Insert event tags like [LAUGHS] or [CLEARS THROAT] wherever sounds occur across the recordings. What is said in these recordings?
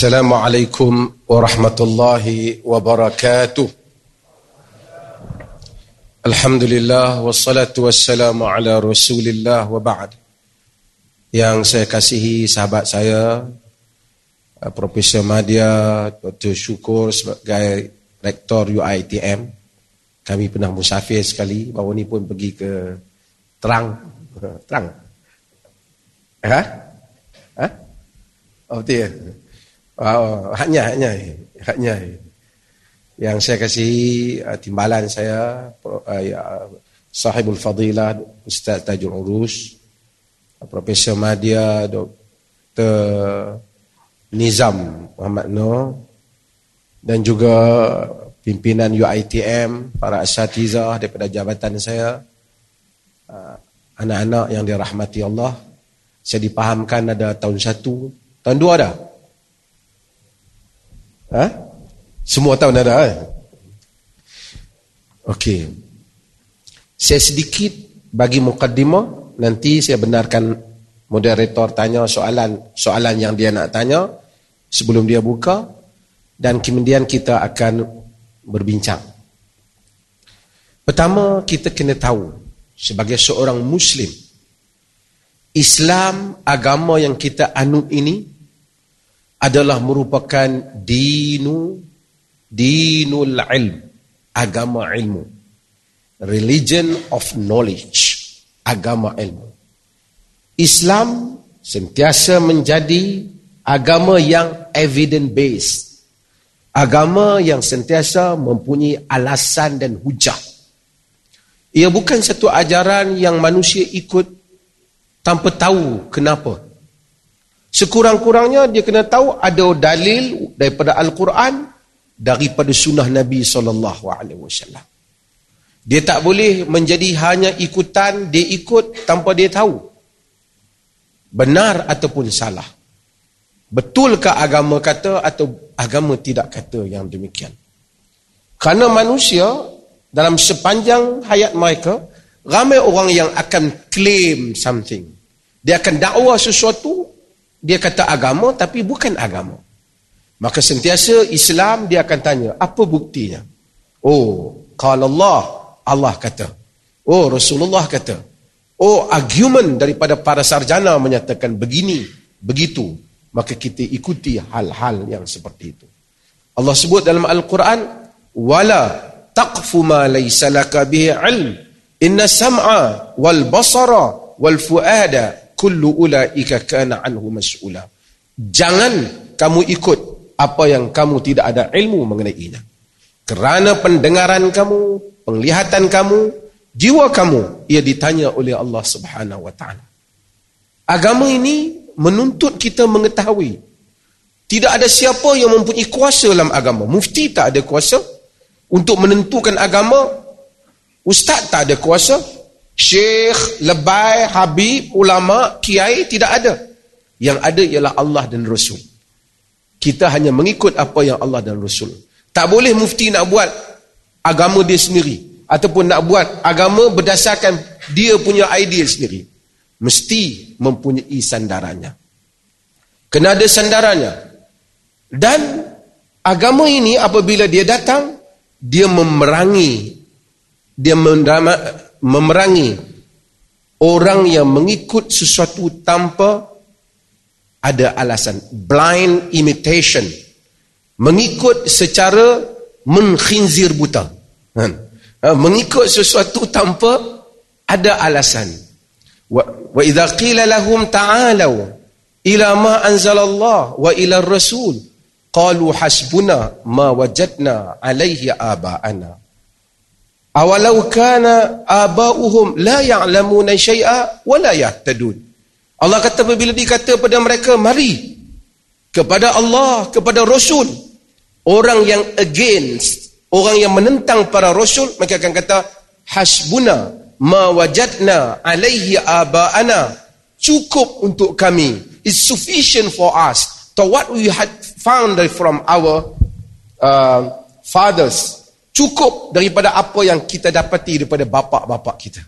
السلام عليكم ورحمة الله وبركاته الحمد لله والصلاة والسلام على رسول الله وبعد yang saya kasihi sahabat saya uh, Profesor Madya Dr. Syukur sebagai Rektor UITM kami pernah musafir sekali baru ni pun pergi ke Terang [LAUGHS] Terang Ha? Ha? Oh, betul ya? Oh, haknya, haknya. Haknya. Yang saya kasih uh, timbalan saya, uh, ya, sahibul fadilah, Ustaz Tajul Urus, uh, Profesor Madya, Dr. Nizam Muhammad Noor, dan juga pimpinan UITM, para asatizah daripada jabatan saya, uh, anak-anak yang dirahmati Allah, saya dipahamkan ada tahun satu, tahun dua ada? Ha? Semua tahun ada eh? Okey. Saya sedikit bagi mukaddimah, nanti saya benarkan moderator tanya soalan soalan yang dia nak tanya sebelum dia buka dan kemudian kita akan berbincang. Pertama kita kena tahu sebagai seorang muslim Islam agama yang kita anut ini adalah merupakan dinu dinul ilm agama ilmu. Religion of knowledge agama ilmu. Islam sentiasa menjadi agama yang evidence based agama yang sentiasa mempunyai alasan dan hujah. Ia bukan satu ajaran yang manusia ikut tanpa tahu kenapa. Sekurang-kurangnya dia kena tahu ada dalil daripada Al-Quran daripada sunnah Nabi SAW. Dia tak boleh menjadi hanya ikutan, dia ikut tanpa dia tahu. Benar ataupun salah. Betulkah agama kata atau agama tidak kata yang demikian. Kerana manusia dalam sepanjang hayat mereka, ramai orang yang akan claim something. Dia akan dakwa sesuatu, dia kata agama tapi bukan agama. Maka sentiasa Islam dia akan tanya, apa buktinya? Oh, kalau Allah, Allah kata. Oh, Rasulullah kata. Oh, argument daripada para sarjana menyatakan begini, begitu. Maka kita ikuti hal-hal yang seperti itu. Allah sebut dalam Al-Quran, wala taqfu ma laysa laka bihi ilm inna sam'a wal basara wal fuada kullu ulaika kana anhu mas'ula. Jangan kamu ikut apa yang kamu tidak ada ilmu mengenainya kerana pendengaran kamu penglihatan kamu jiwa kamu ia ditanya oleh Allah Subhanahu wa taala. Agama ini menuntut kita mengetahui. Tidak ada siapa yang mempunyai kuasa dalam agama. Mufti tak ada kuasa. Untuk menentukan agama Ustaz tak ada kuasa. Syekh, lebai, habib, ulama, kiai tidak ada. Yang ada ialah Allah dan Rasul. Kita hanya mengikut apa yang Allah dan Rasul. Tak boleh mufti nak buat agama dia sendiri. Ataupun nak buat agama berdasarkan dia punya idea sendiri. Mesti mempunyai sandarannya. Kena ada sandarannya. Dan agama ini apabila dia datang, dia memerangi dia memerangi orang yang mengikut sesuatu tanpa ada alasan. Blind imitation. Mengikut secara mengkhinzir buta. Kan? ha, mengikut sesuatu tanpa ada alasan. Wa idza qila lahum ta'alu ila ma anzalallah wa ila rasul qalu hasbuna ma wajadna alaihi aba'ana awalau kana abauhum la ya'lamuna syai'a wa la yahtadun. Allah kata apabila dikata pada mereka mari kepada Allah kepada rasul. Orang yang against orang yang menentang para rasul mereka akan kata hasbuna ma wajadna alaihi abaana. Cukup untuk kami. Is sufficient for us. To what we had found from our uh, fathers cukup daripada apa yang kita dapati daripada bapa-bapa kita.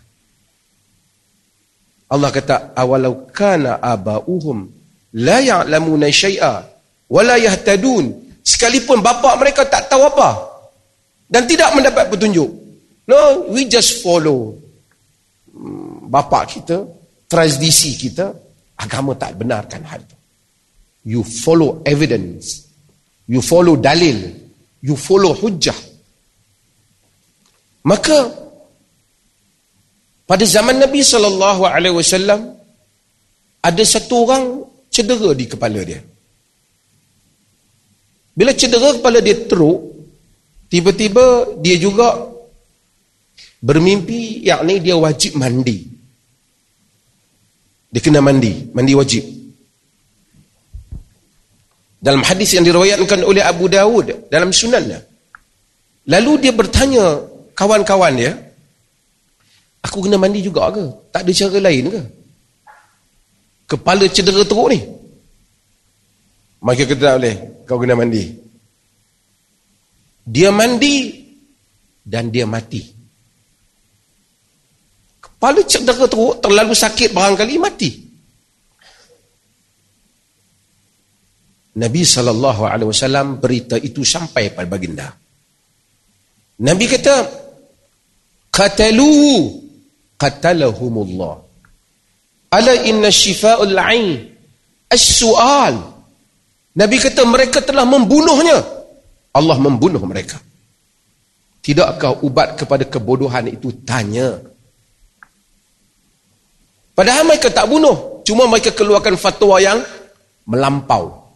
Allah kata awalau kana abauhum la ya'lamuna syai'a wala yahtadun. Sekalipun bapa mereka tak tahu apa dan tidak mendapat petunjuk. No we just follow hmm, bapa kita tradisi kita agama tak benarkan hal itu. You follow evidence you follow dalil you follow hujjah maka pada zaman Nabi sallallahu alaihi wasallam ada satu orang cedera di kepala dia. Bila cedera kepala dia teruk, tiba-tiba dia juga bermimpi yakni dia wajib mandi. Dia kena mandi, mandi wajib. Dalam hadis yang diriwayatkan oleh Abu Dawud dalam sunannya. Lalu dia bertanya kawan-kawan dia, Aku kena mandi juga ke? Tak ada cara lain ke? Kepala cedera teruk ni. Maka kata tak boleh. Kau kena mandi. Dia mandi dan dia mati. Kepala cedera teruk terlalu sakit barangkali mati. Nabi SAW berita itu sampai pada baginda. Nabi kata, Qataluhu. Qatalahumullah. Ala inna shifa'ul ain as-su'al. Nabi kata mereka telah membunuhnya. Allah membunuh mereka. Tidakkah ubat kepada kebodohan itu? Tanya. Padahal mereka tak bunuh. Cuma mereka keluarkan fatwa yang melampau.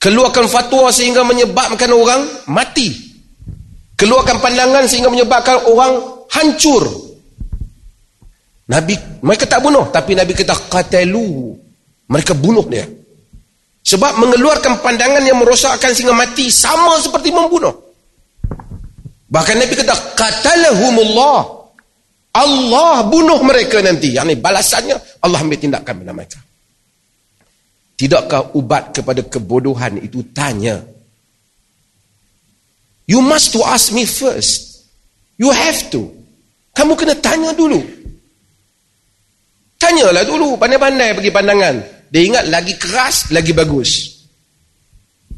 Keluarkan fatwa sehingga menyebabkan orang mati keluarkan pandangan sehingga menyebabkan orang hancur Nabi mereka tak bunuh tapi Nabi kata qatalu. Mereka bunuh dia. Sebab mengeluarkan pandangan yang merosakkan sehingga mati sama seperti membunuh. Bahkan Nabi kata qatalahumullah. Allah bunuh mereka nanti. Yang ini balasannya Allah ambil tindakan pada mereka. Tidakkah ubat kepada kebodohan itu tanya. You must to ask me first. You have to. Kamu kena tanya dulu. Tanyalah dulu, pandai-pandai bagi pandangan. Dia ingat lagi keras, lagi bagus.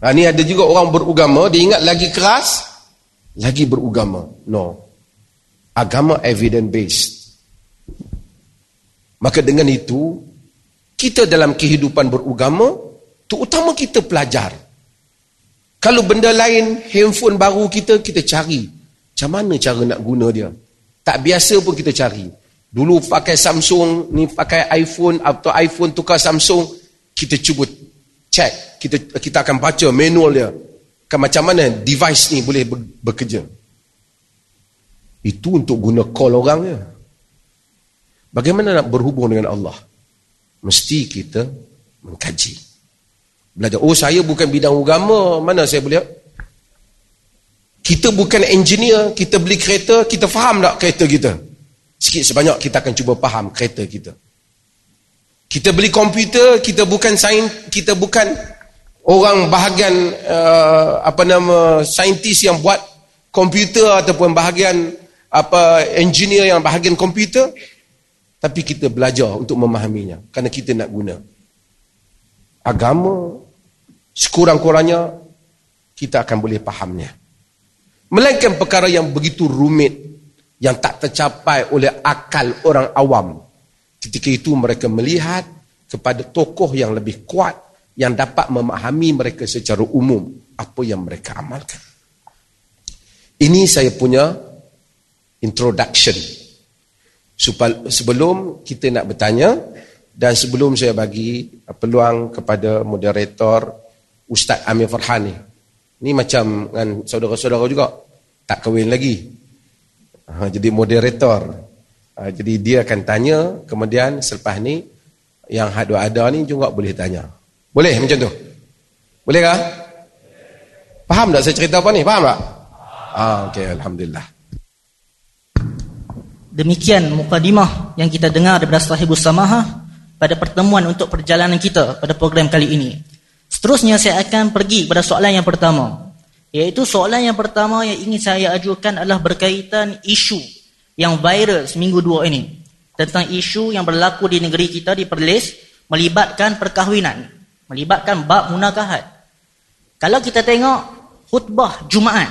Ha, ni ada juga orang berugama, dia ingat lagi keras, lagi berugama. No. Agama evidence based. Maka dengan itu, kita dalam kehidupan berugama, terutama kita pelajar. Kalau benda lain, handphone baru kita, kita cari. Macam mana cara nak guna dia? Tak biasa pun kita cari. Dulu pakai Samsung, ni pakai iPhone atau iPhone tukar Samsung, kita cuba check, kita kita akan baca manual dia. Kan macam mana device ni boleh bekerja. Itu untuk guna call orang ya. Bagaimana nak berhubung dengan Allah? Mesti kita mengkaji. Belajar. Oh saya bukan bidang agama, mana saya boleh? Kita bukan engineer, kita beli kereta, kita faham tak kereta kita? sikit sebanyak kita akan cuba faham kereta kita. Kita beli komputer, kita bukan sains, kita bukan orang bahagian uh, apa nama saintis yang buat komputer ataupun bahagian apa engineer yang bahagian komputer tapi kita belajar untuk memahaminya kerana kita nak guna agama sekurang-kurangnya kita akan boleh fahamnya melainkan perkara yang begitu rumit yang tak tercapai oleh akal orang awam. Ketika itu mereka melihat kepada tokoh yang lebih kuat yang dapat memahami mereka secara umum apa yang mereka amalkan. Ini saya punya introduction. Sebelum kita nak bertanya dan sebelum saya bagi peluang kepada moderator Ustaz Amir Farhan ni. Ni macam dengan saudara-saudara juga. Tak kahwin lagi. Ha, jadi moderator. Ha, jadi dia akan tanya kemudian selepas ni yang ada ada ni juga boleh tanya. Boleh macam tu? Boleh kah? Faham tak saya cerita apa ni? Faham tak? Ah, okay, Alhamdulillah. Demikian mukadimah yang kita dengar daripada sahibus samaha pada pertemuan untuk perjalanan kita pada program kali ini seterusnya saya akan pergi pada soalan yang pertama Iaitu soalan yang pertama yang ingin saya ajukan adalah berkaitan isu yang viral seminggu dua ini. Tentang isu yang berlaku di negeri kita di Perlis melibatkan perkahwinan. Melibatkan bab munakahat. Kalau kita tengok khutbah Jumaat.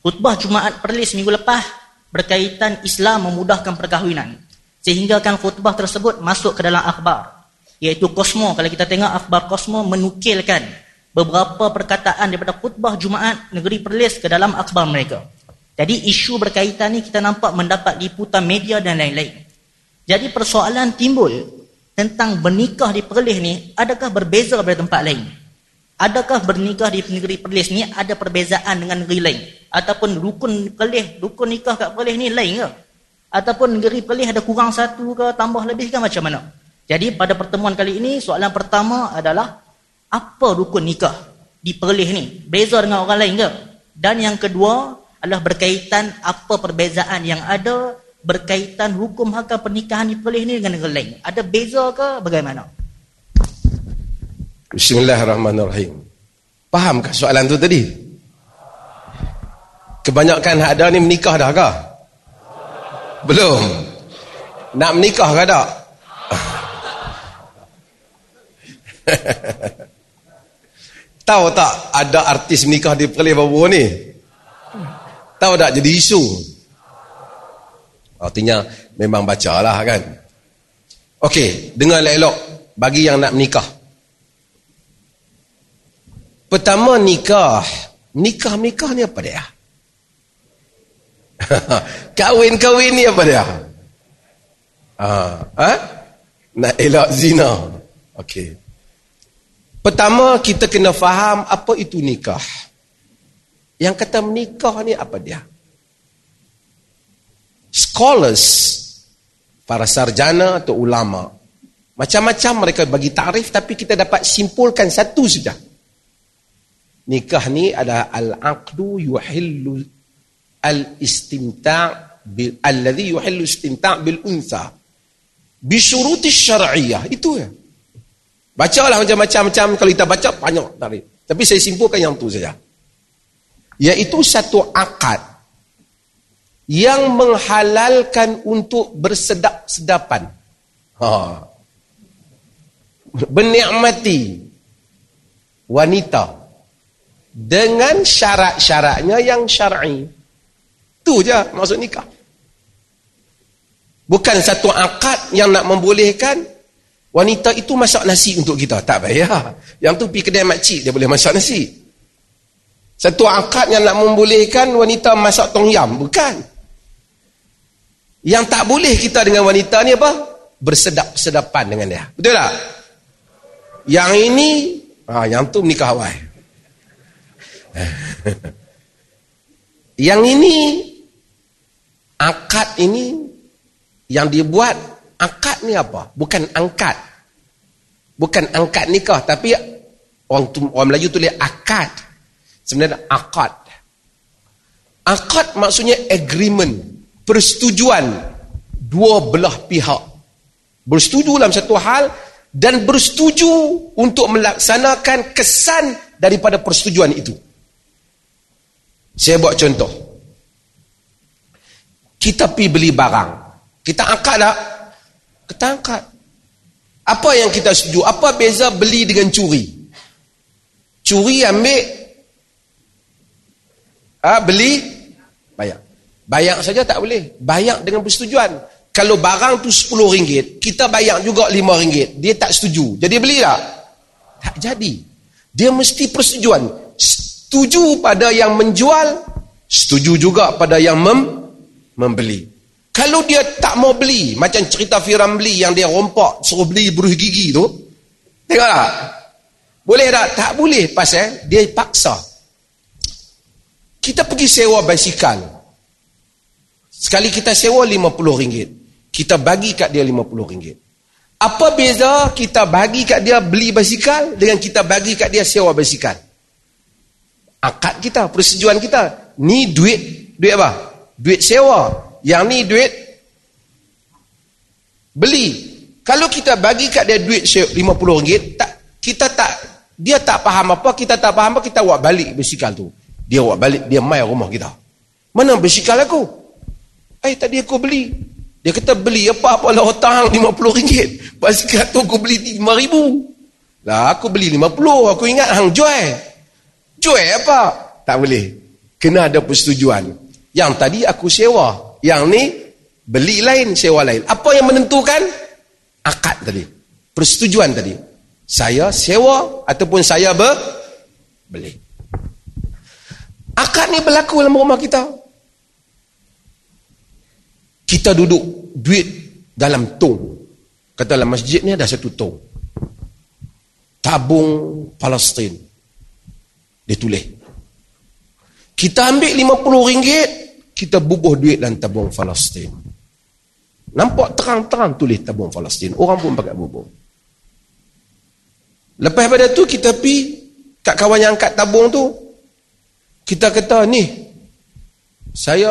Khutbah Jumaat perlis minggu lepas berkaitan Islam memudahkan perkahwinan. Sehingga kan khutbah tersebut masuk ke dalam akhbar. Iaitu Kosmo. Kalau kita tengok akhbar Kosmo menukilkan beberapa perkataan daripada khutbah Jumaat negeri perlis ke dalam akhbar mereka. Jadi isu berkaitan ni kita nampak mendapat liputan media dan lain-lain. Jadi persoalan timbul tentang bernikah di Perlis ni adakah berbeza daripada tempat lain? Adakah bernikah di negeri Perlis ni ada perbezaan dengan negeri lain? Ataupun rukun Perlis, rukun nikah kat Perlis ni lain ke? Ataupun negeri Perlis ada kurang satu ke, tambah lebih ke macam mana? Jadi pada pertemuan kali ini soalan pertama adalah apa rukun nikah di Perlis ni? Beza dengan orang lain ke? Dan yang kedua adalah berkaitan apa perbezaan yang ada berkaitan hukum hakam pernikahan di Perlis ni dengan negara lain? Ada beza ke bagaimana? Bismillahirrahmanirrahim. Fahamkah soalan tu tadi? Kebanyakan ada ni menikah dah ke? Belum. Nak menikah ke tak? [LAUGHS] Tahu tak ada artis menikah di Perlis baru ni? Tahu tak jadi isu? Artinya memang baca lah kan. Okey, dengar elok bagi yang nak menikah. Pertama nikah. Nikah-nikah ni apa dia? [LAUGHS] Kawin-kawin ni apa dia? Ha, ha? Nak elok zina. Okey. Pertama kita kena faham apa itu nikah. Yang kata menikah ni apa dia? scholars para sarjana atau ulama macam-macam mereka bagi tarif tapi kita dapat simpulkan satu saja nikah ni adalah al-aqdu yuhillu al-istimta' bil alladhi yuhillu istimta' bil untha bi syuruti syar'iyyah itu ya bacalah macam-macam kalau kita baca banyak tarif tapi saya simpulkan yang tu saja iaitu satu akad yang menghalalkan untuk bersedap-sedapan. Ha. Bernikmati wanita dengan syarat-syaratnya yang syar'i. Tu je maksud nikah. Bukan satu akad yang nak membolehkan wanita itu masak nasi untuk kita. Tak payah. Yang tu pergi kedai makcik dia boleh masak nasi. Satu akad yang nak membolehkan wanita masak tong yam. Bukan. Yang tak boleh kita dengan wanita ni apa? Bersedap-sedapan dengan dia. Betul tak? Yang ini, ah, yang tu menikah awal. [LAUGHS] yang ini, akad ini, yang dibuat, akad ni apa? Bukan angkat. Bukan angkat nikah, tapi orang, orang Melayu tulis akad. Sebenarnya akad. Akad maksudnya agreement persetujuan dua belah pihak bersetuju dalam satu hal dan bersetuju untuk melaksanakan kesan daripada persetujuan itu saya buat contoh kita pergi beli barang kita angkat tak? Kita angkat apa yang kita setuju? apa beza beli dengan curi? curi ambil ha, beli bayar Bayar saja tak boleh. Bayar dengan persetujuan. Kalau barang tu RM10, kita bayar juga RM5. Dia tak setuju. Jadi beli tak? Tak jadi. Dia mesti persetujuan. Setuju pada yang menjual, setuju juga pada yang mem membeli. Kalau dia tak mau beli, macam cerita Firam beli yang dia rompak suruh beli buruh gigi tu, tengok tak? Boleh tak? Tak boleh pasal dia paksa. Kita pergi sewa basikal. Sekali kita sewa RM50. Kita bagi kat dia RM50. Apa beza kita bagi kat dia beli basikal dengan kita bagi kat dia sewa basikal? Akad kita, persetujuan kita. Ni duit, duit apa? Duit sewa. Yang ni duit beli. Kalau kita bagi kat dia duit RM50, tak, kita tak, dia tak faham apa, kita tak faham apa, kita buat balik basikal tu. Dia buat balik, dia mai rumah kita. Mana basikal aku? Eh tadi aku beli. Dia kata beli apa-apa lah hutang RM50. Basikal tu aku beli RM5,000. Lah aku beli 50, aku ingat hang jual. Jual apa? Tak boleh. Kena ada persetujuan. Yang tadi aku sewa. Yang ni beli lain, sewa lain. Apa yang menentukan? Akad tadi. Persetujuan tadi. Saya sewa ataupun saya ber beli. Akad ni berlaku dalam rumah kita. Kita duduk duit dalam tong. Kata dalam masjid ni ada satu tong tabung Palestin ditulis kita ambil RM50 kita bubuh duit dalam tabung Palestin. Nampak terang-terang tulis tabung Palestin. Orang pun pakai bubuh. Lepas pada tu kita pi kat kawan yang angkat tabung tu kita kata ni saya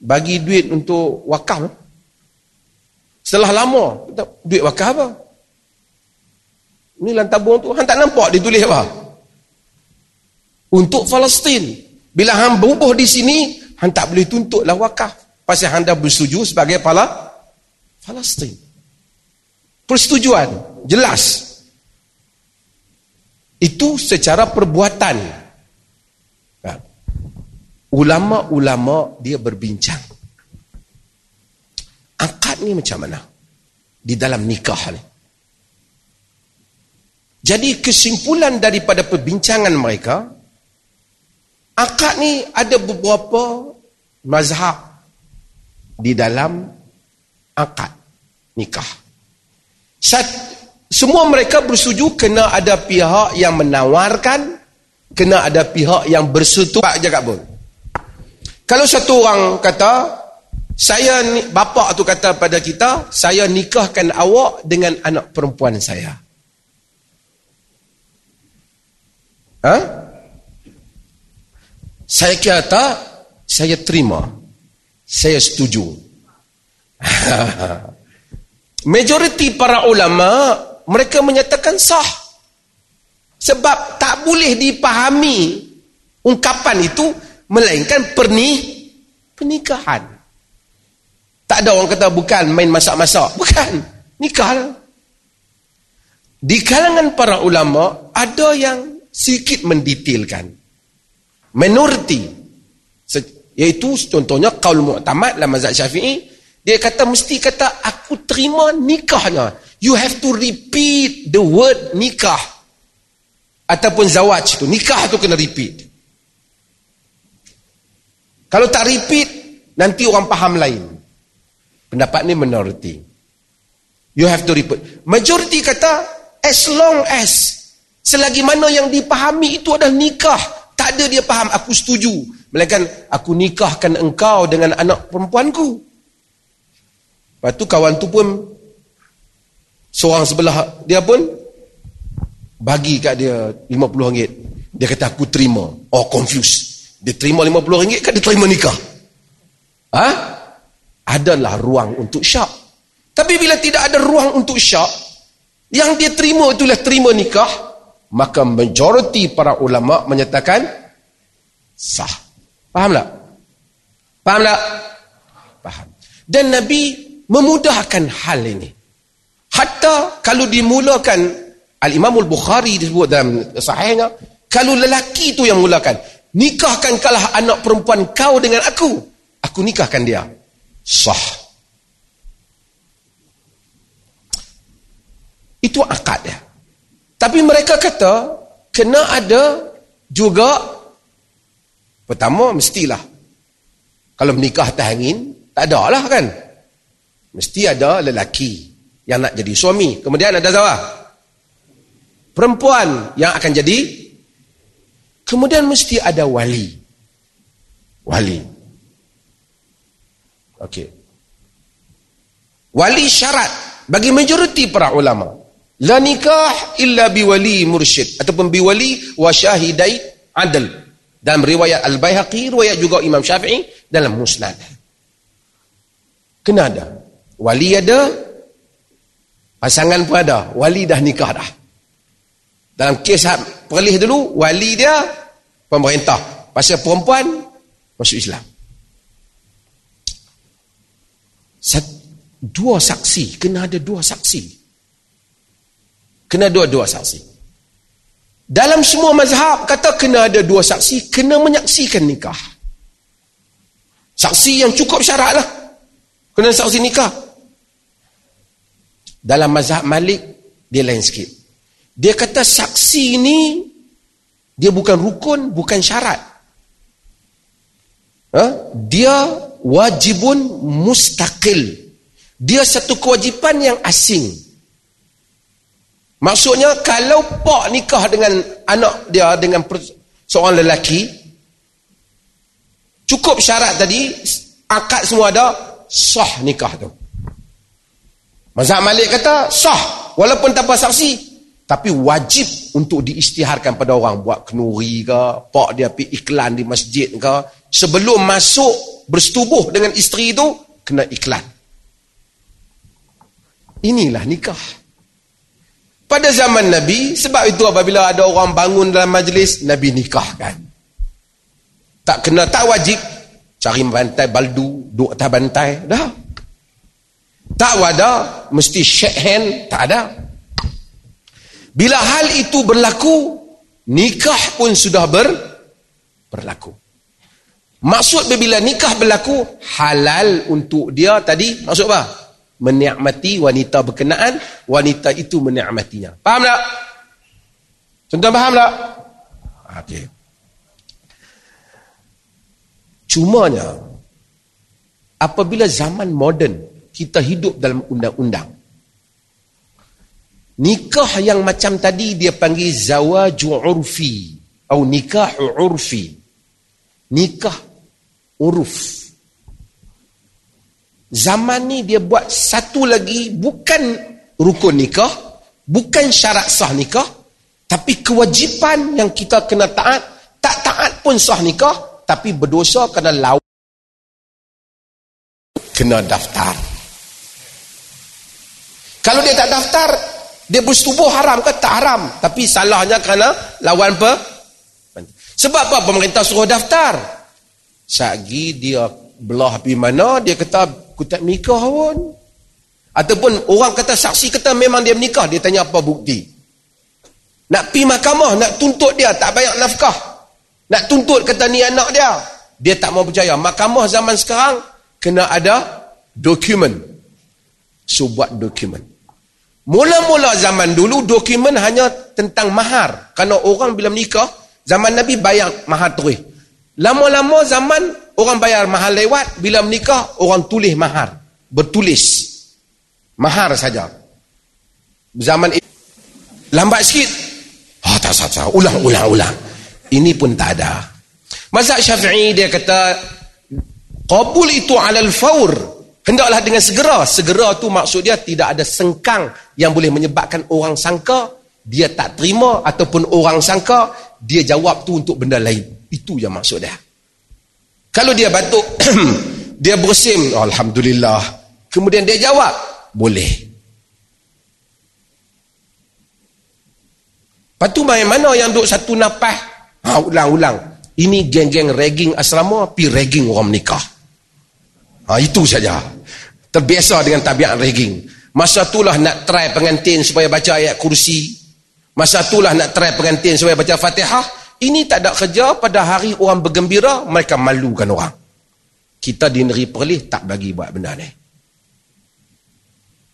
bagi duit untuk wakaf. Setelah lama duit wakaf apa? Ini dalam tabung tu, hang tak nampak dia tulis apa? Untuk Palestin. Bila hang berubah di sini, hang tak boleh tuntutlah wakaf. Pasal hang dah bersetuju sebagai pala Palestin. Persetujuan, jelas. Itu secara perbuatan. Ulama-ulama dia berbincang. Akad ni macam mana? Di dalam nikah ni. Jadi kesimpulan daripada perbincangan mereka, akad ni ada beberapa mazhab di dalam akad nikah. Sat, semua mereka bersetuju kena ada pihak yang menawarkan, kena ada pihak yang bersetuju. Pak jaga pun. Kalau satu orang kata, saya bapa tu kata pada kita, saya nikahkan awak dengan anak perempuan saya. Ha? Saya kata, saya terima. Saya setuju. [LAUGHS] Majoriti para ulama, mereka menyatakan sah. Sebab tak boleh dipahami ungkapan itu, melainkan perni, pernikahan. Tak ada orang kata bukan main masak-masak. Bukan. Nikah. Di kalangan para ulama, ada yang sedikit mendetailkan. Minority. Iaitu contohnya kaul mu'tamad dalam mazhab syafi'i. Dia kata mesti kata aku terima nikahnya. You have to repeat the word nikah. Ataupun zawaj tu. Nikah tu kena repeat. Kalau tak repeat, nanti orang faham lain. Pendapat ni minority. You have to repeat. Majority kata, as long as Selagi mana yang dipahami itu adalah nikah. Ada dia faham, aku setuju. Melainkan, aku nikahkan engkau dengan anak perempuanku. Lepas tu kawan tu pun, seorang sebelah dia pun, bagi kat dia RM50. Dia kata, aku terima. Oh, confused. Dia terima RM50 kan dia terima nikah. Ha? Adalah ruang untuk syak. Tapi bila tidak ada ruang untuk syak, yang dia terima itulah terima nikah, maka majoriti para ulama menyatakan sah. Faham tak? Faham tak? Faham. Dan Nabi memudahkan hal ini. Hatta kalau dimulakan Al-Imam Al-Bukhari disebut dalam sahihnya, kalau lelaki itu yang mulakan, nikahkan kalah anak perempuan kau dengan aku, aku nikahkan dia. Sah. Itu akad dia. Tapi mereka kata, kena ada juga, pertama mestilah. Kalau menikah atas angin, tak ada lah kan. Mesti ada lelaki yang nak jadi suami. Kemudian ada siapa? Perempuan yang akan jadi. Kemudian mesti ada wali. Wali. Okey. Wali syarat bagi majoriti para ulama. La nikah illa biwali mursyid ataupun biwali wa syahidai adl. Dalam riwayat Al-Baihaqi, riwayat juga Imam Syafi'i dalam Musnad. Kena ada. Wali ada, pasangan pun ada. Wali dah nikah dah. Dalam kes perlih dulu, wali dia pemerintah. Pasal perempuan masuk Islam. Dua saksi, kena ada dua saksi. Kena dua-dua saksi. Dalam semua mazhab kata kena ada dua saksi, kena menyaksikan nikah. Saksi yang cukup syarat lah. Kena saksi nikah. Dalam mazhab Malik, dia lain sikit. Dia kata saksi ini, dia bukan rukun, bukan syarat. Ha? Dia wajibun mustaqil. Dia satu kewajipan yang asing. Maksudnya kalau pak nikah dengan anak dia dengan seorang lelaki cukup syarat tadi akad semua ada sah nikah tu. Mazhab Malik kata sah walaupun tanpa saksi tapi wajib untuk diistiharkan pada orang buat kenuri ke, pak dia pergi iklan di masjid ke, sebelum masuk bersetubuh dengan isteri itu kena iklan. Inilah nikah. Pada zaman Nabi, sebab itu apabila ada orang bangun dalam majlis, Nabi nikahkan. Tak kena, tak wajib. Cari bantai baldu, duduk atas bantai, dah. Tak ada, mesti shake hand, tak ada. Bila hal itu berlaku, nikah pun sudah ber, berlaku. Maksud bila nikah berlaku, halal untuk dia tadi, maksud apa? Menikmati wanita berkenaan, wanita itu menikmatinya. Faham tak? Contoh faham tak? Okey. Cumanya, apabila zaman moden, kita hidup dalam undang-undang. Nikah yang macam tadi dia panggil zawaju urfi atau nikah urfi. Nikah uruf. Zaman ni dia buat satu lagi bukan rukun nikah, bukan syarat sah nikah, tapi kewajipan yang kita kena taat, tak taat pun sah nikah, tapi berdosa kena lawan kena daftar. Kalau dia tak daftar, dia bersetubuh haram ke tak haram, tapi salahnya kerana lawan apa? Sebab apa pemerintah suruh daftar? Sagi dia belah pergi mana, dia kata aku tak nikah pun. Ataupun orang kata saksi kata memang dia menikah, dia tanya apa bukti. Nak pi mahkamah, nak tuntut dia, tak bayar nafkah. Nak tuntut kata ni anak dia. Dia tak mau percaya. Mahkamah zaman sekarang, kena ada dokumen. So, buat dokumen. Mula-mula zaman dulu, dokumen hanya tentang mahar. Kerana orang bila menikah, zaman Nabi bayar mahar terus. Lama-lama zaman Orang bayar mahal lewat, bila menikah, orang tulis mahar. Bertulis. Mahar saja. Zaman itu, lambat sikit. Ah, oh, tak salah, ulang, ulang, ulang. Ini pun tak ada. Mazhab syafi'i dia kata, Qabul itu alal faur. Hendaklah dengan segera. Segera tu maksud dia tidak ada sengkang yang boleh menyebabkan orang sangka dia tak terima ataupun orang sangka dia jawab tu untuk benda lain. Itu yang maksud dia. Kalau dia batuk, [CLEARS THROAT] dia bersim, Alhamdulillah. Kemudian dia jawab, boleh. Lepas tu main mana yang duduk satu napah? Ha, ulang-ulang. Ini geng-geng ragging asrama, pi ragging orang menikah. Ha, itu saja. Terbiasa dengan tabiat ragging. Masa itulah nak try pengantin supaya baca ayat kursi. Masa itulah nak try pengantin supaya baca fatihah. Ini tak ada kerja pada hari orang bergembira, mereka malukan orang. Kita di negeri Perlis tak bagi buat benda ni.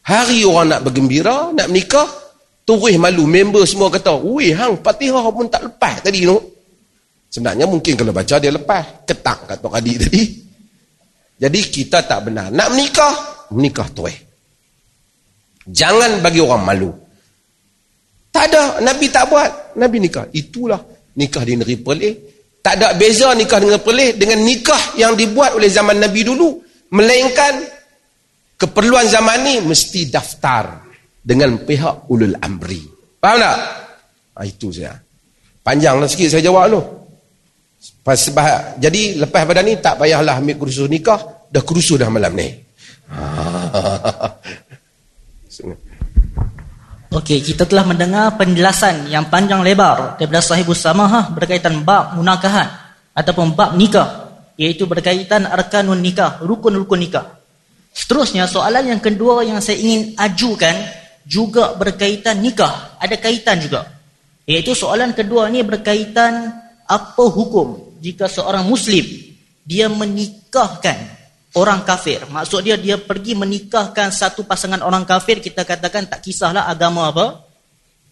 Hari orang nak bergembira, nak menikah, turih malu. Member semua kata, wih hang patihah pun tak lepas tadi. No? Sebenarnya mungkin kalau baca dia lepas. Ketak kata adik tadi. Jadi kita tak benar. Nak menikah, menikah tuih. Jangan bagi orang malu. Tak ada, Nabi tak buat. Nabi nikah. Itulah nikah di negeri Perlis. Tak ada beza nikah dengan Perlis dengan nikah yang dibuat oleh zaman Nabi dulu. Melainkan keperluan zaman ni mesti daftar dengan pihak ulul amri. Faham tak? Ha, itu saya. Panjanglah sikit saya jawab tu. Bah, jadi lepas pada ni tak payahlah ambil kursus nikah. Dah kursus dah malam ni. [LAUGHS] Ha. Okey, kita telah mendengar penjelasan yang panjang lebar daripada sahibus samahah berkaitan bab munakahan ataupun bab nikah iaitu berkaitan arkanun nikah, rukun-rukun nikah. Seterusnya soalan yang kedua yang saya ingin ajukan juga berkaitan nikah. Ada kaitan juga. Iaitu soalan kedua ni berkaitan apa hukum jika seorang Muslim dia menikahkan orang kafir. Maksud dia dia pergi menikahkan satu pasangan orang kafir kita katakan tak kisahlah agama apa.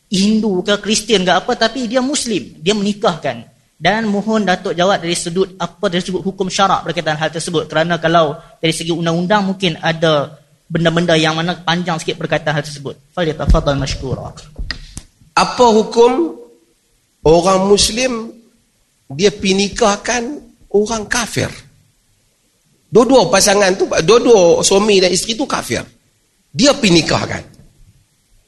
Hindu ke Kristian ke apa tapi dia Muslim. Dia menikahkan. Dan mohon Datuk jawab dari sudut apa dari sudut hukum syarak berkaitan hal tersebut. Kerana kalau dari segi undang-undang mungkin ada benda-benda yang mana panjang sikit berkaitan hal tersebut. Fadil mashkura. Apa hukum orang Muslim dia pinikahkan orang kafir? Dua-dua pasangan tu, dua-dua suami dan isteri tu kafir. Dia pinikahkan.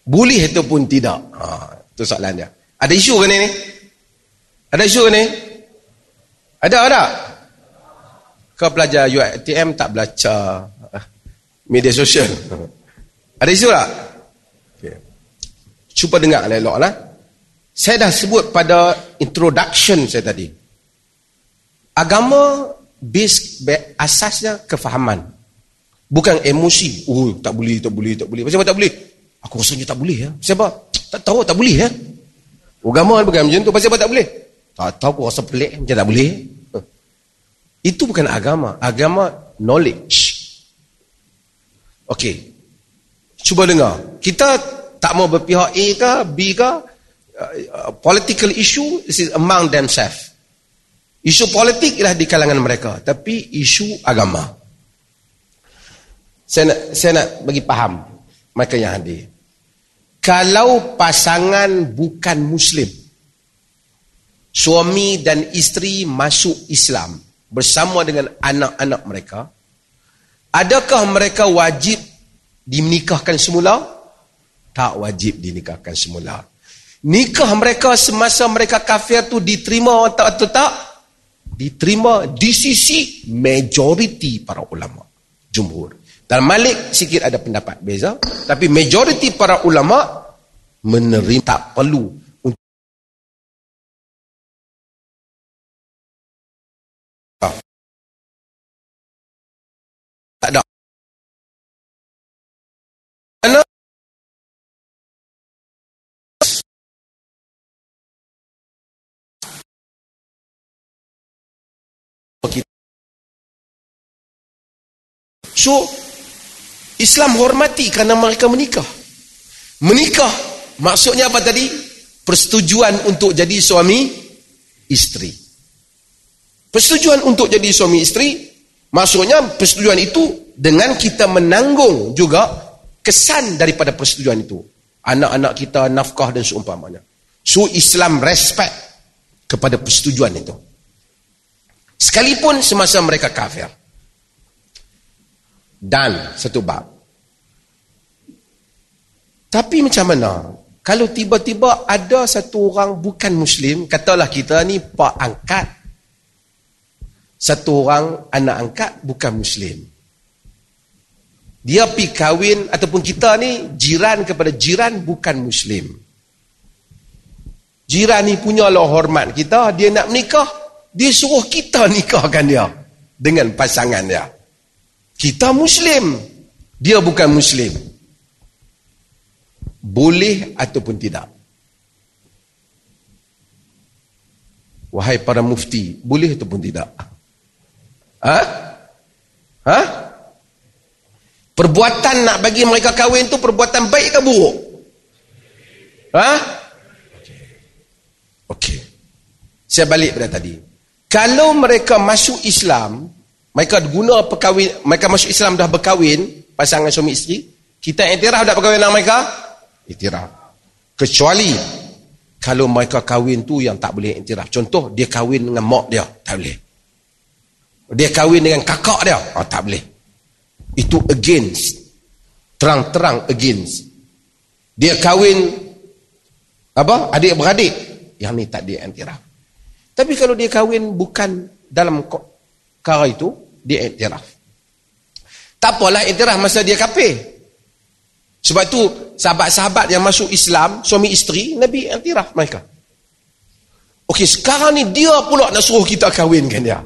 Boleh ataupun tidak? Ha, itu soalan dia. Ada isu ke ni? Ada isu ni? Ada, ada. Kau pelajar UITM tak belajar ah, media sosial. Ada isu tak? Okay. Cuba dengar elok lah. Saya dah sebut pada introduction saya tadi. Agama base asasnya kefahaman. Bukan emosi. Oh, tak boleh, tak boleh, tak boleh. Kenapa tak boleh? Aku rasanya tak boleh ya. Siapa? Tak tahu tak boleh ya. Agama bukan macam tu. Pasal apa tak boleh? Tak tahu aku rasa pelik macam tak boleh. Itu bukan agama. Agama knowledge. Okey. Cuba dengar. Kita tak mau berpihak A ke B ke uh, political issue this is among themselves. Isu politik ialah di kalangan mereka, tapi isu agama. Saya nak, saya nak bagi faham mereka yang hadir. Kalau pasangan bukan muslim, suami dan isteri masuk Islam bersama dengan anak-anak mereka, adakah mereka wajib dinikahkan semula? Tak wajib dinikahkan semula. Nikah mereka semasa mereka kafir tu diterima atau tak? Diterima di sisi majoriti para ulama. Jumhur. Dan Malik sikit ada pendapat beza. Tapi majoriti para ulama menerima tak perlu Tak ada. So, Islam hormati kerana mereka menikah. Menikah, maksudnya apa tadi? Persetujuan untuk jadi suami isteri. Persetujuan untuk jadi suami isteri Maksudnya persetujuan itu dengan kita menanggung juga kesan daripada persetujuan itu. Anak-anak kita nafkah dan seumpamanya. So Islam respect kepada persetujuan itu. Sekalipun semasa mereka kafir. Dan satu bab. Tapi macam mana? Kalau tiba-tiba ada satu orang bukan Muslim, katalah kita ni pak angkat satu orang anak angkat bukan Muslim. Dia pi kahwin ataupun kita ni jiran kepada jiran bukan Muslim. Jiran ni punya lah hormat kita, dia nak menikah, dia suruh kita [LAUGHS] nikahkan dia dengan pasangan dia. Kita Muslim, dia bukan Muslim. Boleh ataupun tidak? Wahai para mufti, boleh ataupun tidak? Ha? Ha? Perbuatan nak bagi mereka kahwin tu perbuatan baik ke buruk? Ha? Okey. Saya balik pada tadi. Kalau mereka masuk Islam, mereka guna perkahwin, mereka masuk Islam dah berkahwin, pasangan suami isteri, kita iktiraf dah perkahwinan mereka? Iktiraf. Kecuali kalau mereka kahwin tu yang tak boleh iktiraf. Contoh, dia kahwin dengan mak dia. Tak boleh. Dia kahwin dengan kakak dia. Oh, tak boleh. Itu against. Terang-terang against. Dia kahwin apa? Adik-beradik. Yang ni tak dia antiraf. Tapi kalau dia kahwin bukan dalam kara itu, dia antiraf. Tak apalah antiraf masa dia kafir. Sebab itu sahabat-sahabat yang masuk Islam, suami isteri, Nabi antiraf mereka. Okey, sekarang ni dia pula nak suruh kita kahwinkan dia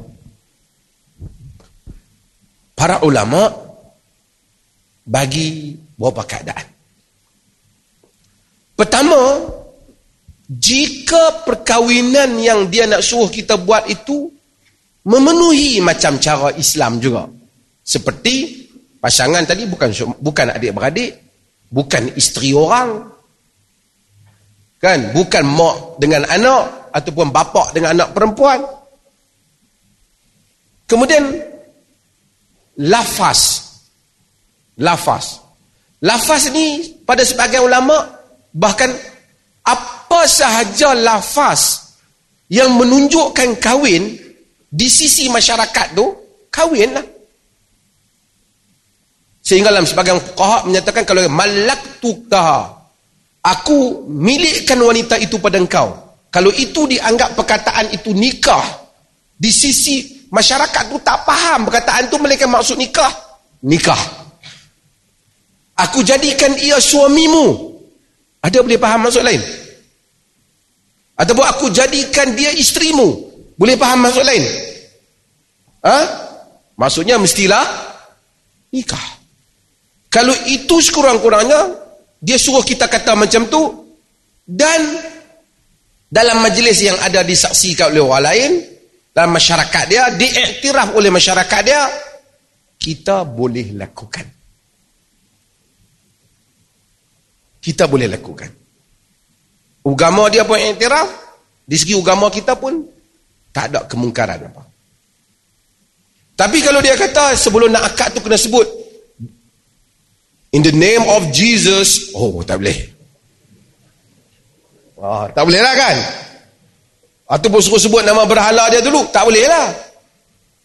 para ulama bagi beberapa keadaan. Pertama, jika perkahwinan yang dia nak suruh kita buat itu memenuhi macam cara Islam juga. Seperti pasangan tadi bukan bukan adik-beradik, bukan isteri orang. Kan? Bukan mak dengan anak ataupun bapa dengan anak perempuan. Kemudian lafaz. Lafaz. Lafaz ni pada sebagian ulama Bahkan apa sahaja lafaz yang menunjukkan kahwin di sisi masyarakat tu, kahwin lah. Sehingga dalam sebagian fuqaha menyatakan kalau malak tukah aku milikkan wanita itu pada engkau. Kalau itu dianggap perkataan itu nikah di sisi masyarakat tu tak faham perkataan tu mereka maksud nikah. Nikah. Aku jadikan ia suamimu ada boleh faham maksud lain? Ataupun aku jadikan dia isterimu. Boleh faham maksud lain? Ha? Maksudnya mestilah nikah. Kalau itu sekurang-kurangnya, dia suruh kita kata macam tu, dan dalam majlis yang ada disaksikan oleh orang lain, dalam masyarakat dia, diiktiraf oleh masyarakat dia, kita boleh lakukan. kita boleh lakukan. Ugama dia pun iktiraf, di segi ugama kita pun tak ada kemungkaran apa. Tapi kalau dia kata sebelum nak akad tu kena sebut in the name of Jesus, oh tak boleh. Ah, tak boleh lah kan? Ataupun suruh sebut nama berhala dia dulu, tak boleh lah.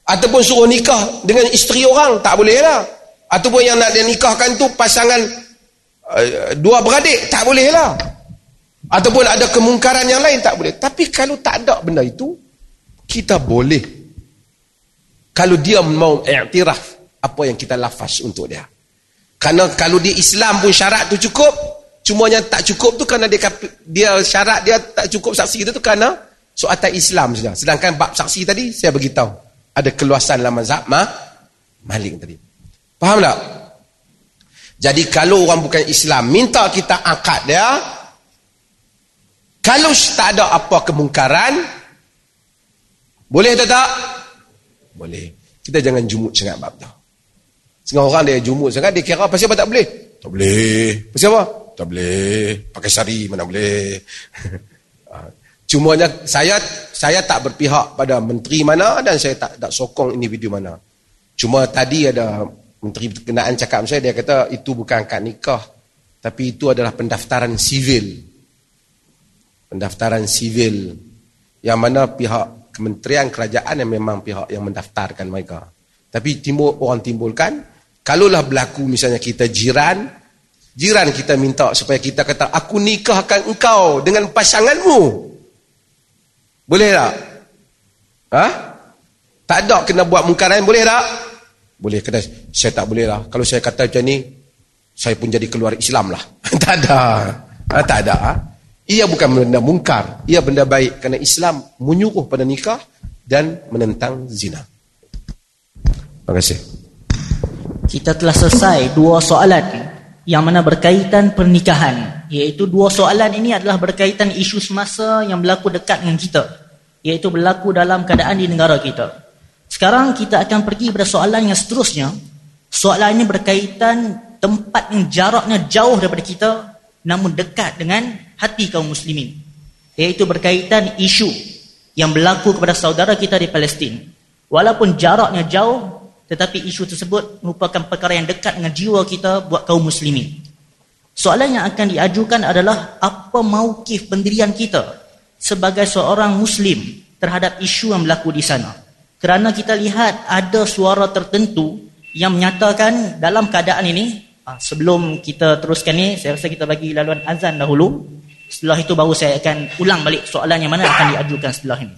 Ataupun suruh nikah dengan isteri orang, tak boleh lah. Ataupun yang nak dia nikahkan tu pasangan Eh, dua beradik tak boleh lah ataupun ada kemungkaran yang lain tak boleh tapi kalau tak ada benda itu kita boleh. Kalau dia mau iktiraf apa yang kita lafaz untuk dia. Kerana kalau dia Islam pun syarat tu cukup cumanya tak cukup tu kerana dia, dia syarat dia tak cukup saksi itu tu kerana soal Islam saja. Sedangkan bab saksi tadi saya beritahu. Ada keluasan dalam mazhab ma, Malik tadi. Faham tak? Jadi kalau orang bukan Islam minta kita angkat dia, kalau tak ada apa kemungkaran, boleh atau tak? Boleh. Kita jangan jumut sangat bab tu. Setengah orang dia jumut sangat, dia kira pasal apa tak boleh? Tak boleh. Pasal apa? Tak boleh. Pakai sari mana boleh. [LAUGHS] Ah. Cumanya saya saya tak berpihak pada menteri mana dan saya tak tak sokong individu mana. Cuma tadi ada Menteri Berkenaan cakap saya, dia kata itu bukan akad nikah. Tapi itu adalah pendaftaran sivil. Pendaftaran sivil. Yang mana pihak kementerian kerajaan yang memang pihak yang mendaftarkan mereka. Tapi timbul, orang timbulkan, kalaulah berlaku misalnya kita jiran, jiran kita minta supaya kita kata, aku nikahkan engkau dengan pasanganmu. Boleh tak? Ha? Tak ada kena buat mungkaran, boleh tak? Boleh kata saya tak boleh lah. Kalau saya kata macam ni, saya pun jadi keluar Islam lah. [LAUGHS] tak ada. Ha, tak ada. Ha? Ia bukan benda mungkar. Ia benda baik. Kerana Islam menyuruh pada nikah dan menentang zina. Terima kasih. Kita telah selesai dua soalan yang mana berkaitan pernikahan. Iaitu dua soalan ini adalah berkaitan isu semasa yang berlaku dekat dengan kita. Iaitu berlaku dalam keadaan di negara kita. Sekarang kita akan pergi pada soalan yang seterusnya. Soalan ini berkaitan tempat yang jaraknya jauh daripada kita namun dekat dengan hati kaum muslimin. Iaitu berkaitan isu yang berlaku kepada saudara kita di Palestin. Walaupun jaraknya jauh tetapi isu tersebut merupakan perkara yang dekat dengan jiwa kita buat kaum muslimin. Soalan yang akan diajukan adalah apa maukif pendirian kita sebagai seorang muslim terhadap isu yang berlaku di sana kerana kita lihat ada suara tertentu yang menyatakan dalam keadaan ini ah, sebelum kita teruskan ni saya rasa kita bagi laluan azan dahulu setelah itu baru saya akan ulang balik soalan yang mana akan diajukan setelah ini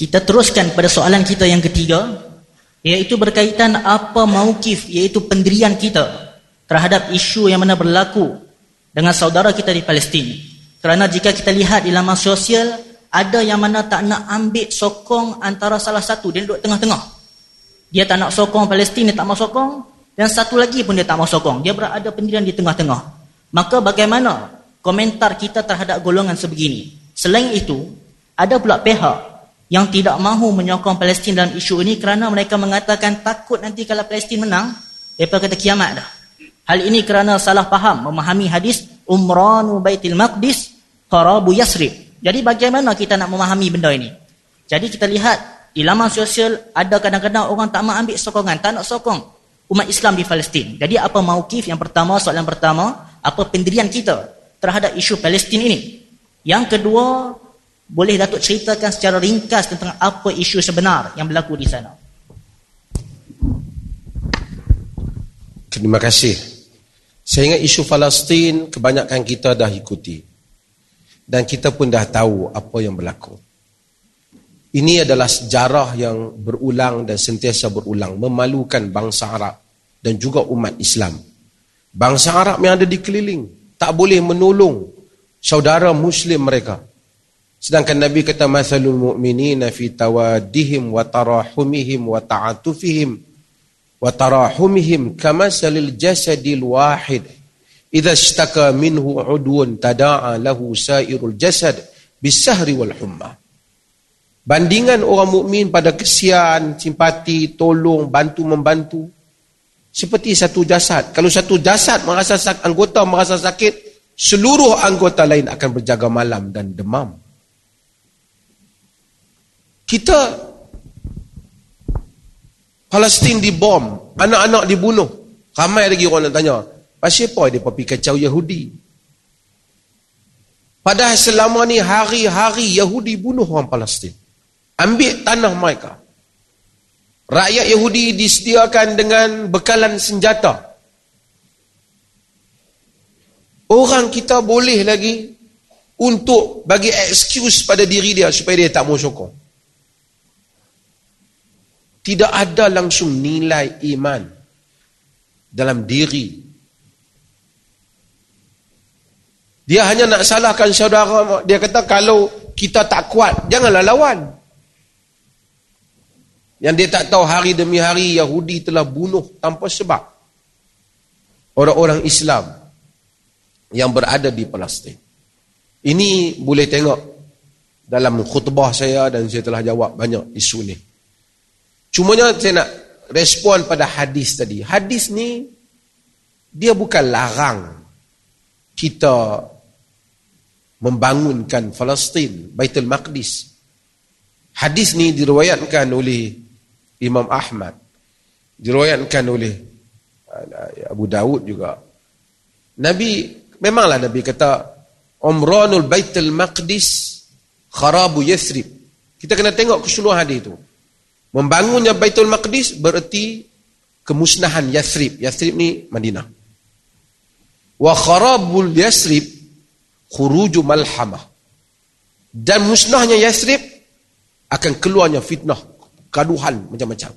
kita teruskan pada soalan kita yang ketiga iaitu berkaitan apa maukif iaitu pendirian kita terhadap isu yang mana berlaku dengan saudara kita di Palestin. Kerana jika kita lihat di laman sosial, ada yang mana tak nak ambil sokong antara salah satu, dia duduk tengah-tengah. Dia tak nak sokong Palestin, dia tak mau sokong. Dan satu lagi pun dia tak mau sokong. Dia berada pendirian di tengah-tengah. Maka bagaimana komentar kita terhadap golongan sebegini? Selain itu, ada pula pihak yang tidak mahu menyokong Palestin dalam isu ini kerana mereka mengatakan takut nanti kalau Palestin menang, mereka kata kiamat dah. Hal ini kerana salah faham memahami hadis Umranu Baitil Maqdis Qarabu Yasrib. Jadi bagaimana kita nak memahami benda ini? Jadi kita lihat di laman sosial ada kadang-kadang orang tak mau ambil sokongan, tak nak sokong umat Islam di Palestin. Jadi apa mauqif yang pertama, soalan pertama, apa pendirian kita terhadap isu Palestin ini? Yang kedua, boleh Datuk ceritakan secara ringkas tentang apa isu sebenar yang berlaku di sana? Terima kasih. Saya ingat isu Palestin kebanyakan kita dah ikuti. Dan kita pun dah tahu apa yang berlaku. Ini adalah sejarah yang berulang dan sentiasa berulang. Memalukan bangsa Arab dan juga umat Islam. Bangsa Arab yang ada di keliling. Tak boleh menolong saudara Muslim mereka. Sedangkan Nabi kata, Mathalul mu'minina fi tawadihim wa tarahumihim wa ta'atufihim wa tarahumihim kamasalil jasadil wahid. Iza shtaka minhu udwun tada'a lahu sairul jasad bisahri wal hummah. Bandingan orang mukmin pada kesian, simpati, tolong, bantu membantu seperti satu jasad. Kalau satu jasad merasa sakit, anggota merasa sakit, seluruh anggota lain akan berjaga malam dan demam. Kita Palestin dibom, anak-anak dibunuh. Ramai lagi orang nak tanya, pasal apa dia pergi kacau Yahudi? Padahal selama ni hari-hari Yahudi bunuh orang Palestin ambil tanah mereka. Rakyat Yahudi disediakan dengan bekalan senjata. Orang kita boleh lagi untuk bagi excuse pada diri dia supaya dia tak mau sokong. Tidak ada langsung nilai iman dalam diri. Dia hanya nak salahkan saudara. Dia kata kalau kita tak kuat, janganlah lawan. Yang dia tak tahu hari demi hari Yahudi telah bunuh tanpa sebab. Orang-orang Islam yang berada di Palestin. Ini boleh tengok dalam khutbah saya dan saya telah jawab banyak isu ni. Cumanya saya nak respon pada hadis tadi. Hadis ni dia bukan larang kita membangunkan Palestin, Baitul Maqdis. Hadis ni diriwayatkan oleh Imam Ahmad. Diriwayatkan oleh uh, Abu Dawud juga. Nabi memanglah Nabi kata Umranul Baitul Maqdis kharabu Yathrib. Kita kena tengok keseluruhan hadis itu. Membangunnya Baitul Maqdis bererti kemusnahan Yathrib. Yathrib ni Madinah. Wa kharabul Yathrib khuruju malhamah. Dan musnahnya Yathrib akan keluarnya fitnah gaduhan macam-macam.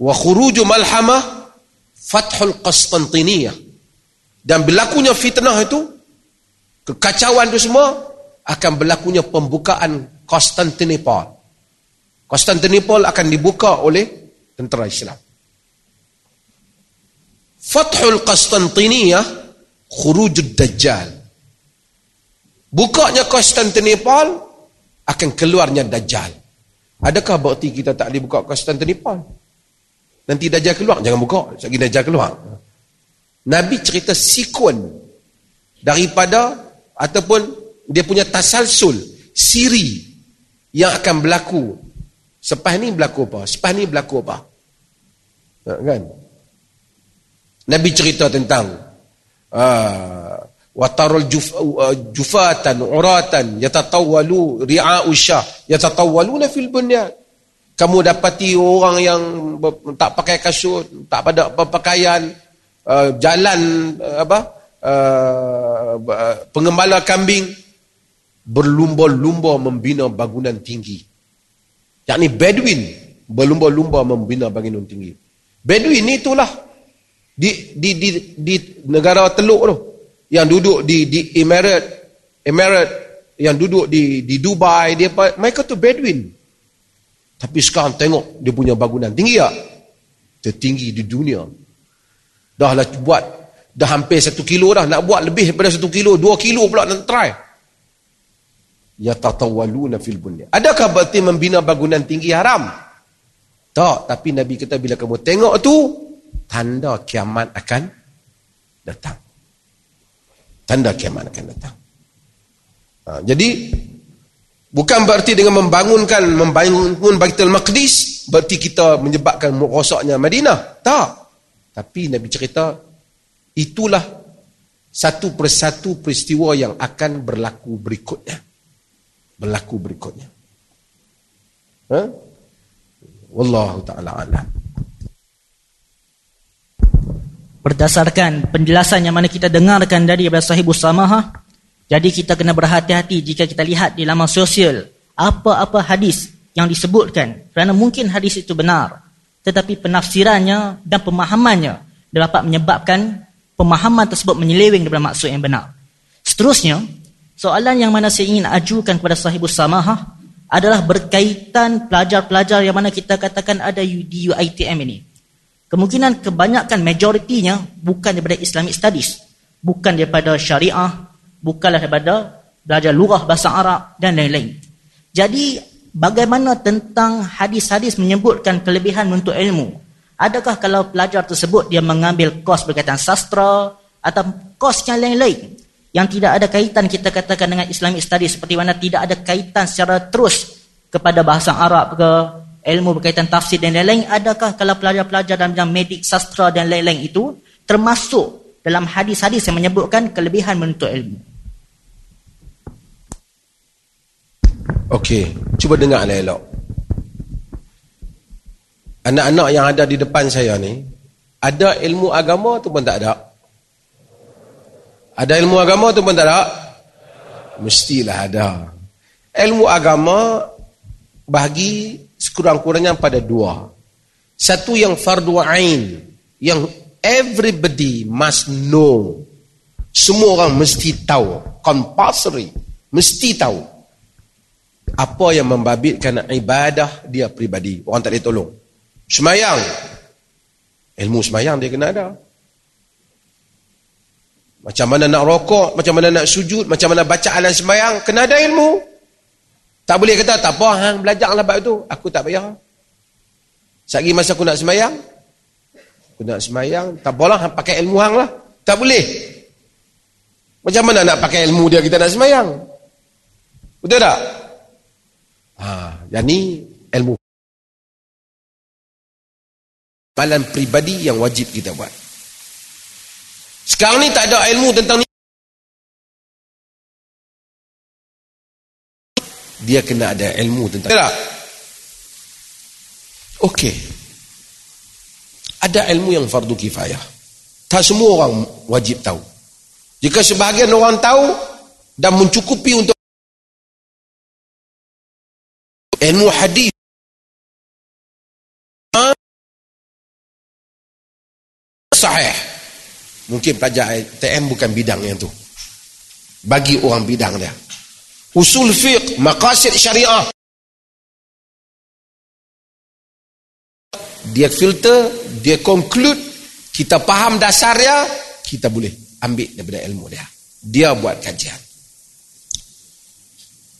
Wa khuruju malhamah fathul Qastantiniyah. Dan berlakunya fitnah itu, kekacauan itu semua, akan berlakunya pembukaan Konstantinopel. Konstantinopel akan dibuka oleh tentera Islam. Fathul Qastantiniyah, khurujud Dajjal. Bukanya Konstantinopel, akan keluarnya Dajjal. Adakah berarti kita tak boleh buka Konstantinopel? Nanti Dajjal keluar, jangan buka. Lagi Dajjal keluar. Nabi cerita sikun daripada ataupun dia punya tasalsul, siri yang akan berlaku. Sepah ni berlaku apa? Sepah ni berlaku apa? Ha, kan? Nabi cerita tentang uh, watarul uh, jufatan uratan yatatawwalu ri'a'u syah yatatawwaluna fil bunyan. Kamu dapati orang yang tak pakai kasut tak pada pakaian uh, jalan uh, apa pengembala kambing berlumba-lumba membina bangunan tinggi. Yakni bedouin berlumba-lumba membina bangunan tinggi. Bedouin ni itulah di di di, di negara teluk tu yang duduk di di Emirat Emirat yang duduk di di Dubai dia mereka tu Bedouin Tapi sekarang tengok dia punya bangunan tinggi tak? Tertinggi di dunia. Dah lah buat, dah hampir satu kilo dah. Nak buat lebih daripada satu kilo, dua kilo pula nak try. Ya tatawaluna fil bunya. Adakah berarti membina bangunan tinggi haram? Tak, tapi Nabi kata bila kamu tengok tu, tanda kiamat akan datang. Tanda kiamat akan datang. Ha, jadi, bukan berarti dengan membangunkan, membangun Baitul Maqdis, berarti kita menyebabkan rosaknya Madinah. Tak. Tapi Nabi cerita, itulah satu persatu peristiwa yang akan berlaku berikutnya berlaku berikutnya. Ha? Wallahu taala alam. Berdasarkan penjelasan yang mana kita dengarkan dari Sahibus Samaha, jadi kita kena berhati-hati jika kita lihat di laman sosial apa-apa hadis yang disebutkan kerana mungkin hadis itu benar tetapi penafsirannya dan pemahamannya dapat menyebabkan pemahaman tersebut menyeleweng daripada maksud yang benar. Seterusnya, Soalan yang mana saya ingin ajukan kepada sahibus samahah adalah berkaitan pelajar-pelajar yang mana kita katakan ada di UITM ini. Kemungkinan kebanyakan majoritinya bukan daripada Islamic Studies. Bukan daripada syariah, bukanlah daripada belajar lurah bahasa Arab dan lain-lain. Jadi bagaimana tentang hadis-hadis menyebutkan kelebihan untuk ilmu? Adakah kalau pelajar tersebut dia mengambil kos berkaitan sastra atau kos yang lain-lain? yang tidak ada kaitan kita katakan dengan Islamic studies seperti mana tidak ada kaitan secara terus kepada bahasa Arab ke ilmu berkaitan tafsir dan lain-lain adakah kalau pelajar-pelajar dalam bidang medik sastra dan lain-lain itu termasuk dalam hadis-hadis yang menyebutkan kelebihan menuntut ilmu Okey, cuba dengar elok. Anak-anak yang ada di depan saya ni ada ilmu agama ataupun tak ada? Ada ilmu agama tu pun tak ada? Mestilah ada. Ilmu agama bagi sekurang-kurangnya pada dua. Satu yang fardu ain, yang everybody must know. Semua orang mesti tahu, compulsory, mesti tahu. Apa yang membabitkan ibadah dia pribadi. Orang tak boleh tolong. Semayang. Ilmu semayang dia kena ada. Macam mana nak rokok, macam mana nak sujud, macam mana baca alam sembahyang, kena ada ilmu. Tak boleh kata, tak apa, hang belajarlah bab itu. Aku tak payah. Sagi masa aku nak sembahyang, aku nak sembahyang, tak apalah, hang pakai ilmu hang lah. Tak boleh. Macam mana nak pakai ilmu dia kita nak sembahyang? Betul tak? Ha, yang ni ilmu. Balan pribadi yang wajib kita buat. Sekarang ni tak ada ilmu tentang ni. Dia kena ada ilmu tentang tak? Okey. Ada ilmu yang fardu kifayah. Tak semua orang wajib tahu. Jika sebahagian orang tahu dan mencukupi untuk ilmu hadis sahih Mungkin pelajar TM bukan bidang yang tu. Bagi orang bidang dia. Usul fiqh, maqasid syariah. Dia filter, dia conclude, kita faham dasar dia, kita boleh ambil daripada ilmu dia. Dia buat kajian.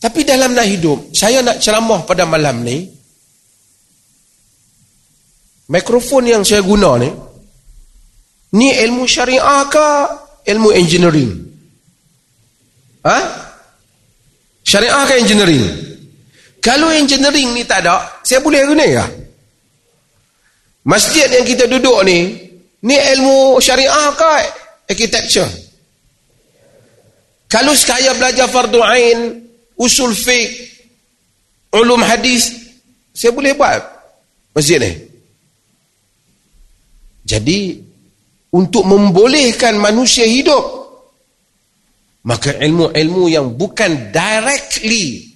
Tapi dalam nak hidup, saya nak ceramah pada malam ni, mikrofon yang saya guna ni, Ni ilmu syariah ke ilmu engineering? Ha? Syariah ke engineering? Kalau engineering ni tak ada, saya boleh guna ya? Masjid yang kita duduk ni, ni ilmu syariah ke architecture? Kalau sekaya belajar fardu ain, usul fiqh, ulum hadis, saya boleh buat masjid ni. Jadi untuk membolehkan manusia hidup maka ilmu-ilmu yang bukan directly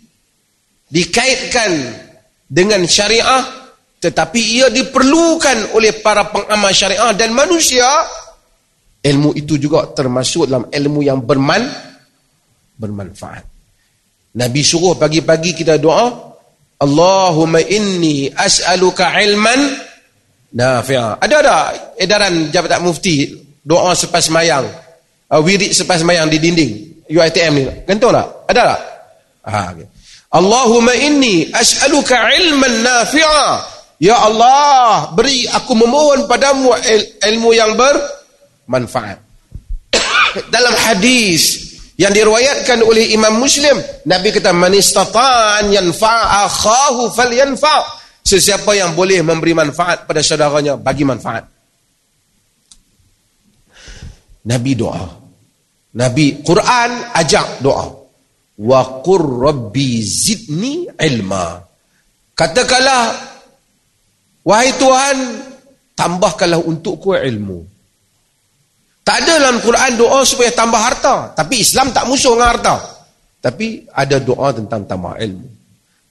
dikaitkan dengan syariah tetapi ia diperlukan oleh para pengamal syariah dan manusia ilmu itu juga termasuk dalam ilmu yang berman bermanfaat Nabi suruh pagi-pagi kita doa Allahumma inni as'aluka ilman nafi'a. Ada tak edaran Jabatan Mufti doa selepas semayang? Uh, wirid selepas semayang di dinding UiTM ni. Gantung tak? Ada tak? Ha, okay. Allahumma inni as'aluka ilman nafi'a. Ya Allah, beri aku memohon padamu ilmu yang bermanfaat. [COUGHS] Dalam hadis yang diriwayatkan oleh Imam Muslim Nabi kata man istata'an yanfa'a akhahu falyanfa' sesiapa yang boleh memberi manfaat pada saudaranya bagi manfaat Nabi doa Nabi Quran ajak doa wa qur rabbi zidni ilma katakanlah wahai Tuhan tambahkanlah untukku ilmu tak ada dalam Quran doa supaya tambah harta. Tapi Islam tak musuh dengan harta. Tapi ada doa tentang tambah ilmu.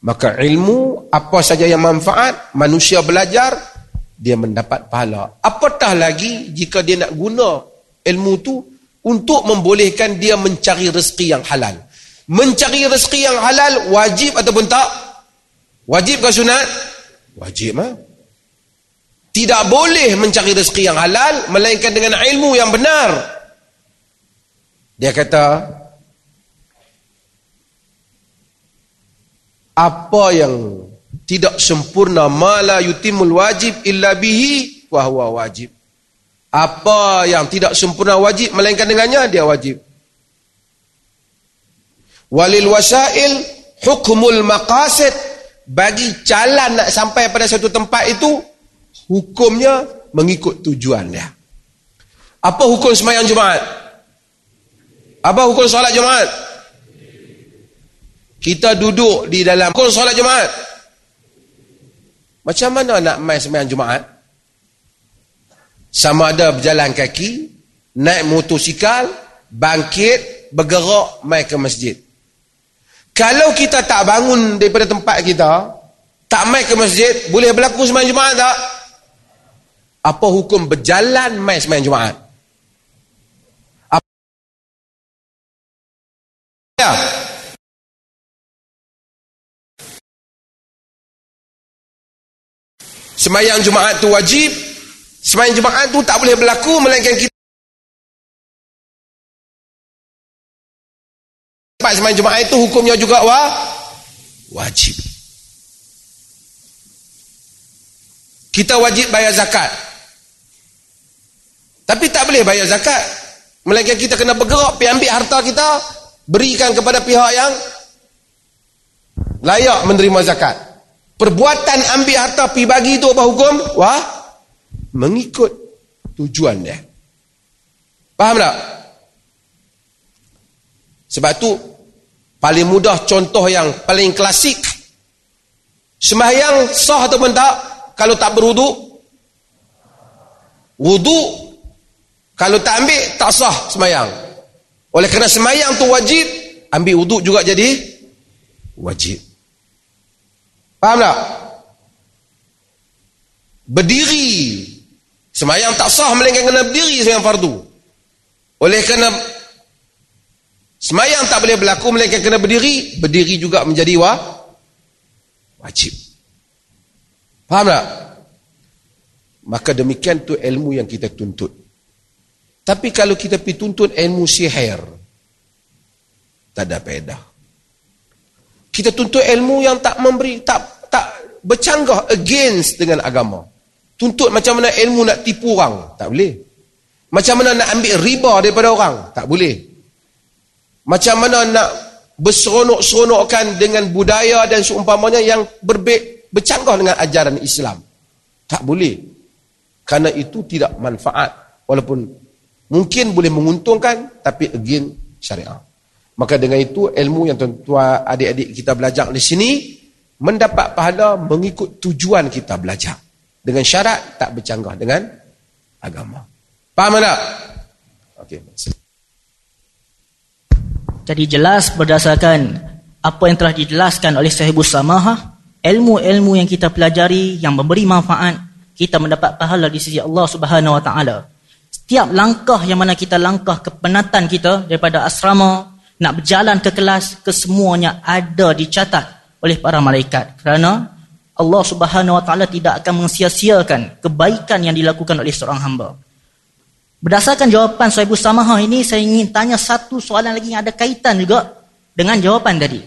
Maka ilmu, apa saja yang manfaat, manusia belajar, dia mendapat pahala. Apatah lagi jika dia nak guna ilmu tu untuk membolehkan dia mencari rezeki yang halal. Mencari rezeki yang halal wajib ataupun tak? Wajib ke sunat? Wajib. Ha? tidak boleh mencari rezeki yang halal melainkan dengan ilmu yang benar dia kata apa yang tidak sempurna mala yutimul wajib illa bihi wa huwa wajib apa yang tidak sempurna wajib melainkan dengannya dia wajib walil wasail hukmul maqasid bagi jalan nak sampai pada satu tempat itu hukumnya mengikut tujuan dia. Apa hukum semayang Jumaat? Apa hukum solat Jumaat? Kita duduk di dalam hukum solat Jumaat. Macam mana nak main semayang Jumaat? Sama ada berjalan kaki, naik motosikal, bangkit, bergerak, main ke masjid. Kalau kita tak bangun daripada tempat kita, tak main ke masjid, boleh berlaku semayang Jumaat tak? apa hukum berjalan mai sembahyang Jumaat? Apa ya? Sembahyang Jumaat tu wajib. Sembahyang Jumaat tu tak boleh berlaku melainkan kita Sembahyang Jumaat itu hukumnya juga wa wajib. Kita wajib bayar zakat. Tapi tak boleh bayar zakat. Melainkan kita kena bergerak pergi ambil harta kita, berikan kepada pihak yang layak menerima zakat. Perbuatan ambil harta pergi bagi itu apa hukum? Wah, mengikut tujuan dia. Faham tak? Sebab tu paling mudah contoh yang paling klasik sembahyang sah ataupun tak kalau tak berwuduk wuduk kalau tak ambil, tak sah semayang. Oleh kerana semayang tu wajib, ambil wuduk juga jadi wajib. Faham tak? Berdiri. Semayang tak sah melainkan kena berdiri semayang fardu. Oleh kerana semayang tak boleh berlaku melainkan kena berdiri, berdiri juga menjadi wa wajib. Faham tak? Maka demikian tu ilmu yang kita tuntut. Tapi kalau kita pergi tuntut ilmu sihir, tak ada pedah. Kita tuntut ilmu yang tak memberi, tak tak bercanggah against dengan agama. Tuntut macam mana ilmu nak tipu orang, tak boleh. Macam mana nak ambil riba daripada orang, tak boleh. Macam mana nak berseronok-seronokkan dengan budaya dan seumpamanya yang berbe bercanggah dengan ajaran Islam. Tak boleh. Karena itu tidak manfaat. Walaupun Mungkin boleh menguntungkan tapi again syariah. Maka dengan itu ilmu yang tuan-tuan adik-adik kita belajar di sini mendapat pahala mengikut tujuan kita belajar. Dengan syarat tak bercanggah dengan agama. Faham tak? Okey. Jadi jelas berdasarkan apa yang telah dijelaskan oleh Sahibus Samaha, ilmu-ilmu yang kita pelajari yang memberi manfaat, kita mendapat pahala di sisi Allah Subhanahu Wa Taala. Setiap langkah yang mana kita langkah ke penatan kita daripada asrama, nak berjalan ke kelas, kesemuanya ada dicatat oleh para malaikat kerana Allah Subhanahu Wa Taala tidak akan mensia-siakan kebaikan yang dilakukan oleh seorang hamba. Berdasarkan jawapan Sahibu Samaha ini, saya ingin tanya satu soalan lagi yang ada kaitan juga dengan jawapan tadi.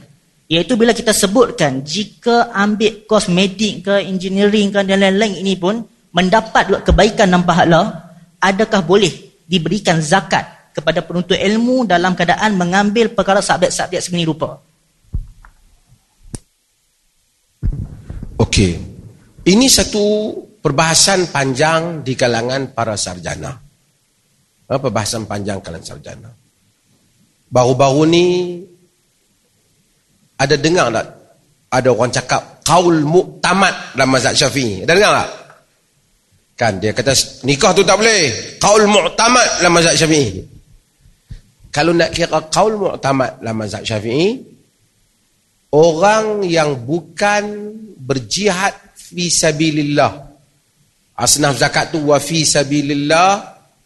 Iaitu bila kita sebutkan, jika ambil kos medik ke engineering ke dan lain-lain ini pun, mendapat juga kebaikan dan pahala, adakah boleh diberikan zakat kepada penuntut ilmu dalam keadaan mengambil perkara subjek-subjek segini rupa? Okey. Ini satu perbahasan panjang di kalangan para sarjana. Apa bahasan panjang kalian sarjana? Baru-baru ni ada dengar tak? Ada orang cakap kaul muktamad dalam mazhab Syafi'i. Ada dengar tak? Kan dia kata nikah tu tak boleh. Kaul muktamad dalam mazhab Syafi'i. Kalau nak kira kaul muktamad dalam mazhab Syafi'i, orang yang bukan berjihad fi sabilillah. Asnaf zakat tu wa fi sabilillah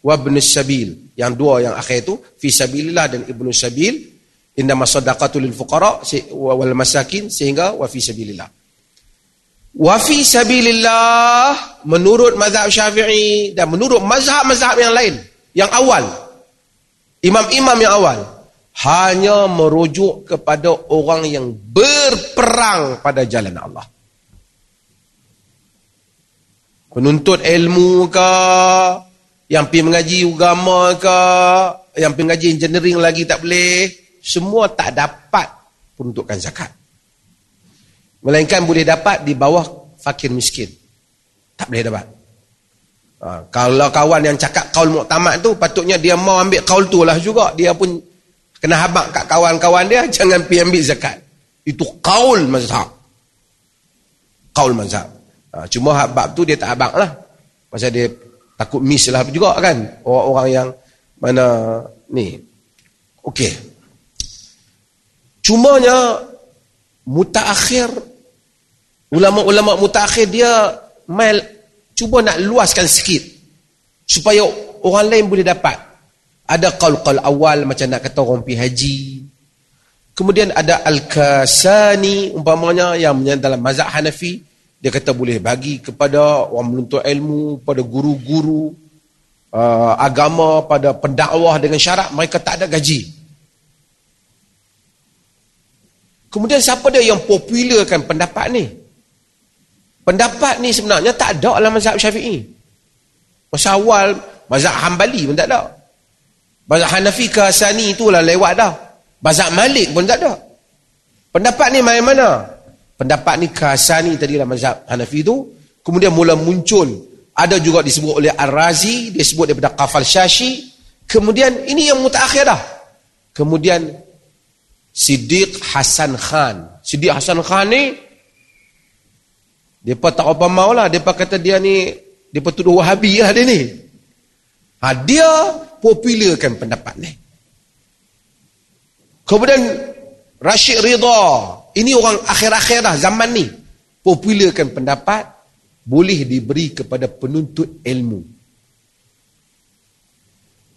wa ibn sabil. Yang dua yang akhir itu fi sabilillah dan ibn sabil. Inna masadaqatu lil fuqara wal masakin sehingga wa fi sabilillah. Wa fi sabilillah menurut mazhab syafi'i dan menurut mazhab-mazhab yang lain yang awal. Imam-imam yang awal hanya merujuk kepada orang yang berperang pada jalan Allah penuntut ilmu ke yang pergi mengaji agama ke, yang pergi mengaji engineering lagi tak boleh, semua tak dapat peruntukan zakat. Melainkan boleh dapat di bawah fakir miskin. Tak boleh dapat. Ha, kalau kawan yang cakap kaul muktamad tu, patutnya dia mau ambil kaul tu lah juga. Dia pun kena habak kat kawan-kawan dia, [LAUGHS] jangan pergi ambil zakat. Itu kaul mazhab. Kaul mazhab. Ha, cuma habak tu dia tak habak lah. Pasal dia takut miss lah juga kan orang-orang yang mana ni okey cumanya mutaakhir ulama-ulama mutaakhir dia mail cuba nak luaskan sikit supaya orang lain boleh dapat ada qaul-qaul awal macam nak kata orang pergi haji kemudian ada al-kasani umpamanya yang dalam mazhab Hanafi dia kata boleh bagi kepada orang menuntut ilmu, pada guru-guru uh, agama, pada pendakwah dengan syarat mereka tak ada gaji. Kemudian siapa dia yang popularkan pendapat ni? Pendapat ni sebenarnya tak ada dalam mazhab syafi'i. Masa awal, mazhab hambali pun tak ada. Mazhab Hanafi ke Hasani itulah lewat dah. Mazhab Malik pun tak ada. Pendapat ni main mana? pendapat ni Kasani tadi dalam mazhab Hanafi itu kemudian mula muncul. Ada juga disebut oleh Ar-Razi dia sebut daripada Qafal Syashi. Kemudian ini yang mutakhir dah. Kemudian Siddiq Hasan Khan. Siddiq Hasan Khan ni dia tak apa mau lah dia kata dia ni dia tuduh wahabi lah dia ni ha, dia popularkan pendapat ni kemudian Rashid Ridha ini orang akhir-akhir dah zaman ni. Popularkan pendapat boleh diberi kepada penuntut ilmu.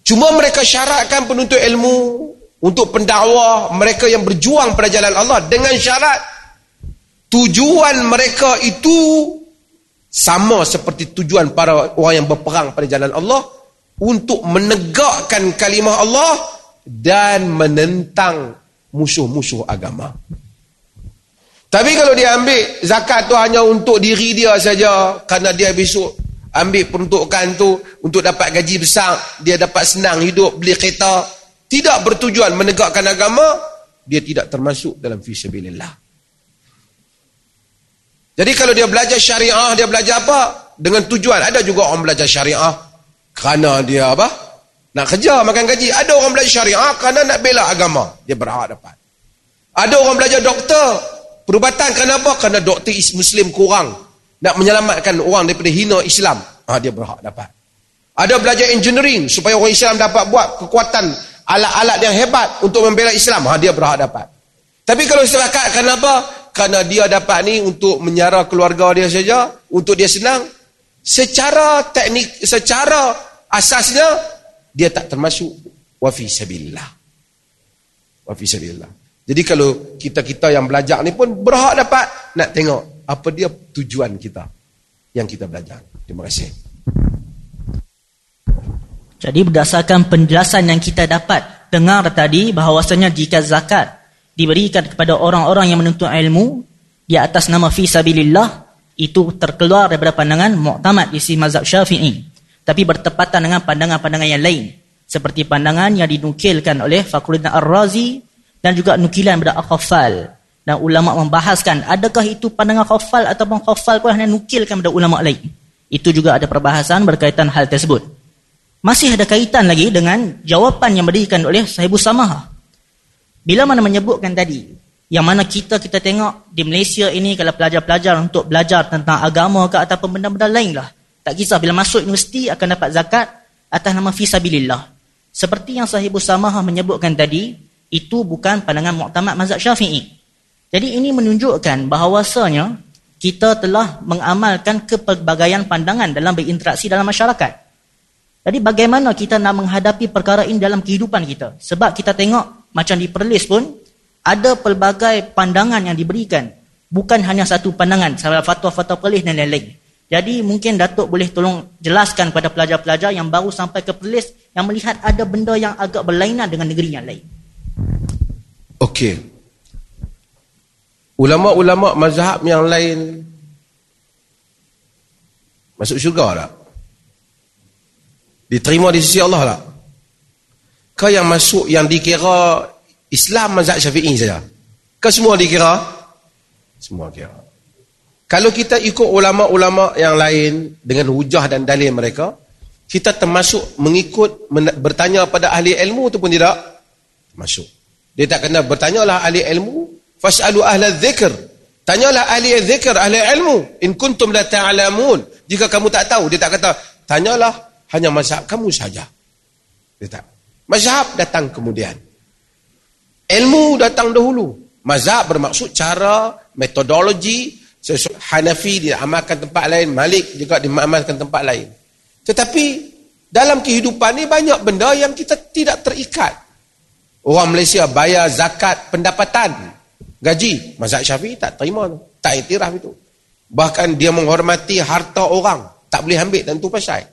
Cuma mereka syaratkan penuntut ilmu untuk pendakwah mereka yang berjuang pada jalan Allah dengan syarat tujuan mereka itu sama seperti tujuan para orang yang berperang pada jalan Allah untuk menegakkan kalimah Allah dan menentang musuh-musuh agama. Tapi kalau dia ambil zakat tu hanya untuk diri dia saja kerana dia besok ambil peruntukan tu untuk dapat gaji besar, dia dapat senang hidup, beli kereta, tidak bertujuan menegakkan agama, dia tidak termasuk dalam fisabilillah. Jadi kalau dia belajar syariah, dia belajar apa? Dengan tujuan. Ada juga orang belajar syariah kerana dia apa? Nak kerja, makan gaji. Ada orang belajar syariah kerana nak bela agama. Dia berhak dapat. Ada orang belajar doktor Perubatan kenapa? Kerana doktor Muslim kurang. Nak menyelamatkan orang daripada hina Islam. Ha, dia berhak dapat. Ada belajar engineering supaya orang Islam dapat buat kekuatan alat-alat yang hebat untuk membela Islam. Ha, dia berhak dapat. Tapi kalau setakat kenapa? Kerana dia dapat ni untuk menyara keluarga dia saja. Untuk dia senang. Secara teknik, secara asasnya, dia tak termasuk wafi sabilillah. Wafi sabilillah. Jadi kalau kita-kita yang belajar ni pun berhak dapat nak tengok apa dia tujuan kita yang kita belajar. Terima kasih. Jadi berdasarkan penjelasan yang kita dapat dengar tadi bahawasanya jika zakat diberikan kepada orang-orang yang menuntut ilmu di atas nama fi sabilillah itu terkeluar daripada pandangan mu'tamad isi mazhab Syafi'i. Tapi bertepatan dengan pandangan-pandangan yang lain. Seperti pandangan yang dinukilkan oleh Fakhruddin Ar-Razi dan juga nukilan daripada Al-Khaffal. Dan ulama membahaskan adakah itu pandangan Khaffal ataupun Khaffal pun hanya nukilkan daripada ulama lain. Itu juga ada perbahasan berkaitan hal tersebut. Masih ada kaitan lagi dengan jawapan yang diberikan oleh Sahibus Samah. Bila mana menyebutkan tadi, yang mana kita kita tengok di Malaysia ini kalau pelajar-pelajar untuk belajar tentang agama ke ataupun benda-benda lain lah. Tak kisah bila masuk universiti akan dapat zakat atas nama fisabilillah. Seperti yang Sahibus Samah menyebutkan tadi, itu bukan pandangan muqtamad mazhab syafi'i. Jadi ini menunjukkan bahawasanya kita telah mengamalkan kepelbagaian pandangan dalam berinteraksi dalam masyarakat. Jadi bagaimana kita nak menghadapi perkara ini dalam kehidupan kita? Sebab kita tengok macam di Perlis pun ada pelbagai pandangan yang diberikan. Bukan hanya satu pandangan, salah fatwa-fatwa Perlis dan lain-lain. Jadi mungkin Datuk boleh tolong jelaskan kepada pelajar-pelajar yang baru sampai ke Perlis yang melihat ada benda yang agak berlainan dengan negeri yang lain. Okey. Ulama-ulama mazhab yang lain masuk syurga tak? Diterima di sisi Allah tak? Kau yang masuk yang dikira Islam mazhab syafi'i saja? Kau semua dikira? Semua kira. Kalau kita ikut ulama-ulama yang lain dengan hujah dan dalil mereka, kita termasuk mengikut bertanya pada ahli ilmu ataupun tidak? Masuk. Dia tak kena bertanyalah ahli ilmu, fas'alu ahla dzikr. Tanyalah ahli dzikr, ahli ilmu, in kuntum la ta'lamun. Jika kamu tak tahu, dia tak kata tanyalah hanya mazhab kamu saja. Dia tak. Mazhab datang kemudian. Ilmu datang dahulu. Mazhab bermaksud cara, metodologi, Hanafi diamalkan tempat lain, Malik juga diamalkan tempat lain. Tetapi dalam kehidupan ni banyak benda yang kita tidak terikat. Orang Malaysia bayar zakat pendapatan, gaji. Mazhab Syafi'i tak terima tu. Tak iktiraf itu. Bahkan dia menghormati harta orang. Tak boleh ambil dan tu pasal.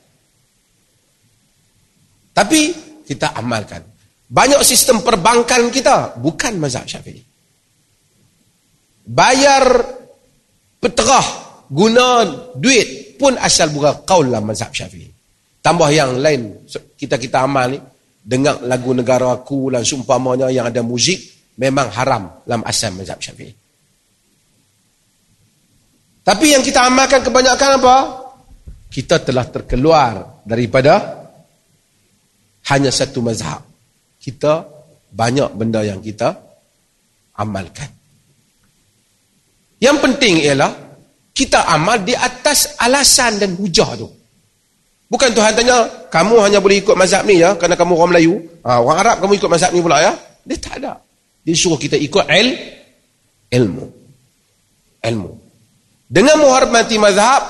Tapi kita amalkan. Banyak sistem perbankan kita bukan mazhab syafi'i. Bayar peterah guna duit pun asal bukan kaul lah mazhab syafi'i. Tambah yang lain kita-kita amal ni dengar lagu negara aku dan sumpamanya yang ada muzik memang haram dalam asal mazhab syafi'i. Tapi yang kita amalkan kebanyakan apa? Kita telah terkeluar daripada hanya satu mazhab. Kita banyak benda yang kita amalkan. Yang penting ialah kita amal di atas alasan dan hujah tu. Bukan Tuhan tanya, kamu hanya boleh ikut mazhab ni ya, kerana kamu orang Melayu. Ha, orang Arab kamu ikut mazhab ni pula ya. Dia tak ada. Dia suruh kita ikut il, ilmu. Ilmu. Dengan menghormati mazhab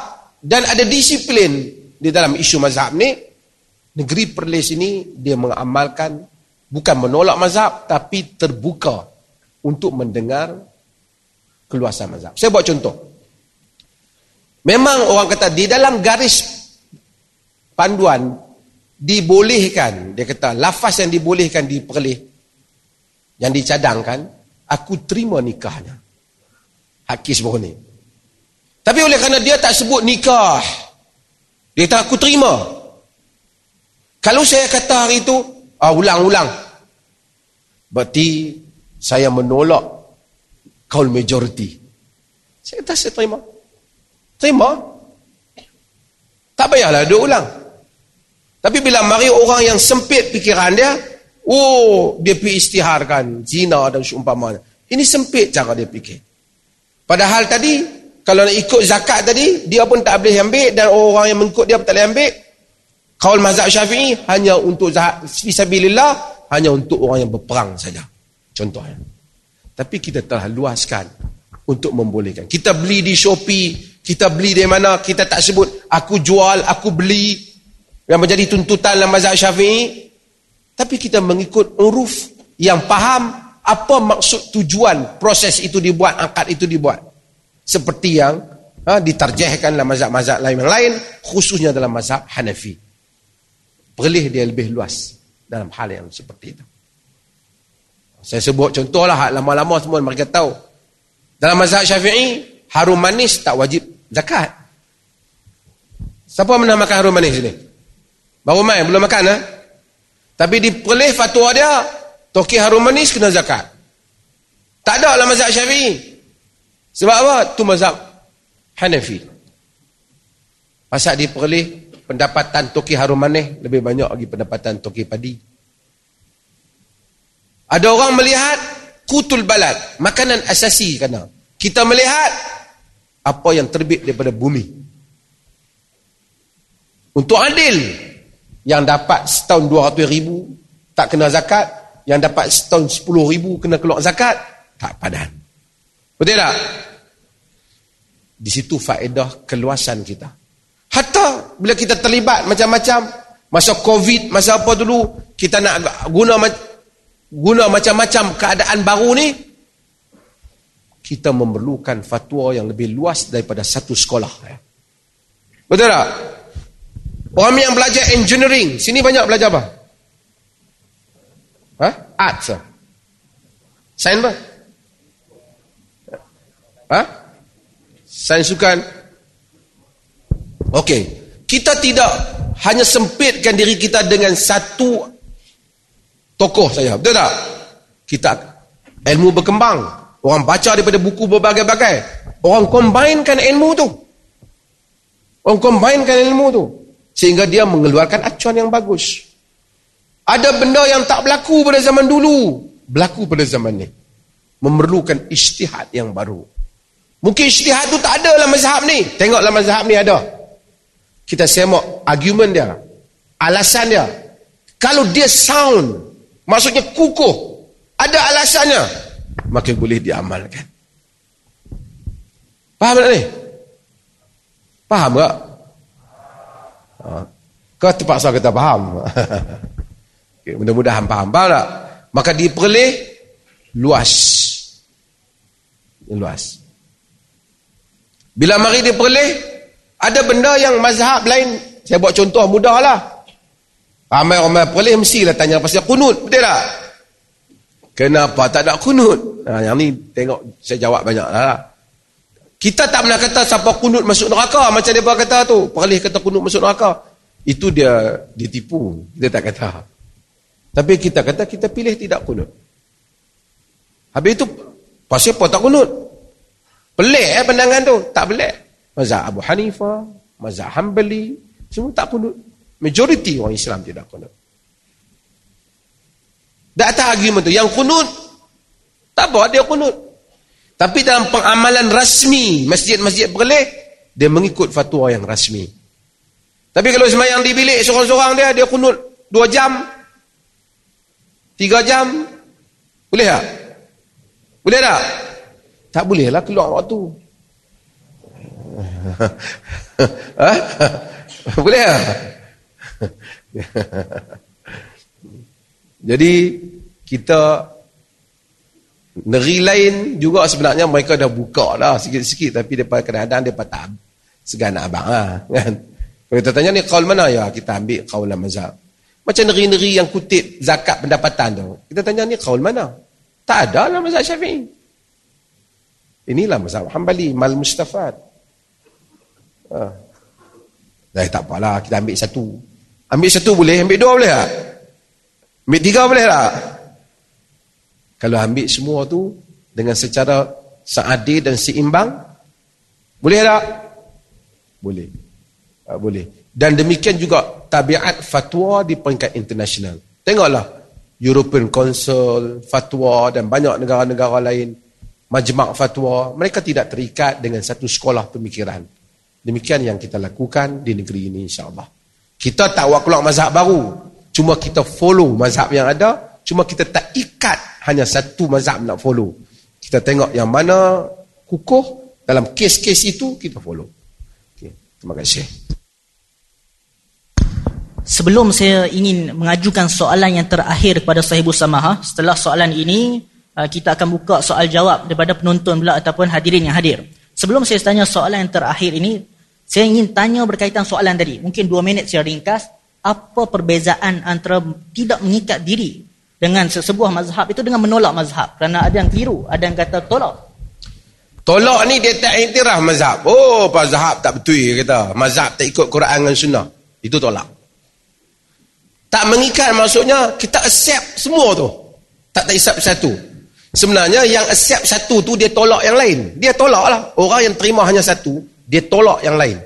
dan ada disiplin di dalam isu mazhab ni, negeri Perlis ini dia mengamalkan bukan menolak mazhab tapi terbuka untuk mendengar keluasan mazhab. Saya buat contoh. Memang orang kata di dalam garis panduan dibolehkan, dia kata lafaz yang dibolehkan di Perlis yang dicadangkan, aku terima nikahnya. Hakis bawah ni. Tapi oleh kerana dia tak sebut nikah, dia kata aku terima. Kalau saya kata hari itu, ah, ulang-ulang. Berarti saya menolak kaul majoriti. Saya kata saya terima. Terima. Tak payahlah dia ulang. Tapi bila mari orang yang sempit fikiran dia, oh, dia pergi istiharkan zina dan seumpamanya. Ini sempit cara dia fikir. Padahal tadi, kalau nak ikut zakat tadi, dia pun tak boleh ambil dan orang yang mengikut dia pun tak boleh ambil. Kaul mazhab syafi'i hanya untuk fisabilillah, hanya untuk orang yang berperang saja. Contohnya. Tapi kita telah luaskan untuk membolehkan. Kita beli di Shopee, kita beli di mana, kita tak sebut aku jual, aku beli yang menjadi tuntutan dalam mazhab syafi'i. Tapi kita mengikut uruf yang faham apa maksud tujuan proses itu dibuat, angkat itu dibuat. Seperti yang ha, ditarjahkan dalam mazhab-mazhab lain yang lain, khususnya dalam mazhab Hanafi. Perlih dia lebih luas dalam hal yang seperti itu. Saya sebut contohlah, lama-lama semua mereka tahu. Dalam mazhab syafi'i, harum manis tak wajib zakat. Siapa pernah makan harum manis ni? Baru main, belum makan ha? Tapi di perlih fatwa dia, toki harum manis kena zakat. Tak ada dalam mazhab syafi'i. Sebab apa? Itu mazhab Hanafi. Pasal di perlih, pendapatan toki harum manis lebih banyak lagi pendapatan toki padi. Ada orang melihat kutul balad, makanan asasi kena. Kita melihat apa yang terbit daripada bumi. Untuk adil, yang dapat setahun 200 ribu tak kena zakat, yang dapat setahun 10 ribu kena keluar zakat, tak padan. Betul tak? Di situ faedah keluasan kita. Hatta bila kita terlibat macam-macam, masa COVID, masa apa dulu, kita nak guna guna macam-macam keadaan baru ni, kita memerlukan fatwa yang lebih luas daripada satu sekolah. Betul tak? Orang yang belajar engineering, sini banyak belajar apa? Ha? Arts. Sains apa? Ha? Sains sukan. Okey. Kita tidak hanya sempitkan diri kita dengan satu tokoh saya. Betul tak? Kita ilmu berkembang. Orang baca daripada buku berbagai-bagai. Orang combinekan ilmu tu. Orang combinekan ilmu tu. Sehingga dia mengeluarkan acuan yang bagus. Ada benda yang tak berlaku pada zaman dulu. Berlaku pada zaman ni. Memerlukan istihad yang baru. Mungkin istihad tu tak ada dalam mazhab ni. Tengoklah mazhab ni ada. Kita semak argument dia. Alasan dia. Kalau dia sound. Maksudnya kukuh. Ada alasannya maka boleh diamalkan. Faham tak ni? Faham tak? Ha. Kau terpaksa kita faham. [LAUGHS] mudah-mudahan faham. Faham tak? Maka diperlih luas. Luas. Bila mari diperlih, ada benda yang mazhab lain. Saya buat contoh mudahlah. Ramai orang perlih mestilah tanya pasal kunut. Betul tak? Kenapa tak ada kunut? Ha, yang ni tengok saya jawab banyak lah. Kita tak pernah kata siapa kunut masuk neraka macam dia kata tu. Perlih kata kunut masuk neraka. Itu dia ditipu. Kita tak kata. Tapi kita kata kita pilih tidak kunut. Habis itu pasal apa tak kunut? Pelik eh pandangan tu. Tak pelik. Mazhab Abu Hanifah, Mazhab Hanbali, semua tak kunut. Majoriti orang Islam tidak kunut. Tak atas argument tu. Yang kunut, tak apa dia kunut. Tapi dalam pengamalan rasmi, masjid-masjid perleh, dia mengikut fatwa yang rasmi. Tapi kalau semayang di bilik seorang-seorang dia, dia kunut dua jam, tiga jam, boleh tak? Boleh tak? Tak boleh lah keluar waktu. Ha? boleh tak? Jadi kita negeri lain juga sebenarnya mereka dah buka dah sikit-sikit tapi depa kadang-kadang depa tak segan abang lah, kan. Kalau kita tanya ni kaul mana ya kita ambil kaul mazhab. Macam negeri-negeri yang kutip zakat pendapatan tu. Kita tanya ni kaul mana? Tak ada lah mazhab Syafi'i. Inilah mazhab Hambali, mal mustafad. Ha. Dah tak apalah kita ambil satu. Ambil satu boleh, ambil dua boleh tak? Ambil tiga boleh tak? Kalau ambil semua tu dengan secara seadil dan seimbang, boleh tak? Boleh. Tak boleh. Dan demikian juga tabiat fatwa di peringkat internasional. Tengoklah. European Council, fatwa dan banyak negara-negara lain, majmak fatwa, mereka tidak terikat dengan satu sekolah pemikiran. Demikian yang kita lakukan di negeri ini insyaAllah. Kita tak buat keluar mazhab baru. Cuma kita follow mazhab yang ada, cuma kita tak ikat hanya satu mazhab nak follow. Kita tengok yang mana kukuh dalam kes-kes itu kita follow. Okay. Terima kasih. Sebelum saya ingin mengajukan soalan yang terakhir kepada sahibus samaha, setelah soalan ini, uh, kita akan buka soal jawab daripada penonton pula ataupun hadirin yang hadir. Sebelum saya tanya soalan yang terakhir ini, saya ingin tanya berkaitan soalan tadi. Mungkin dua minit saya ringkas. Apa perbezaan antara tidak mengikat diri dengan sesebuah mazhab itu dengan menolak mazhab? Kerana ada yang keliru, ada yang kata tolak. Tolak ni dia tak intirah mazhab. Oh, mazhab tak betul kata. Mazhab tak ikut Quran dan sunnah. Itu tolak. Tak mengikat maksudnya kita accept semua tu. Tak tak accept satu. Sebenarnya yang accept satu tu dia tolak yang lain. Dia tolak lah. Orang yang terima hanya satu, dia tolak yang lain.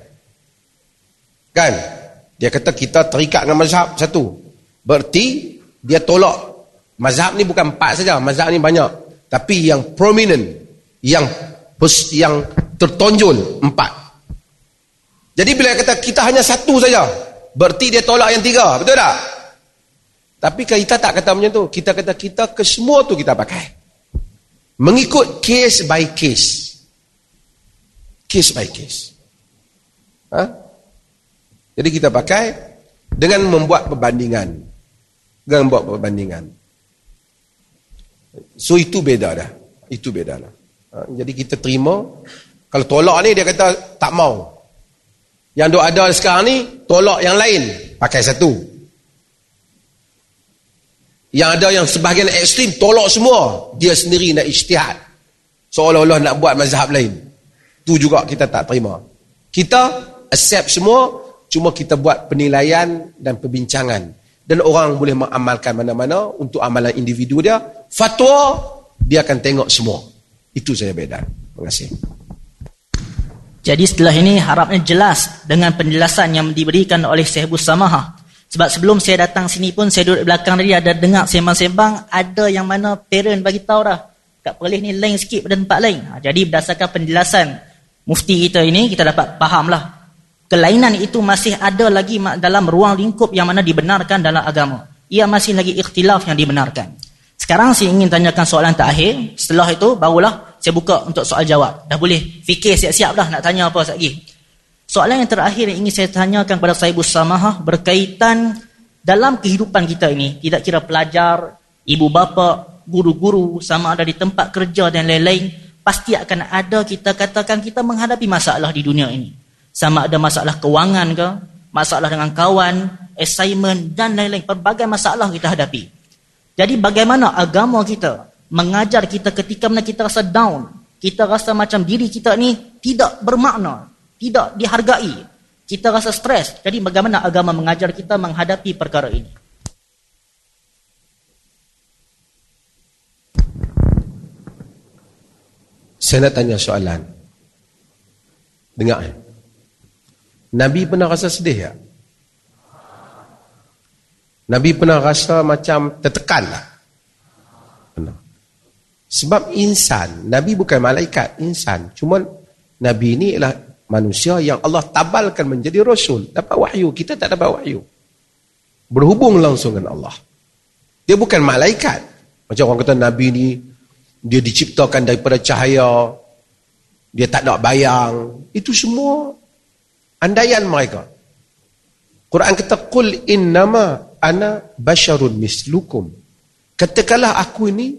Kan? Dia kata kita terikat dengan mazhab satu. Berarti dia tolak. Mazhab ni bukan empat saja. Mazhab ni banyak. Tapi yang prominent, yang yang tertonjol empat. Jadi bila kata kita hanya satu saja, berarti dia tolak yang tiga, betul tak? Tapi kita tak kata macam tu. Kita kata kita ke semua tu kita pakai. Mengikut case by case. Case by case. Ha? Jadi kita pakai dengan membuat perbandingan. Dengan membuat perbandingan. So itu beda dah. Itu beda lah. Ha, jadi kita terima. Kalau tolak ni dia kata tak mau. Yang duk ada sekarang ni tolak yang lain. Pakai satu. Yang ada yang sebahagian ekstrim tolak semua. Dia sendiri nak ijtihad. Seolah-olah nak buat mazhab lain. Tu juga kita tak terima. Kita accept semua. Cuma kita buat penilaian dan perbincangan. Dan orang boleh mengamalkan mana-mana untuk amalan individu dia. Fatwa, dia akan tengok semua. Itu saya beda. Terima kasih. Jadi setelah ini harapnya jelas dengan penjelasan yang diberikan oleh Syekh Samaha. Sebab sebelum saya datang sini pun saya duduk belakang tadi ada dengar sembang-sembang ada yang mana parent bagi tahu dah kat Perlis ni lain sikit pada tempat lain. Ha, jadi berdasarkan penjelasan mufti kita ini kita dapat fahamlah kelainan itu masih ada lagi dalam ruang lingkup yang mana dibenarkan dalam agama. Ia masih lagi ikhtilaf yang dibenarkan. Sekarang saya ingin tanyakan soalan terakhir. Setelah itu, barulah saya buka untuk soal jawab. Dah boleh fikir siap-siap dah nak tanya apa lagi. Soalan yang terakhir yang ingin saya tanyakan kepada Sahibu Samahah berkaitan dalam kehidupan kita ini. Tidak kira pelajar, ibu bapa, guru-guru, sama ada di tempat kerja dan lain-lain. Pasti akan ada kita katakan kita menghadapi masalah di dunia ini. Sama ada masalah kewangan ke, masalah dengan kawan, assignment dan lain-lain. Pelbagai masalah kita hadapi. Jadi bagaimana agama kita mengajar kita ketika mana kita rasa down, kita rasa macam diri kita ni tidak bermakna, tidak dihargai, kita rasa stres. Jadi bagaimana agama mengajar kita menghadapi perkara ini? Saya nak tanya soalan. Dengar. Eh? Nabi pernah rasa sedih tak? Nabi pernah rasa macam tertekan lah. Pernah. Sebab insan, Nabi bukan malaikat, insan. Cuma Nabi ini adalah manusia yang Allah tabalkan menjadi Rasul. Dapat wahyu, kita tak dapat wahyu. Berhubung langsung dengan Allah. Dia bukan malaikat. Macam orang kata Nabi ni, dia diciptakan daripada cahaya, dia tak ada bayang. Itu semua andaian mereka. Quran kata, Qul innama ana basharun mislukum. Katakanlah aku ini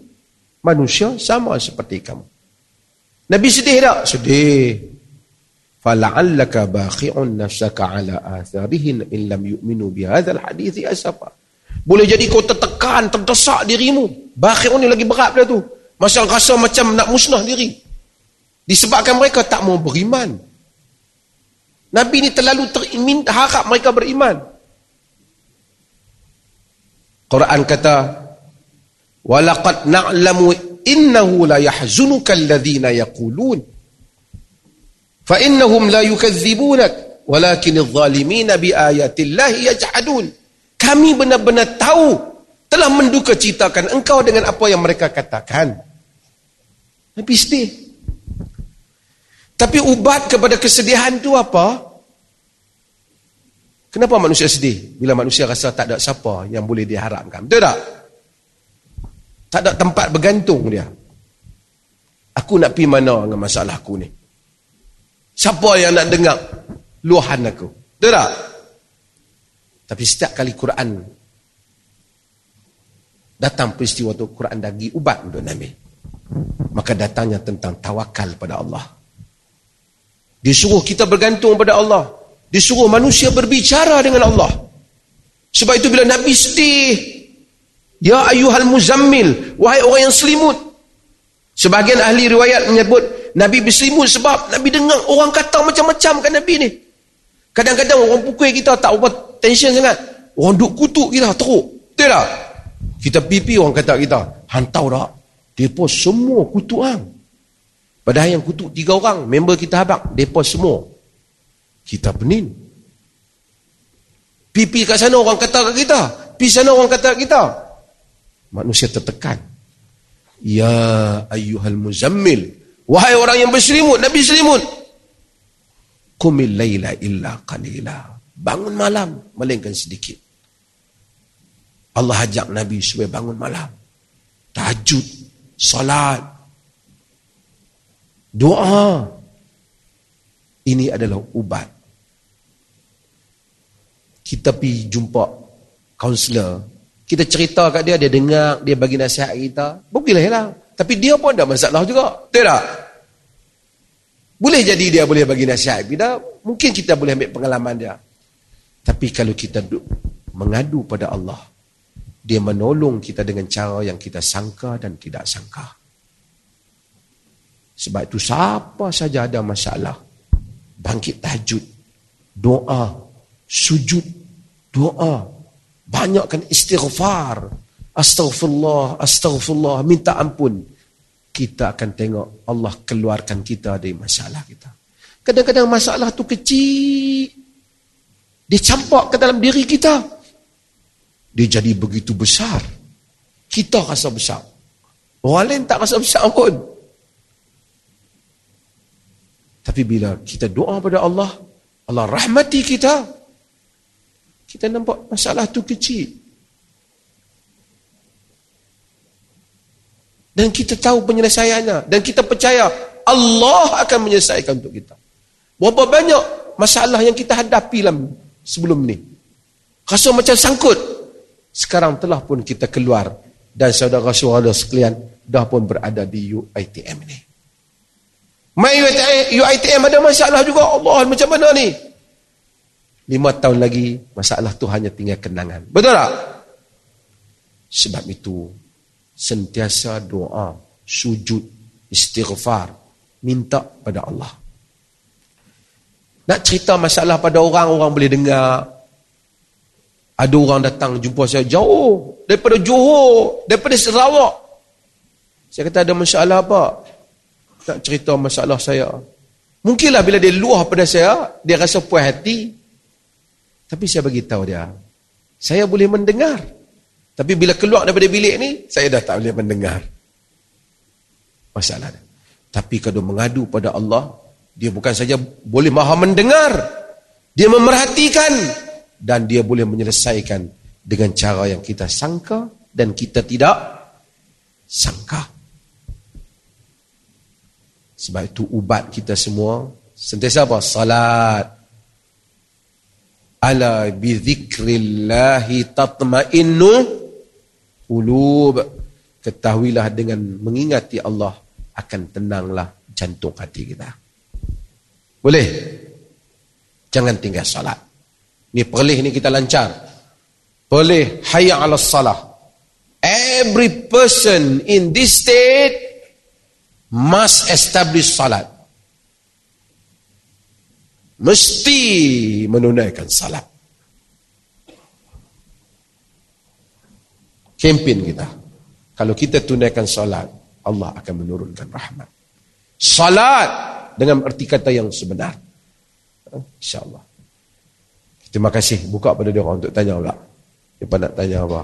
manusia sama seperti kamu. Nabi sedih tak? Sedih. Fala'allaka bakhi'un nafsaka ala atharihin in lam yu'minu bihadzal hadithi asafa. Boleh jadi kau tertekan, terdesak dirimu. Bakhi'un ni lagi berat pada tu. Masa rasa macam nak musnah diri. Disebabkan mereka tak mau beriman. Nabi ni terlalu terimin, harap mereka beriman. Quran kata la yahzunuka alladhina yaqulun fa innahum la yukadzibunak walakin adh-dhalimina bi ayati llahi yaj'adun kami benar-benar tahu telah menduka citakan engkau dengan apa yang mereka katakan tapi sedih tapi ubat kepada kesedihan itu apa Kenapa manusia sedih? Bila manusia rasa tak ada siapa yang boleh diharapkan. Betul tak? Tak ada tempat bergantung dia. Aku nak pergi mana dengan masalah aku ni? Siapa yang nak dengar luahan aku? Betul tak? Tapi setiap kali Quran Datang peristiwa itu Quran dagi ubat untuk Nabi. Maka datangnya tentang tawakal pada Allah. Disuruh kita bergantung pada Allah. Disuruh manusia berbicara dengan Allah. Sebab itu bila Nabi sedih. Ya ayuhal muzammil. Wahai orang yang selimut. Sebahagian ahli riwayat menyebut. Nabi berselimut sebab Nabi dengar orang kata macam-macam kan Nabi ni. Kadang-kadang orang pukul kita tak apa tension sangat. Orang duk kutuk kita teruk. Betul tak? Kita pipi orang kata kita, hantau tak? Depa semua kutuk hang. Padahal yang kutuk tiga orang, member kita habak, depa semua. Kita penin. Pipi kat sana orang kata kat kita. Pi sana orang kata kat kita. Manusia tertekan. Ya ayyuhal muzammil. Wahai orang yang berselimut, Nabi selimut. Kumil layla illa qalila. Bangun malam, melainkan sedikit. Allah ajak Nabi supaya bangun malam. Tahajud, salat, doa. Ini adalah ubat. Kita pergi jumpa kaunselor. Kita cerita kat dia, dia dengar, dia bagi nasihat kita. Boleh lah. Tapi dia pun ada masalah juga. Betul tak? Boleh jadi dia boleh bagi nasihat kita. Mungkin kita boleh ambil pengalaman dia. Tapi kalau kita mengadu pada Allah, dia menolong kita dengan cara yang kita sangka dan tidak sangka. Sebab itu siapa saja ada masalah, bangkit tahajud, doa, sujud, doa, banyakkan istighfar, astaghfirullah, astaghfirullah, minta ampun. Kita akan tengok Allah keluarkan kita dari masalah kita. Kadang-kadang masalah tu kecil. Dia campak ke dalam diri kita dia jadi begitu besar. Kita rasa besar. Orang lain tak rasa besar pun. Tapi bila kita doa pada Allah, Allah rahmati kita, kita nampak masalah tu kecil. Dan kita tahu penyelesaiannya. Dan kita percaya Allah akan menyelesaikan untuk kita. Berapa banyak masalah yang kita hadapi sebelum ni. Rasa macam sangkut sekarang telah pun kita keluar dan saudara-saudara sekalian dah pun berada di UITM ini. Main UITM ada masalah juga. Allah macam mana ni? Lima tahun lagi masalah tu hanya tinggal kenangan. Betul tak? Sebab itu sentiasa doa, sujud, istighfar, minta pada Allah. Nak cerita masalah pada orang, orang boleh dengar, ada orang datang jumpa saya jauh daripada Johor, daripada Sarawak. Saya kata ada masalah apa? Tak cerita masalah saya. Mungkinlah bila dia luah pada saya, dia rasa puas hati. Tapi saya bagi tahu dia, saya boleh mendengar. Tapi bila keluar daripada bilik ni, saya dah tak boleh mendengar. Masalah. Tapi kalau mengadu pada Allah, dia bukan saja boleh maha mendengar, dia memerhatikan dan dia boleh menyelesaikan dengan cara yang kita sangka dan kita tidak sangka. Sebab itu ubat kita semua sentiasa apa? Salat. Ala bi dzikrillahi tatma'innu qulub. Ketahuilah dengan mengingati Allah akan tenanglah jantung hati kita. Boleh? Jangan tinggal salat. Ni perlih ni kita lancar. Perlih hayya ala salah. Every person in this state must establish salat. Mesti menunaikan salat. Kempen kita. Kalau kita tunaikan salat, Allah akan menurunkan rahmat. Salat dengan erti kata yang sebenar. InsyaAllah. Terima kasih buka pada dia orang untuk tanya pula. Siapa nak tanya apa?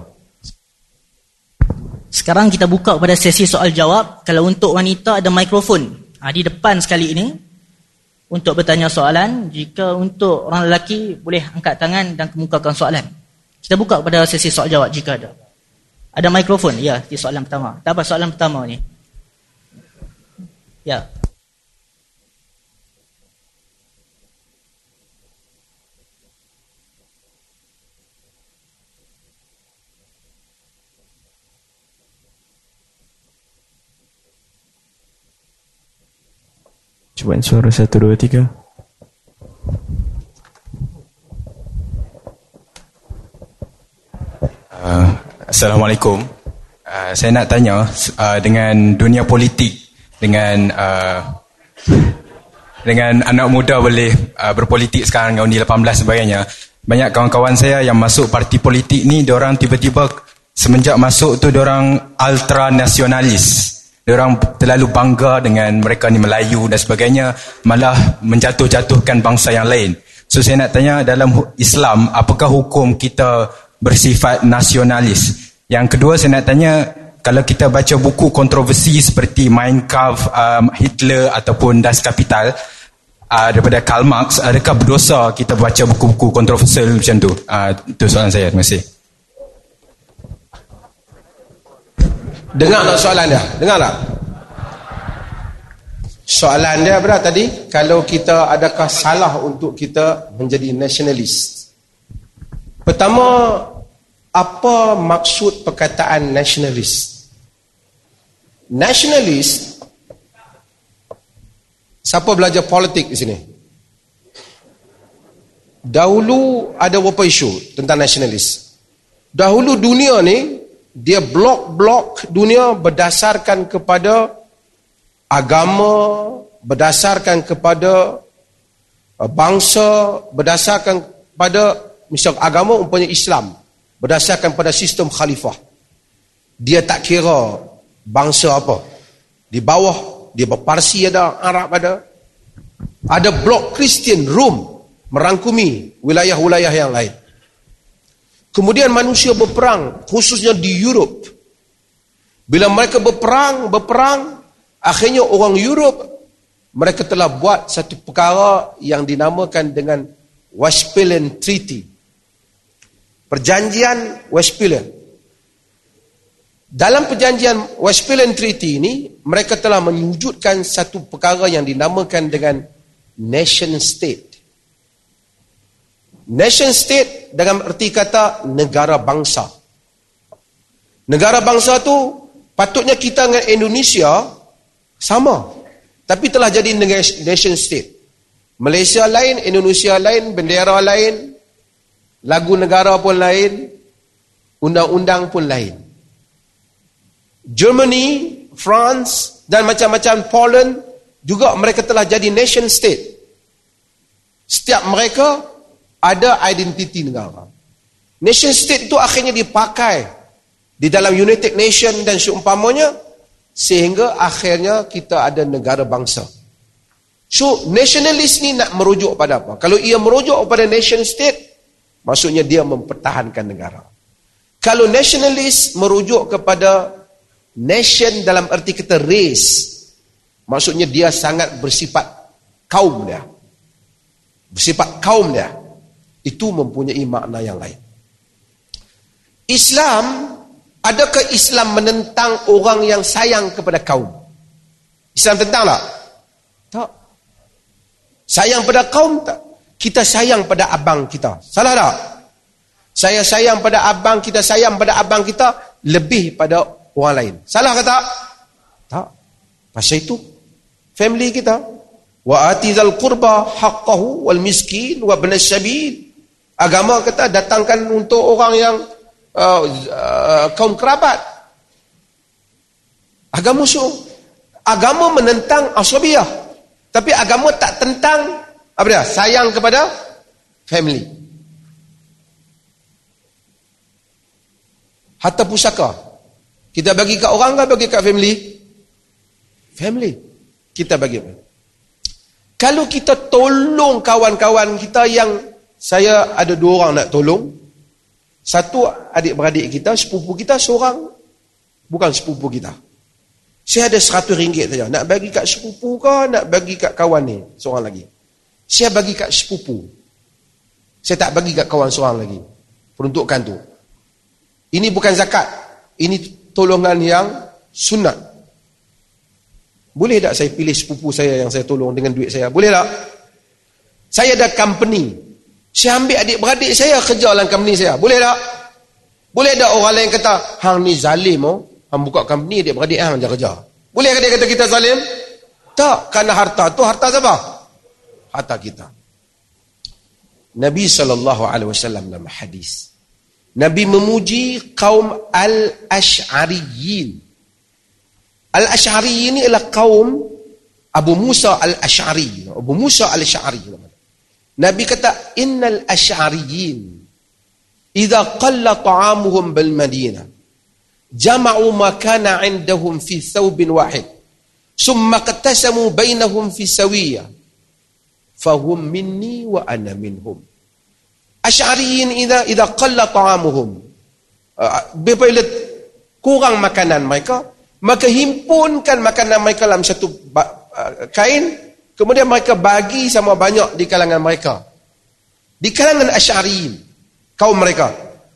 Sekarang kita buka pada sesi soal jawab. Kalau untuk wanita ada mikrofon. Ha, di depan sekali ini. Untuk bertanya soalan. Jika untuk orang lelaki boleh angkat tangan dan kemukakan soalan. Kita buka pada sesi soal jawab jika ada. Ada mikrofon? Ya, di soalan pertama. Tak apa soalan pertama ni. Ya. Cubaan suara satu, dua, tiga. Uh, Assalamualaikum. Uh, saya nak tanya uh, dengan dunia politik dengan uh, dengan anak muda boleh uh, berpolitik sekarang undi 18 sebagainya. Banyak kawan-kawan saya yang masuk parti politik ni orang tiba-tiba semenjak masuk tu orang ultra nasionalis. Orang terlalu bangga dengan mereka ni Melayu dan sebagainya malah menjatuh-jatuhkan bangsa yang lain. So saya nak tanya dalam Islam apakah hukum kita bersifat nasionalis? Yang kedua saya nak tanya kalau kita baca buku kontroversi seperti Mein Kampf, um, Hitler ataupun Das Kapital uh, daripada Karl Marx, adakah berdosa kita baca buku-buku kontroversial macam tu? Uh, itu soalan saya. Terima kasih. Dengar tak soalan dia? Dengar tak? Soalan dia berat tadi, kalau kita adakah salah untuk kita menjadi nasionalis? Pertama, apa maksud perkataan nasionalis? Nasionalis, siapa belajar politik di sini? Dahulu ada beberapa isu tentang nasionalis. Dahulu dunia ni dia blok-blok dunia berdasarkan kepada agama, berdasarkan kepada uh, bangsa, berdasarkan pada misal agama umpamanya Islam, berdasarkan pada sistem khalifah. Dia tak kira bangsa apa. Di bawah dia berparsi ada, Arab ada. Ada blok Kristian Rom merangkumi wilayah-wilayah yang lain. Kemudian manusia berperang, khususnya di Europe. Bila mereka berperang, berperang, akhirnya orang Europe, mereka telah buat satu perkara yang dinamakan dengan Westphalian Treaty. Perjanjian Westphalian. Dalam perjanjian Westphalian Treaty ini, mereka telah menyujudkan satu perkara yang dinamakan dengan nation state. Nation state dalam erti kata negara bangsa. Negara bangsa tu patutnya kita dengan Indonesia sama. Tapi telah jadi nation state. Malaysia lain, Indonesia lain, bendera lain, lagu negara pun lain, undang-undang pun lain. Germany, France dan macam-macam Poland juga mereka telah jadi nation state. Setiap mereka ada identiti negara. Nation state itu akhirnya dipakai di dalam United Nation dan seumpamanya sehingga akhirnya kita ada negara bangsa. So nationalist ni nak merujuk pada apa? Kalau ia merujuk kepada nation state, maksudnya dia mempertahankan negara. Kalau nationalist merujuk kepada nation dalam erti kata race, maksudnya dia sangat bersifat kaum dia. Bersifat kaum dia itu mempunyai makna yang lain. Islam, adakah Islam menentang orang yang sayang kepada kaum? Islam tentang tak? Tak. Sayang pada kaum tak? Kita sayang pada abang kita. Salah tak? Saya sayang pada abang kita, sayang pada abang kita lebih pada orang lain. Salah ke tak? Tak. Pasal itu, family kita. Wa atizal qurba haqqahu wal miskin wa benas sabil Agama kata datangkan untuk orang yang uh, uh, kaum kerabat. Agama so. Agama menentang asabiyah. Tapi agama tak tentang apa dia? Sayang kepada family. Harta pusaka. Kita bagi kat orang ke bagi kat family? Family. Kita bagi. Kalau kita tolong kawan-kawan kita yang saya ada dua orang nak tolong. Satu adik-beradik kita, sepupu kita, seorang bukan sepupu kita. Saya ada seratus ringgit saja. Nak bagi kat sepupu ke, nak bagi kat kawan ni, seorang lagi. Saya bagi kat sepupu. Saya tak bagi kat kawan seorang lagi. Peruntukan tu. Ini bukan zakat. Ini tolongan yang sunat. Boleh tak saya pilih sepupu saya yang saya tolong dengan duit saya? Boleh tak? Saya ada company. Saya ambil adik-beradik saya kerja dalam company saya. Boleh tak? Boleh tak orang lain kata, hang ni zalim oh. Hang buka company adik-beradik hang je kerja. Boleh dia kata kita zalim? Tak, kerana harta tu harta siapa? Harta kita. Nabi SAW dalam hadis. Nabi memuji kaum Al-Ash'ariyin. Al-Ash'ariyin ini adalah kaum Abu Musa Al-Ash'ari. Abu Musa Al-Ash'ari. Nabi kata, Innal Ash'ariyin idza qalla ta'amuhum bil Madinah jama'u ma kana 'indahum fi thawbin wahid summa qatasamu bainahum fi sawiyah fahum minni wa ana minhum Ash'ariyin idza idza qalla ta'amuhum uh, bila kurang makanan mereka maka himpunkan makanan mereka dalam satu uh, kain kemudian mereka bagi sama banyak di kalangan mereka di kalangan Ash'ariyin kaum mereka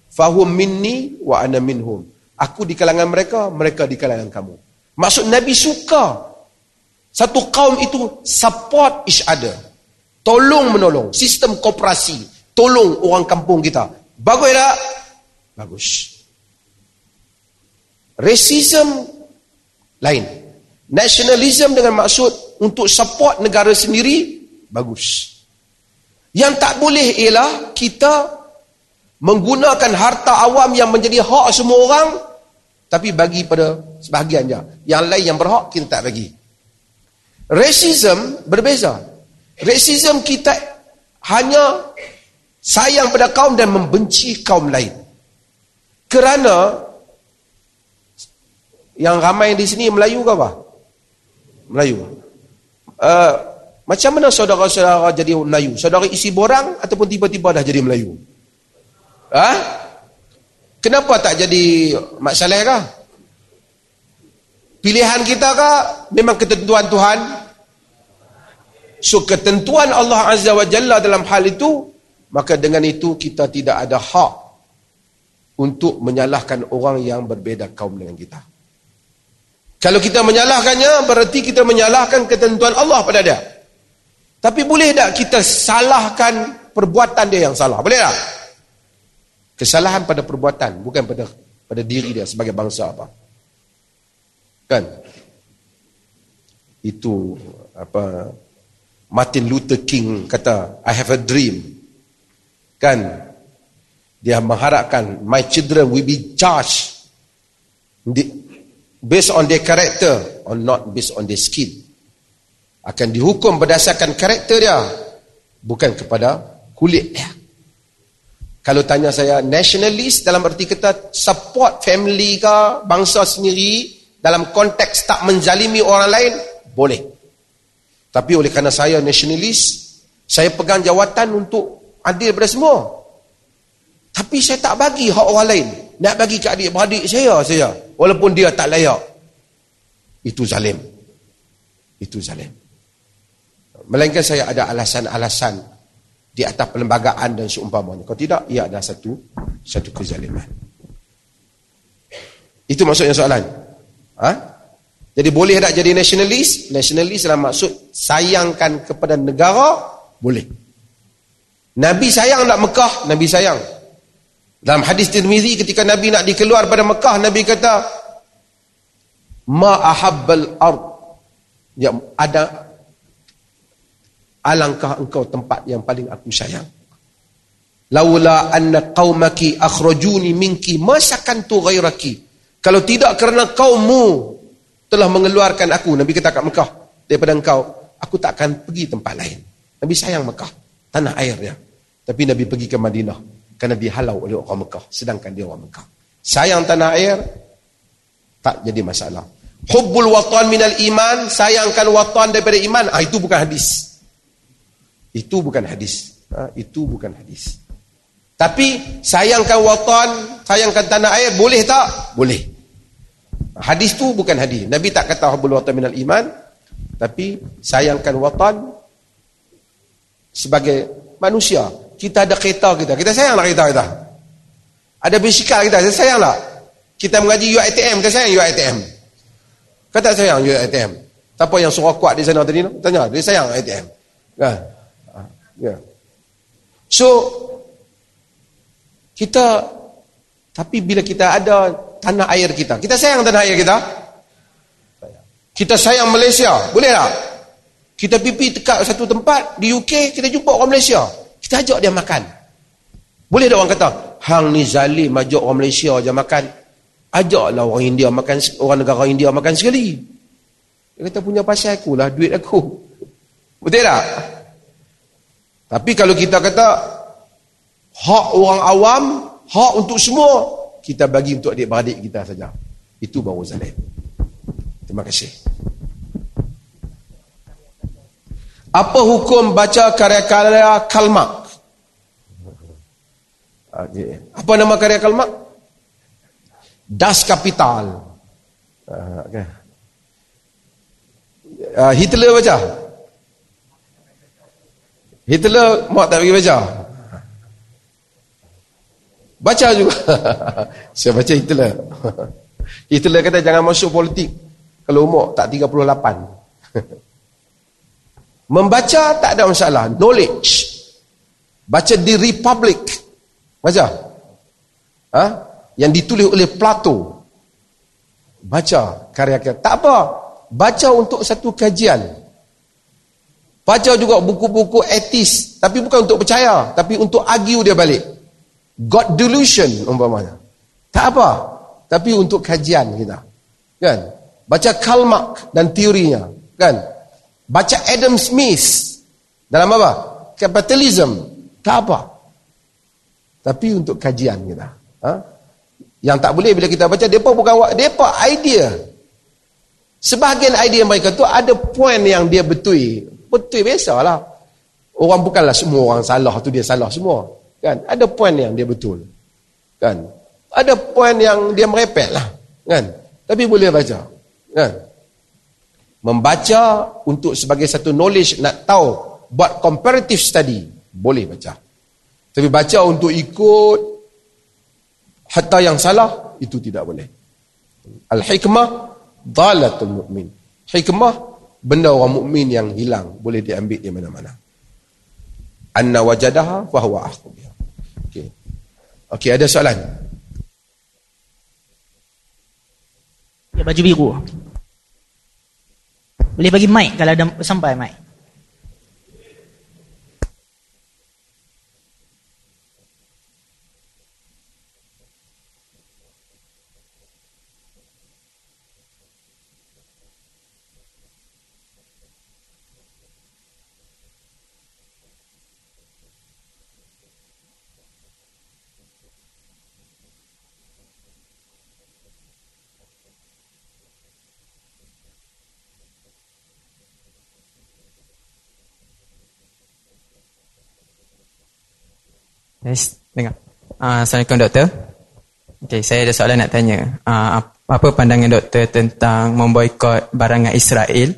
fahum minni wa ana minhum aku di kalangan mereka mereka di kalangan kamu maksud Nabi suka satu kaum itu support each other tolong menolong sistem kooperasi tolong orang kampung kita. Bagus tak? Bagus. Racism lain. Nationalism dengan maksud untuk support negara sendiri, bagus. Yang tak boleh ialah kita menggunakan harta awam yang menjadi hak semua orang tapi bagi pada sebahagian je. Yang lain yang berhak kita tak bagi. Racism berbeza. Racism kita hanya sayang pada kaum dan membenci kaum lain. Kerana yang ramai di sini Melayu ke apa? Melayu. Uh, macam mana saudara-saudara jadi Melayu? Saudara isi borang ataupun tiba-tiba dah jadi Melayu? Ha? Kenapa tak jadi Mak Saleh kah? Pilihan kita kah? Memang ketentuan Tuhan? So ketentuan Allah Azza wa Jalla dalam hal itu maka dengan itu kita tidak ada hak untuk menyalahkan orang yang berbeza kaum dengan kita. Kalau kita menyalahkannya, berarti kita menyalahkan ketentuan Allah pada dia. Tapi boleh tak kita salahkan perbuatan dia yang salah? Boleh tak? Kesalahan pada perbuatan, bukan pada pada diri dia sebagai bangsa apa. Kan? Itu apa Martin Luther King kata, I have a dream kan dia mengharapkan my children will be judged based on their character or not based on their skill akan dihukum berdasarkan karakter dia bukan kepada kulit dia kalau tanya saya nationalist dalam erti kata support family ke bangsa sendiri dalam konteks tak menjalimi orang lain boleh tapi oleh kerana saya nationalist saya pegang jawatan untuk adil pada semua. Tapi saya tak bagi hak orang lain. Nak bagi ke adik-beradik saya, saya. Walaupun dia tak layak. Itu zalim. Itu zalim. Melainkan saya ada alasan-alasan di atas perlembagaan dan seumpamanya. Kalau tidak, ia adalah satu satu kezaliman. Itu maksudnya soalan. Ha? Jadi boleh tak jadi nasionalis? Nasionalis dalam maksud sayangkan kepada negara, boleh. Nabi sayang nak Mekah, Nabi sayang. Dalam hadis Tirmizi ketika Nabi nak dikeluar pada Mekah, Nabi kata ma ahabbal ard yang ada alangkah engkau tempat yang paling aku sayang. Laula anna qaumaki akhrajuni minki ma sakantu ghairaki. Kalau tidak kerana kaummu telah mengeluarkan aku, Nabi kata kat Mekah daripada engkau, aku tak akan pergi tempat lain. Nabi sayang Mekah, tanah airnya. Tapi Nabi pergi ke Madinah kerana dihalau oleh orang Mekah sedangkan dia orang Mekah. Sayang tanah air tak jadi masalah. Hubbul watan minal iman, sayangkan watan daripada iman, ah itu bukan hadis. Itu bukan hadis. Ah, itu bukan hadis. Tapi sayangkan watan, sayangkan tanah air boleh tak? Boleh. Hadis tu bukan hadis. Nabi tak kata hubbul watan minal iman, tapi sayangkan watan sebagai manusia kita ada kereta kita. Kita sayang lah kereta kita. Ada bisikal kita. Kita sayang lah. Kita mengaji UITM. Kita sayang UITM. Kata sayang UITM. Siapa yang suruh kuat di sana tadi? Tanya. Dia sayang UITM. Kan? Ya. So, kita, tapi bila kita ada tanah air kita, kita sayang tanah air kita? Kita sayang Malaysia. Boleh tak? Kita pipi tekak satu tempat di UK, kita jumpa orang Malaysia. Kita ajak dia makan. Boleh tak orang kata, hang ni zalim ajak orang Malaysia je makan. Ajaklah orang India makan, orang negara India makan sekali. Dia kata, punya pasal aku lah, duit aku. [LAUGHS] Betul tak? Tapi kalau kita kata, hak orang awam, hak untuk semua, kita bagi untuk adik-beradik kita saja. Itu baru zalim. Terima kasih. Apa hukum baca karya-karya Kalmak? Okay. Apa nama karya Kalmak? Das Kapital. Uh, okay. uh, Hitler baca? Hitler mau tak pergi baca? Baca juga. [LAUGHS] Saya baca Hitler. [LAUGHS] Hitler kata jangan masuk politik kalau umur tak 38. [LAUGHS] Membaca tak ada masalah. Knowledge. Baca di Republic. Baca. Ha? Yang ditulis oleh Plato. Baca karya-karya. Tak apa. Baca untuk satu kajian. Baca juga buku-buku etis. Tapi bukan untuk percaya. Tapi untuk argue dia balik. God delusion umpamanya. Tak apa. Tapi untuk kajian kita. Kan? Baca Karl Marx dan teorinya. Kan? Baca Adam Smith dalam apa? Kapitalism. Tak apa. Tapi untuk kajian kita. Ha? Yang tak boleh bila kita baca, mereka bukan mereka idea. Sebahagian idea mereka tu ada point yang dia betul. Betul biasalah. Orang bukanlah semua orang salah tu dia salah semua. Kan? Ada point yang dia betul. Kan? Ada point yang dia merepet lah. Kan? Tapi boleh baca. Kan? Membaca untuk sebagai satu knowledge nak tahu buat comparative study boleh baca. Tapi baca untuk ikut hatta yang salah itu tidak boleh. Al-hikmah dalatul mu'min. Hikmah benda orang mukmin yang hilang boleh diambil di mana-mana. Anna wajadaha fa huwa. Okey. Okey, ada soalan? Ya baju biru. Boleh bagi mic kalau ada sampai mic. Yes, dengar. Uh, Assalamualaikum doktor. Okay, saya ada soalan nak tanya. Uh, apa pandangan doktor tentang memboikot barangan Israel?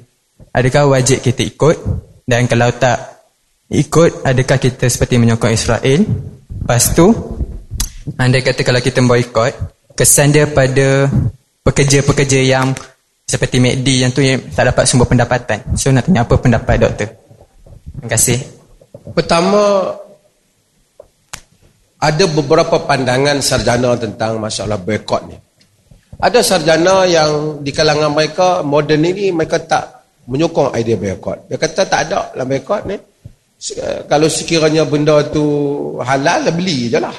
Adakah wajib kita ikut? Dan kalau tak ikut, adakah kita seperti menyokong Israel? Lepas tu, anda kata kalau kita memboikot, kesan dia pada pekerja-pekerja yang seperti MACD yang tu yang tak dapat sumber pendapatan. So nak tanya apa pendapat doktor? Terima kasih. Pertama, ada beberapa pandangan sarjana tentang masalah boycott ni. Ada sarjana yang di kalangan mereka moden ini mereka tak menyokong idea boycott. Dia kata tak ada lah boycott ni. Kalau sekiranya benda tu halal, beli je lah.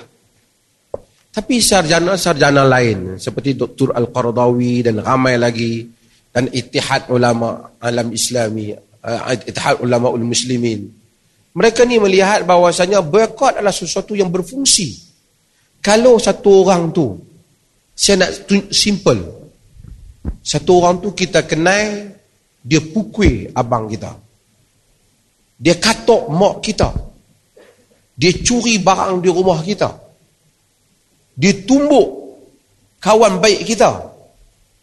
Tapi sarjana-sarjana lain seperti Dr. Al-Qaradawi dan ramai lagi dan Ittihad Ulama Alam Islami, uh, Ittihad Ulama Ul Muslimin mereka ni melihat bahawasanya boycott adalah sesuatu yang berfungsi. Kalau satu orang tu, saya nak simple. Satu orang tu kita kenal, dia pukul abang kita. Dia katok mak kita. Dia curi barang di rumah kita. Dia tumbuk kawan baik kita.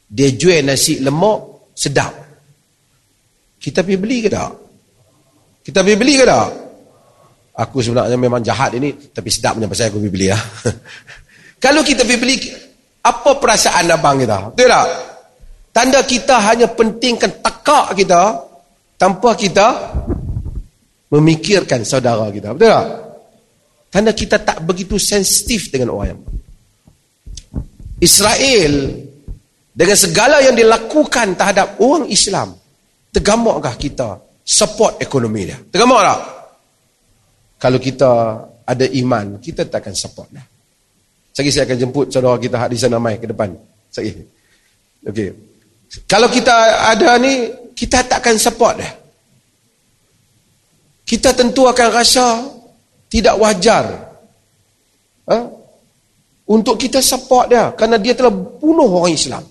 Dia jual nasi lemak sedap. Kita pergi beli ke tak? Kita pergi beli ke tak? Aku sebenarnya memang jahat ini, tapi sedapnya pasal aku pergi beli ya. [LAUGHS] Kalau kita pergi beli, apa perasaan abang kita? Betul tak? Tanda kita hanya pentingkan tekak kita, tanpa kita memikirkan saudara kita. Betul tak? Tanda kita tak begitu sensitif dengan orang yang Israel dengan segala yang dilakukan terhadap orang Islam, tergamakkah kita support ekonomi dia. Terima tak? Kalau kita ada iman, kita tak akan support dia. Sekali saya akan jemput saudara kita di sana mai ke depan. Sekali. Okey. Kalau kita ada ni, kita tak akan support dia. Kita tentu akan rasa tidak wajar. Ha? Untuk kita support dia. Kerana dia telah bunuh orang Islam.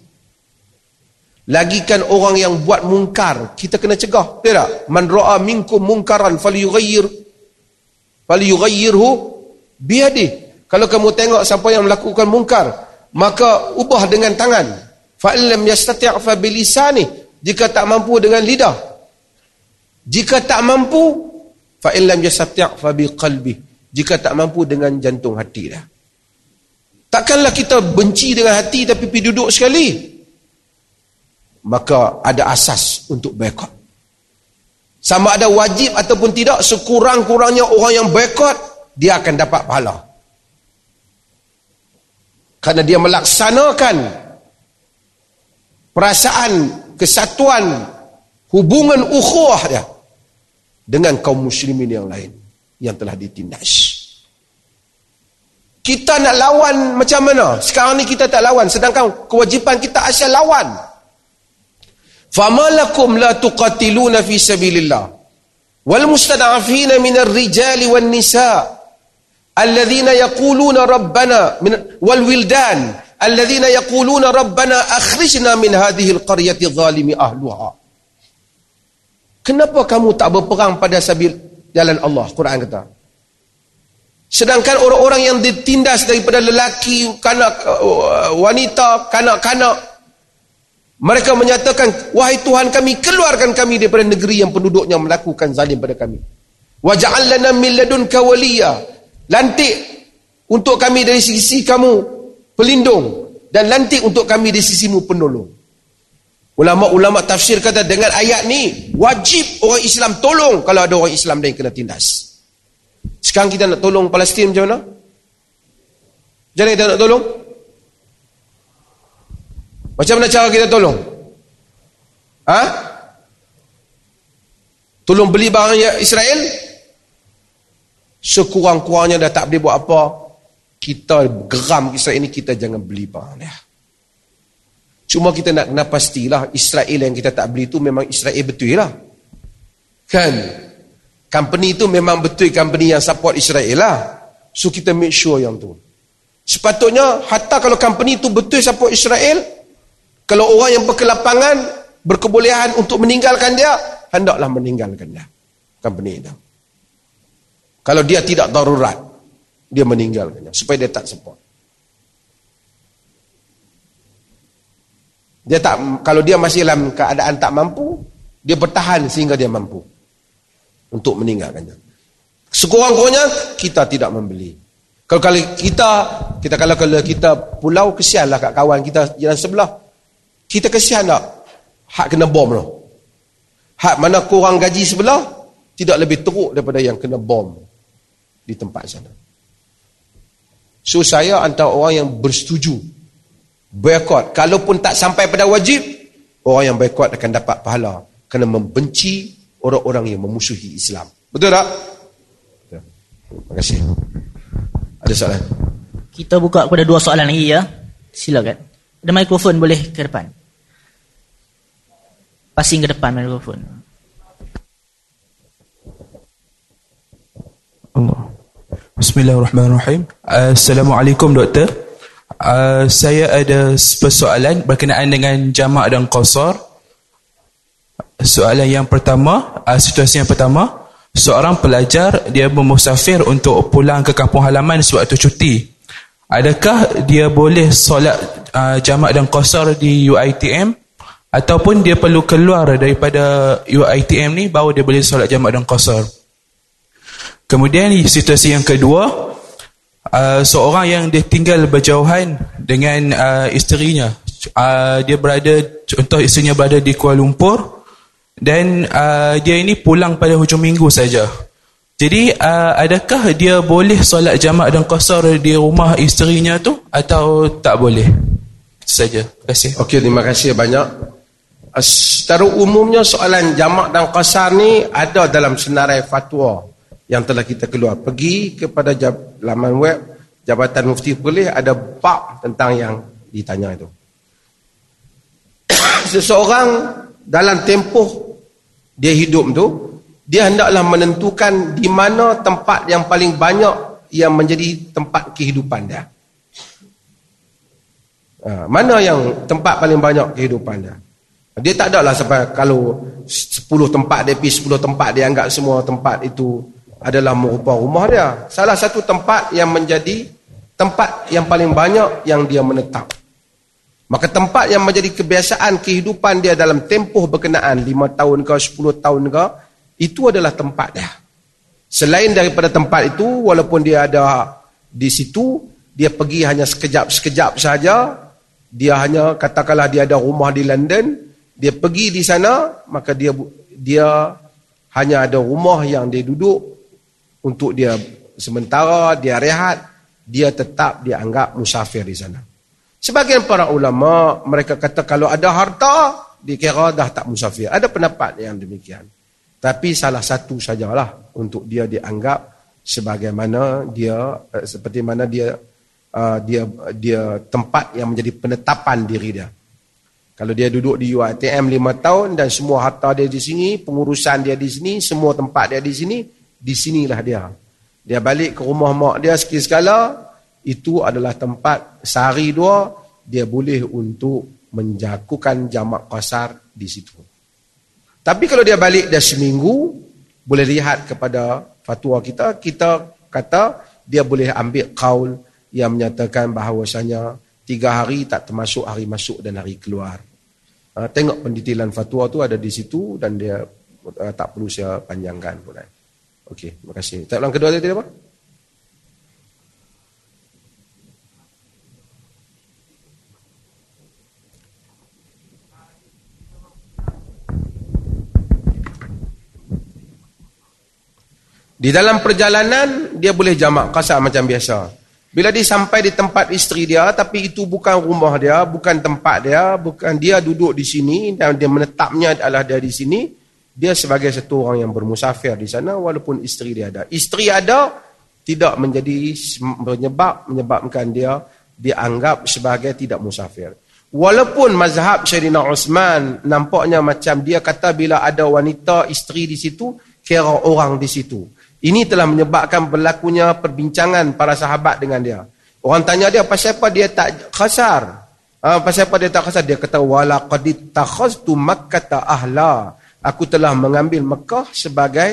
Lagikan orang yang buat mungkar, kita kena cegah. Tidak? Man ra'a minkum mungkaran falyughayyir falyughayyirhu biadi. Kalau kamu tengok siapa yang melakukan mungkar, maka ubah dengan tangan. Fa illam yastati' fa bilisani. Jika tak mampu dengan lidah. Jika tak mampu fa illam yastati' fa biqalbi. Jika tak mampu dengan jantung hati dah. Takkanlah kita benci dengan hati tapi pergi duduk sekali maka ada asas untuk boykot. Sama ada wajib ataupun tidak, sekurang-kurangnya orang yang boykot, dia akan dapat pahala. Karena dia melaksanakan perasaan, kesatuan, hubungan ukhuwah dia dengan kaum muslimin yang lain yang telah ditindas. Kita nak lawan macam mana? Sekarang ni kita tak lawan. Sedangkan kewajipan kita asal lawan فَمَا لَكُمْ لَا تُقَتِلُونَ فِي سَبِيلِ اللَّهِ وَالْمُسْتَدْعَفِينَ مِنَ الرِّجَالِ وَالنِّسَاءِ الَّذِينَ يَقُولُونَ رَبَّنَا من وَالْوِلْدَانِ الَّذِينَ يَقُولُونَ رَبَّنَا أَخْرِجْنَا مِنْ هَذِهِ الْقَرْيَةِ الظَّالِمِ أَهْلُهَا Kenapa kamu tak berperang pada sabil jalan Allah? Quran kata. Sedangkan orang-orang yang ditindas daripada lelaki, kanak, wanita, kanak-kanak, mereka menyatakan, wahai Tuhan kami, keluarkan kami daripada negeri yang penduduknya melakukan zalim pada kami. Waja'allana min ladunka waliya. Lantik untuk kami dari sisi kamu pelindung dan lantik untuk kami di sisimu penolong. Ulama-ulama tafsir kata dengan ayat ni wajib orang Islam tolong kalau ada orang Islam yang kena tindas. Sekarang kita nak tolong Palestin macam mana? Jadi kita nak tolong? Macam mana cara kita tolong? Ha? Tolong beli barang Israel? Sekurang-kurangnya dah tak boleh buat apa. Kita geram Israel ini, kita jangan beli barang dia. Cuma kita nak kena pastilah Israel yang kita tak beli itu memang Israel betul lah. Kan? Company itu memang betul company yang support Israel lah. So kita make sure yang tu. Sepatutnya, hatta kalau company itu betul support Israel, kalau orang yang berkelapangan, berkebolehan untuk meninggalkan dia, hendaklah meninggalkan dia. Company itu. Kalau dia tidak darurat, dia meninggalkan dia. Supaya dia tak support. Dia tak, kalau dia masih dalam keadaan tak mampu, dia bertahan sehingga dia mampu. Untuk meninggalkannya. Sekurang-kurangnya, kita tidak membeli. Kalau kali kita, kita kalau kalau kita pulau, kesianlah kat kawan kita jalan sebelah. Kita kesian tak? Hak kena bom tu. Hak mana kurang gaji sebelah, tidak lebih teruk daripada yang kena bom di tempat sana. So saya antara orang yang bersetuju boycott. Kalaupun tak sampai pada wajib, orang yang boycott akan dapat pahala. Kerana membenci orang-orang yang memusuhi Islam. Betul tak? Terima kasih. Ada soalan? Kita buka kepada dua soalan lagi ya. Silakan. Ada mikrofon boleh ke depan. Passing ke depan mikrofon. Allah. Bismillahirrahmanirrahim. Assalamualaikum doktor. Uh, saya ada persoalan berkenaan dengan jamak dan qasar. Soalan yang pertama, uh, situasi yang pertama, seorang pelajar dia bermusafir untuk pulang ke kampung halaman sewaktu cuti. Adakah dia boleh solat uh, jamak dan qasar di UiTM ataupun dia perlu keluar daripada UiTM ni baru dia boleh solat jamak dan qasar. Kemudian situasi yang kedua uh, seorang yang dia tinggal berjauhan dengan uh, isterinya. Uh, dia berada contoh isterinya berada di Kuala Lumpur dan uh, dia ini pulang pada hujung minggu saja. Jadi uh, adakah dia boleh solat jamak dan qasar di rumah isterinya tu atau tak boleh? Saja. Terima kasih. Okey terima kasih banyak secara umumnya soalan jamak dan qasar ni ada dalam senarai fatwa yang telah kita keluar. Pergi kepada jab, laman web Jabatan Mufti boleh ada bab tentang yang ditanya itu. [COUGHS] Seseorang dalam tempoh dia hidup tu, dia hendaklah menentukan di mana tempat yang paling banyak yang menjadi tempat kehidupan dia. Ha, mana yang tempat paling banyak kehidupan dia? Dia tak adalah sampai kalau 10 tempat dia pergi 10 tempat dia anggap semua tempat itu adalah merupakan rumah dia. Salah satu tempat yang menjadi tempat yang paling banyak yang dia menetap. Maka tempat yang menjadi kebiasaan kehidupan dia dalam tempoh berkenaan 5 tahun ke 10 tahun ke itu adalah tempat dia. Selain daripada tempat itu walaupun dia ada di situ dia pergi hanya sekejap-sekejap saja dia hanya katakanlah dia ada rumah di London dia pergi di sana maka dia dia hanya ada rumah yang dia duduk untuk dia sementara dia rehat dia tetap dianggap musafir di sana. Sebagian para ulama mereka kata kalau ada harta dikira dah tak musafir. Ada pendapat yang demikian. Tapi salah satu sajalah untuk dia dianggap sebagaimana dia eh, seperti mana dia uh, dia dia tempat yang menjadi penetapan diri dia. Kalau dia duduk di UiTM lima tahun dan semua harta dia di sini, pengurusan dia di sini, semua tempat dia di sini, di sinilah dia. Dia balik ke rumah mak dia sekali-sekala, itu adalah tempat sehari dua, dia boleh untuk menjakukan jamak kasar di situ. Tapi kalau dia balik dah seminggu, boleh lihat kepada fatwa kita, kita kata dia boleh ambil kaul yang menyatakan bahawasanya tiga hari tak termasuk hari masuk dan hari keluar. Uh, tengok pendetilan fatwa tu ada di situ dan dia uh, tak perlu saya panjangkan pun. Eh. Okey, terima kasih. Tak ulang kedua tadi apa? Di dalam perjalanan dia boleh jamak kasar macam biasa. Bila dia sampai di tempat isteri dia tapi itu bukan rumah dia, bukan tempat dia, bukan dia duduk di sini dan dia menetapnya adalah dia di sini, dia sebagai satu orang yang bermusafir di sana walaupun isteri dia ada. Isteri ada tidak menjadi menyebab menyebabkan dia dianggap sebagai tidak musafir. Walaupun mazhab Syedina Osman nampaknya macam dia kata bila ada wanita isteri di situ kira orang di situ. Ini telah menyebabkan berlakunya perbincangan para sahabat dengan dia. Orang tanya dia pasal apa dia tak khasar? Ha, pasal apa dia tak khasar? Dia kata wala qad takhaztu makkah ahla aku telah mengambil Mekah sebagai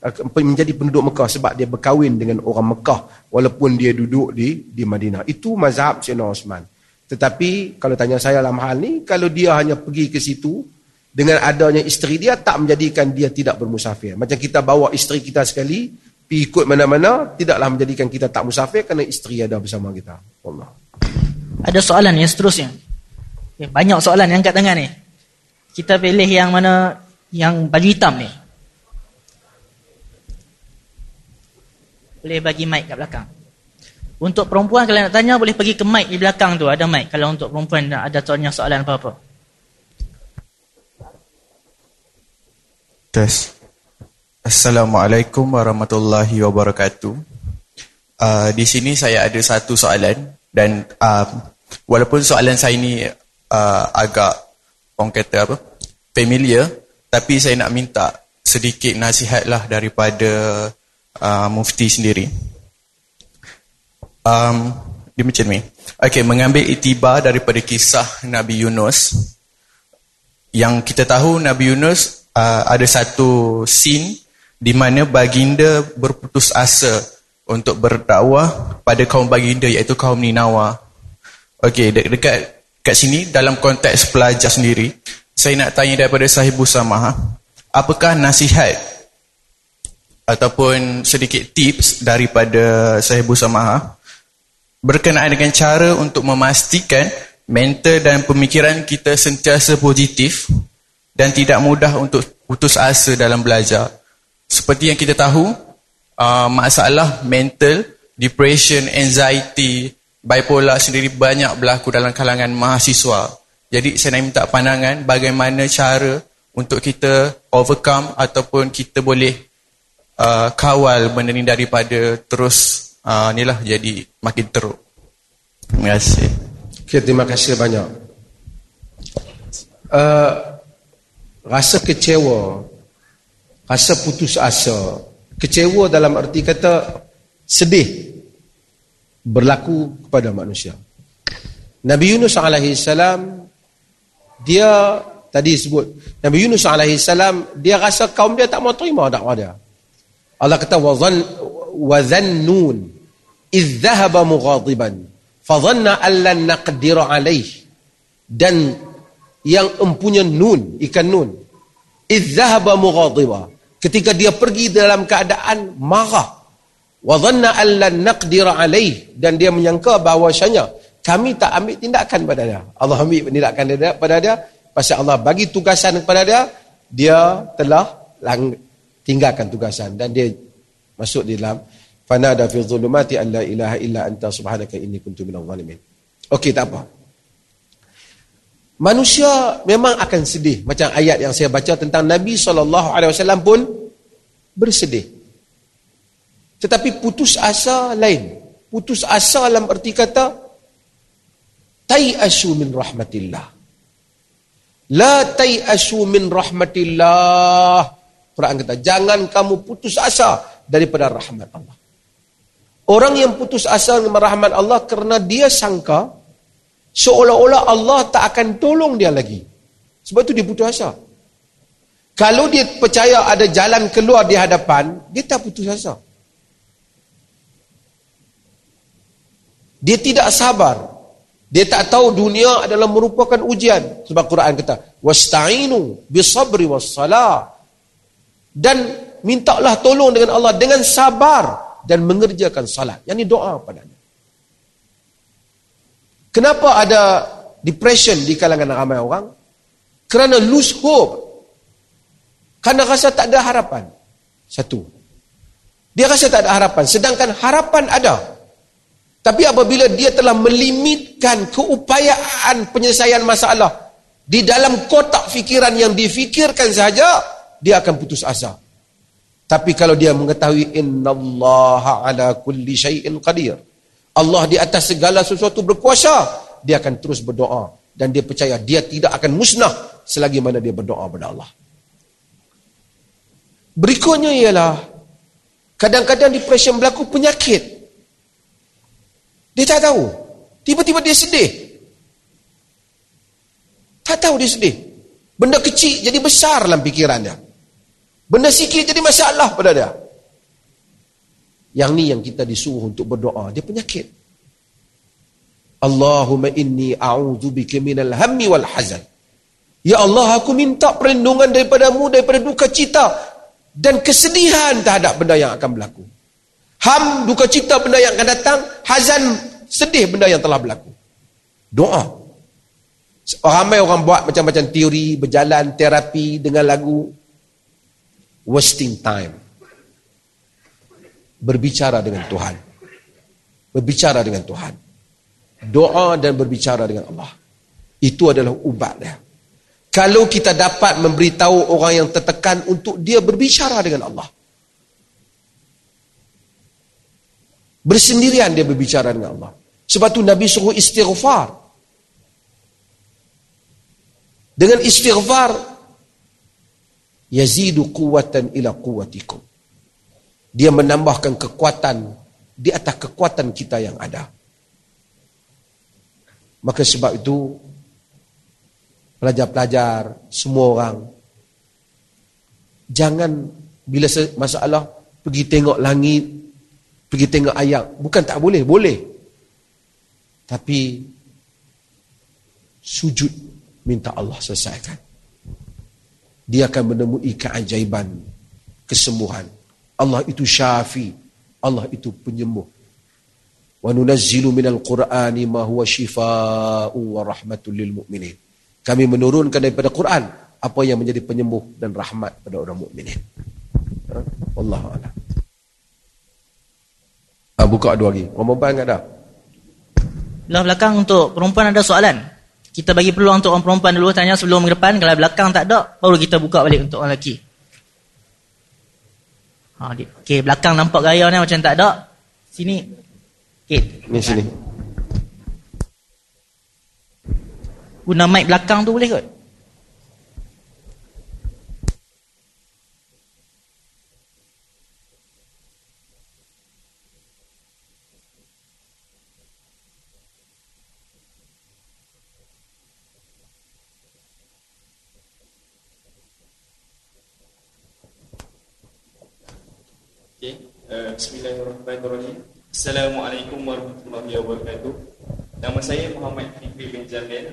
uh, menjadi penduduk Mekah sebab dia berkahwin dengan orang Mekah walaupun dia duduk di di Madinah. Itu mazhab Sayyidina Osman. Tetapi kalau tanya saya dalam hal ni, kalau dia hanya pergi ke situ dengan adanya isteri dia tak menjadikan dia tidak bermusafir. Macam kita bawa isteri kita sekali pergi ikut mana-mana tidaklah menjadikan kita tak musafir kerana isteri ada bersama kita. Allah. Ada soalan yang seterusnya. Banyak soalan yang kat tengah ni. Kita pilih yang mana yang baju hitam ni. Boleh bagi mic kat belakang. Untuk perempuan kalau nak tanya boleh pergi ke mic di belakang tu ada mic kalau untuk perempuan ada soalan soalan apa-apa. Tes. Assalamualaikum warahmatullahi wabarakatuh. Uh, di sini saya ada satu soalan dan uh, walaupun soalan saya ini uh, agak orang kata apa familiar tapi saya nak minta sedikit nasihat lah daripada uh, mufti sendiri. Um, dia macam ni. Okay, mengambil itibar daripada kisah Nabi Yunus. Yang kita tahu Nabi Yunus uh, ada satu scene di mana baginda berputus asa untuk berdakwah pada kaum baginda iaitu kaum Ninawa. Okay, de- dekat kat sini dalam konteks pelajar sendiri, saya nak tanya daripada sahibu sama apakah nasihat ataupun sedikit tips daripada sahibu sama berkenaan dengan cara untuk memastikan mental dan pemikiran kita sentiasa positif dan tidak mudah untuk putus asa dalam belajar seperti yang kita tahu uh, masalah mental depression anxiety bipolar sendiri banyak berlaku dalam kalangan mahasiswa Jadi saya nak minta pandangan bagaimana cara untuk kita overcome ataupun kita boleh uh, kawal benda ni daripada terus uh, ni lah jadi makin teruk. Terima kasih. Okay, terima kasih banyak. Uh, rasa kecewa, rasa putus asa, kecewa dalam arti kata sedih berlaku kepada manusia. Nabi Yunus alaihi salam dia tadi sebut Nabi Yunus alaihi salam dia rasa kaum dia tak mau terima dakwah dia. Allah kata wa dhann wa dhannun idh dhahaba mughadiban fa dhanna an lan naqdir alaih dan yang empunya nun ikan nun idh dhahaba mughadiba ketika dia pergi dalam keadaan marah wa dhanna an lan naqdir alaih dan dia menyangka bahawasanya kami tak ambil tindakan pada dia. Allah ambil tindakan dia pada dia. Pasal Allah bagi tugasan kepada dia, dia telah lang, tinggalkan tugasan. Dan dia masuk di dalam fanada fi zulumati an la ilaha illa anta subhanaka inni kuntu minal zalimin. Okey, tak apa. Manusia memang akan sedih. Macam ayat yang saya baca tentang Nabi SAW pun bersedih. Tetapi putus asa lain. Putus asa dalam erti kata, tai'asu min rahmatillah. La tai'asu min rahmatillah. Quran kata, jangan kamu putus asa daripada rahmat Allah. Orang yang putus asa dengan rahmat Allah kerana dia sangka seolah-olah Allah tak akan tolong dia lagi. Sebab tu dia putus asa. Kalau dia percaya ada jalan keluar di hadapan, dia tak putus asa. Dia tidak sabar dia tak tahu dunia adalah merupakan ujian. Sebab Quran kata, wasta'inu bisabri wassalah. Dan mintalah tolong dengan Allah dengan sabar dan mengerjakan salat. Yang ini doa padanya. Kenapa ada depression di kalangan ramai orang? Kerana lose hope. Kerana rasa tak ada harapan. Satu. Dia rasa tak ada harapan. Sedangkan harapan ada. Tapi apabila dia telah melimitkan keupayaan penyelesaian masalah di dalam kotak fikiran yang difikirkan saja, dia akan putus asa. Tapi kalau dia mengetahui innallaha ala kulli syai'in qadir. Allah di atas segala sesuatu berkuasa, dia akan terus berdoa dan dia percaya dia tidak akan musnah selagi mana dia berdoa kepada Allah. Berikutnya ialah kadang-kadang depression berlaku penyakit. Dia tak tahu. Tiba-tiba dia sedih. Tak tahu dia sedih. Benda kecil jadi besar dalam fikirannya. Benda sikit jadi masalah pada dia. Yang ni yang kita disuruh untuk berdoa. Dia penyakit. Allahumma inni a'udhu bika minal hammi wal hazan. Ya Allah, aku minta perlindungan daripadamu, daripada duka cita dan kesedihan terhadap benda yang akan berlaku. Ham duka cita benda yang akan datang, hazan sedih benda yang telah berlaku. Doa. Ramai orang buat macam-macam teori, berjalan, terapi dengan lagu. Wasting time. Berbicara dengan Tuhan. Berbicara dengan Tuhan. Doa dan berbicara dengan Allah. Itu adalah ubat dia. Kalau kita dapat memberitahu orang yang tertekan untuk dia berbicara dengan Allah. Bersendirian dia berbicara dengan Allah. Sebab tu Nabi suruh istighfar. Dengan istighfar yazidu quwwatan ila quwwatikum. Dia menambahkan kekuatan di atas kekuatan kita yang ada. Maka sebab itu pelajar-pelajar semua orang jangan bila masalah pergi tengok langit pergi tengok ayat. Bukan tak boleh, boleh. Tapi sujud minta Allah selesaikan. Dia akan menemui keajaiban, kesembuhan. Allah itu syafi. Allah itu penyembuh. Wa nunazzilu minal Qur'ani ma huwa shifa'u wa rahmatul lil mu'minin. Kami menurunkan daripada Quran apa yang menjadi penyembuh dan rahmat pada orang mukminin. Wallahu a'lam. Ha, buka dua lagi. Orang perempuan ada? Belah belakang untuk perempuan ada soalan? Kita bagi peluang untuk orang perempuan dulu tanya sebelum ke depan. Kalau belakang tak ada, baru kita buka balik untuk orang lelaki. Ha, di- Okey, belakang nampak gaya ni macam tak ada. Sini. Okey, Ni sini. guna mic belakang tu boleh kot? Bismillahirrahmanirrahim. Assalamualaikum warahmatullahi wabarakatuh. Nama saya Muhammad Fikri bin Jamil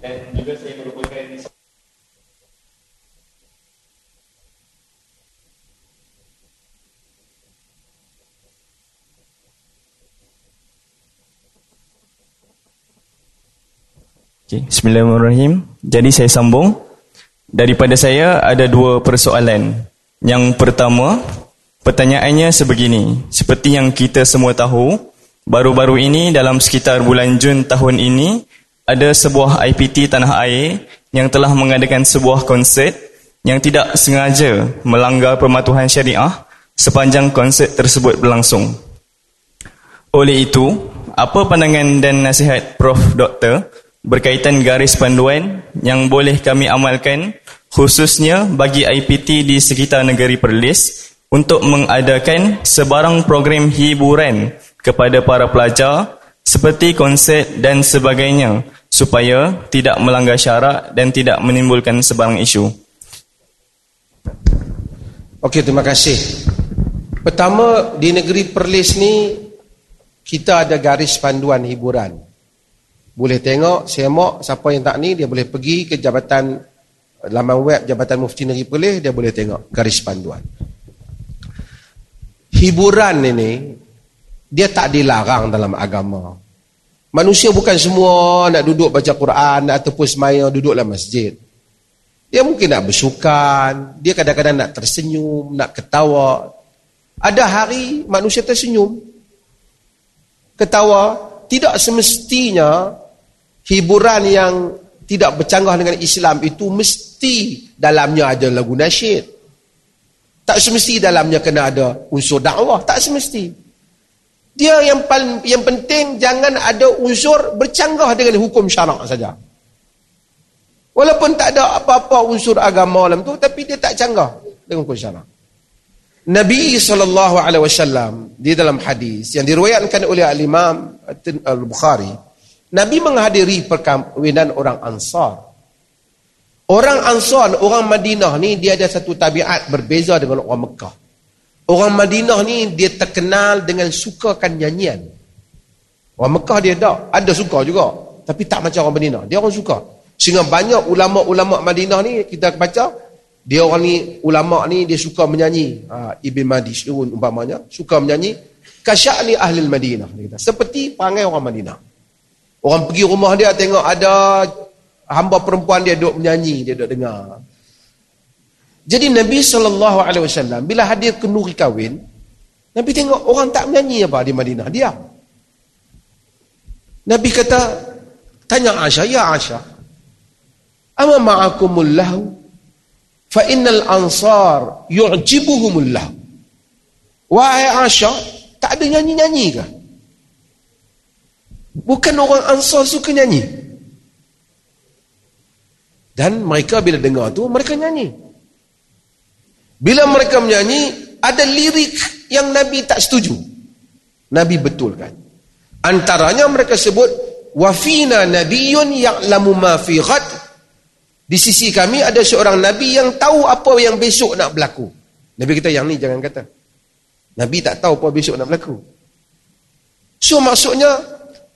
dan juga saya merupakan Okay. Bismillahirrahmanirrahim. Jadi saya sambung. Daripada saya ada dua persoalan. Yang pertama, pertanyaannya sebegini. Seperti yang kita semua tahu, baru-baru ini dalam sekitar bulan Jun tahun ini, ada sebuah IPT Tanah Air yang telah mengadakan sebuah konsert yang tidak sengaja melanggar pematuhan syariah sepanjang konsert tersebut berlangsung. Oleh itu, apa pandangan dan nasihat Prof. Doktor berkaitan garis panduan yang boleh kami amalkan khususnya bagi IPT di sekitar negeri Perlis untuk mengadakan sebarang program hiburan kepada para pelajar seperti konsert dan sebagainya supaya tidak melanggar syarak dan tidak menimbulkan sebarang isu. Okey, terima kasih. Pertama, di negeri Perlis ni kita ada garis panduan hiburan. Boleh tengok, semak, siapa yang tak ni dia boleh pergi ke jabatan laman web Jabatan Mufti Negeri Perlis dia boleh tengok garis panduan. Hiburan ini dia tak dilarang dalam agama. Manusia bukan semua nak duduk baca Quran ataupun semaya duduk dalam masjid. Dia mungkin nak bersukan, dia kadang-kadang nak tersenyum, nak ketawa. Ada hari manusia tersenyum, ketawa, tidak semestinya hiburan yang tidak bercanggah dengan Islam itu mesti dalamnya ada lagu nasyid. Tak semesti dalamnya kena ada unsur dakwah, tak semesti. Dia yang paling yang penting jangan ada unsur bercanggah dengan hukum syarak saja. Walaupun tak ada apa-apa unsur agama dalam tu tapi dia tak canggah dengan hukum syarak. Nabi sallallahu alaihi wasallam di dalam hadis yang diriwayatkan oleh al-Imam Al-Bukhari, Nabi menghadiri perkahwinan orang Ansar. Orang Ansar, orang Madinah ni dia ada satu tabiat berbeza dengan orang Mekah. Orang Madinah ni dia terkenal dengan sukakan nyanyian. Orang Mekah dia tak, ada suka juga. Tapi tak macam orang Madinah, dia orang suka. Sehingga banyak ulama-ulama Madinah ni kita baca dia orang ni ulama ni dia suka menyanyi ha, Ibn Madi Syurun umpamanya suka menyanyi kasya'ni ahli Madinah kata. seperti perangai orang Madinah orang pergi rumah dia tengok ada hamba perempuan dia duduk menyanyi dia duduk dengar. Jadi Nabi SAW bila hadir ke nuri kahwin Nabi tengok orang tak menyanyi apa di Madinah diam. Nabi kata tanya Aisyah ya Aisyah ama ma'akumul lahu? Fa innal ansar yu'jibuhumullah wahai Aisyah tak ada nyanyi-nyanyi ke bukan orang ansar suka nyanyi dan mereka bila dengar tu mereka nyanyi bila mereka menyanyi ada lirik yang Nabi tak setuju Nabi betulkan antaranya mereka sebut wafina nabiyun ya'lamu ma fi ghad di sisi kami ada seorang Nabi yang tahu apa yang besok nak berlaku. Nabi kata yang ni jangan kata. Nabi tak tahu apa besok nak berlaku. So maksudnya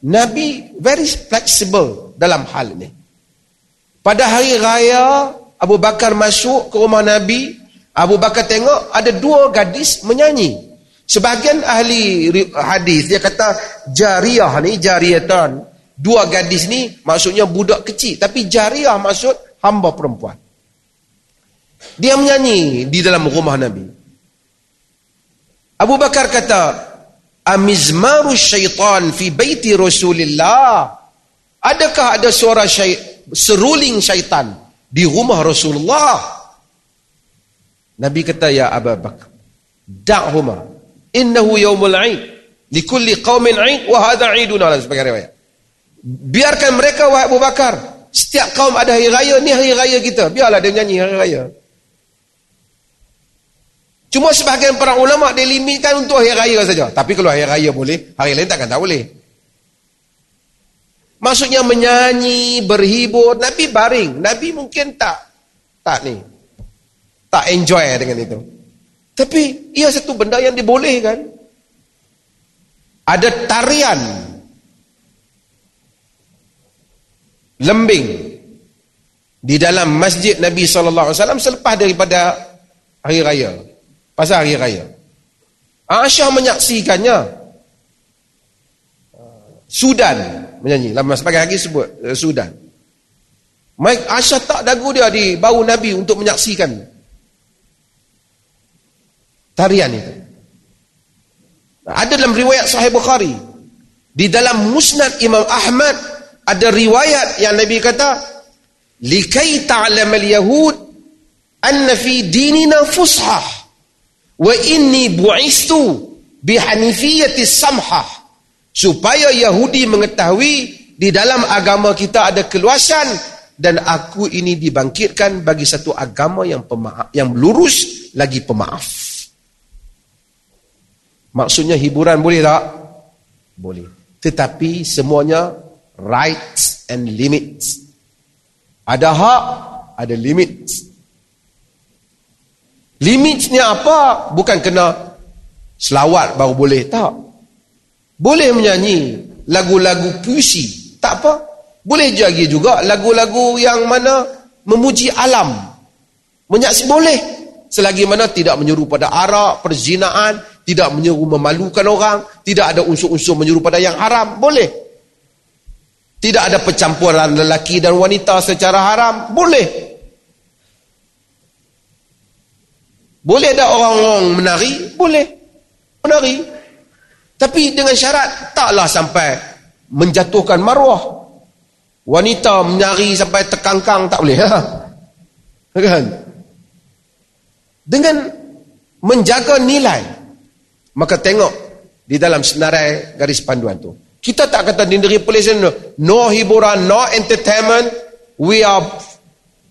Nabi very flexible dalam hal ini. Pada hari raya Abu Bakar masuk ke rumah Nabi. Abu Bakar tengok ada dua gadis menyanyi. Sebahagian ahli hadis dia kata jariah ni jariatan. Dua gadis ni maksudnya budak kecil. Tapi jariah maksud hamba perempuan. Dia menyanyi di dalam rumah Nabi. Abu Bakar kata, Amizmaru syaitan fi baiti Rasulillah. Adakah ada suara syait, seruling syaitan di rumah Rasulullah? Nabi kata, Ya Abu Bakar, da'huma, innahu yawmul aid, likulli qawmin aid, wa hadha aiduna, sebagai riwayat. Biarkan mereka, wahai Abu Bakar, setiap kaum ada hari raya, ni hari raya kita. Biarlah dia nyanyi hari raya. Cuma sebahagian para ulama dia limitkan untuk hari raya saja. Tapi kalau hari raya boleh, hari lain takkan tak boleh. Maksudnya menyanyi, berhibur. Nabi baring. Nabi mungkin tak. Tak ni. Tak enjoy dengan itu. Tapi ia satu benda yang dibolehkan. Ada tarian. Lembing. Di dalam masjid Nabi SAW selepas daripada hari raya. Pasal hari raya. Aisyah menyaksikannya. Sudan menyanyi. Lama sebagai lagi sebut uh, Sudan. Mike Aisyah tak dagu dia di bau Nabi untuk menyaksikan tarian itu. Ada dalam riwayat Sahih Bukhari. Di dalam Musnad Imam Ahmad ada riwayat yang Nabi kata likai ta'lam al-yahud anna fi dinina fushah wa inni bu'istu bi hanifiyati samhah supaya Yahudi mengetahui di dalam agama kita ada keluasan dan aku ini dibangkitkan bagi satu agama yang pemaaf, yang lurus lagi pemaaf. Maksudnya hiburan boleh tak? Boleh. Tetapi semuanya rights and limits. Ada hak, ada limit. Limitnya apa? Bukan kena selawat baru boleh. Tak. Boleh menyanyi lagu-lagu puisi, tak apa. Boleh jadi juga lagu-lagu yang mana memuji alam. Menyaksi boleh. Selagi mana tidak menyuruh pada arak, perzinaan, tidak menyuruh memalukan orang, tidak ada unsur-unsur menyuruh pada yang haram, boleh. Tidak ada percampuran lelaki dan wanita secara haram, boleh. Boleh ada orang-orang menari? Boleh. Menari. Tapi dengan syarat taklah sampai menjatuhkan maruah. Wanita menyari sampai terkangkang tak boleh. Ha? Kan? Dengan menjaga nilai. Maka tengok di dalam senarai garis panduan tu. Kita tak kata di negeri no, no hiburan, no entertainment. We are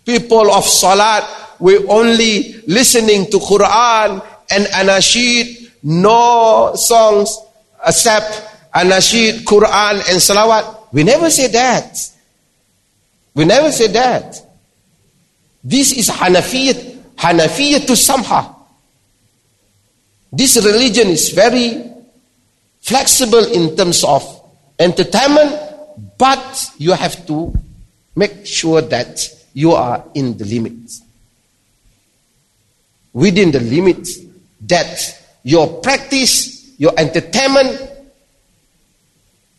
people of salat. We only listening to Quran and anashid. No songs accept anashid, Quran and salawat. We never say that. We never say that. This is Hanafiyat, Hanafiyat to Samha. This religion is very flexible in terms of entertainment, but you have to make sure that you are in the limits. Within the limits that your practice your entertainment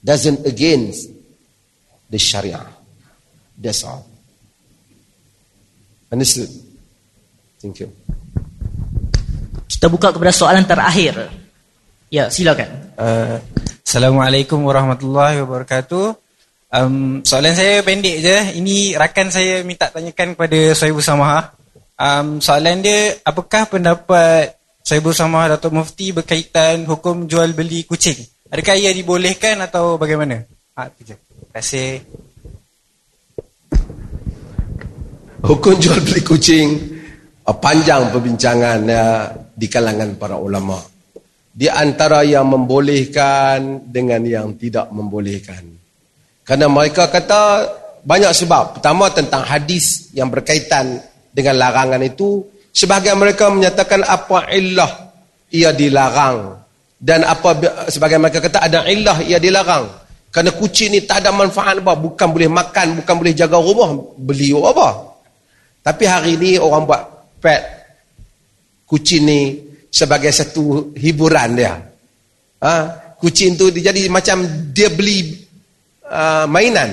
doesn't against the Sharia. That's all. Understood? Thank you. Kita buka kepada soalan terakhir. Ya, silakan. Uh, Assalamualaikum warahmatullahi wabarakatuh. Um, soalan saya pendek je. Ini rakan saya minta tanyakan kepada Sohibu Samaha. Um, soalan dia, apakah pendapat saya bersama Datuk Mufti berkaitan hukum jual beli kucing. Adakah ia dibolehkan atau bagaimana? Ha, Terima kasih. Hukum jual beli kucing uh, panjang perbincangan ya, di kalangan para ulama. Di antara yang membolehkan dengan yang tidak membolehkan. Kerana mereka kata banyak sebab. Pertama tentang hadis yang berkaitan dengan larangan itu Sebahagian mereka menyatakan apa illah ia dilarang. Dan apa sebagian mereka kata ada illah ia dilarang. Kerana kucing ni tak ada manfaat apa. Bukan boleh makan, bukan boleh jaga rumah. Beli apa. Tapi hari ni orang buat pet kucing ni sebagai satu hiburan dia. Ha? Kucing tu jadi macam dia beli uh, mainan.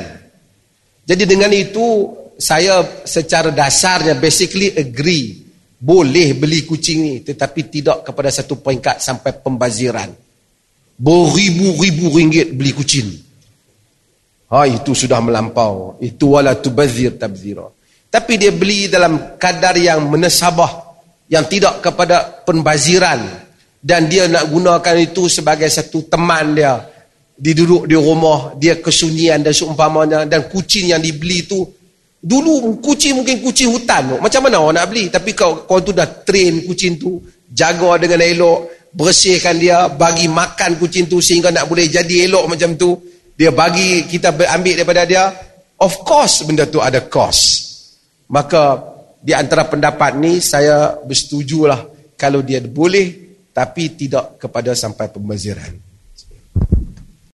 Jadi dengan itu saya secara dasarnya basically agree boleh beli kucing ni tetapi tidak kepada satu peringkat sampai pembaziran beribu-ribu ringgit beli kucing Ha itu sudah melampau. Itu wala tubazir tabzira. Tapi dia beli dalam kadar yang menesabah yang tidak kepada pembaziran dan dia nak gunakan itu sebagai satu teman dia diduduk di rumah dia kesunyian dan seumpamanya dan kucing yang dibeli tu dulu kucing mungkin kucing hutan. Macam mana orang nak beli? Tapi kau kau tu dah train kucing tu jaga dengan elok bersihkan dia bagi makan kucing tu sehingga nak boleh jadi elok macam tu. Dia bagi kita ambil daripada dia. Of course benda tu ada cost. Maka di antara pendapat ni saya bersetujulah kalau dia boleh tapi tidak kepada sampai pembaziran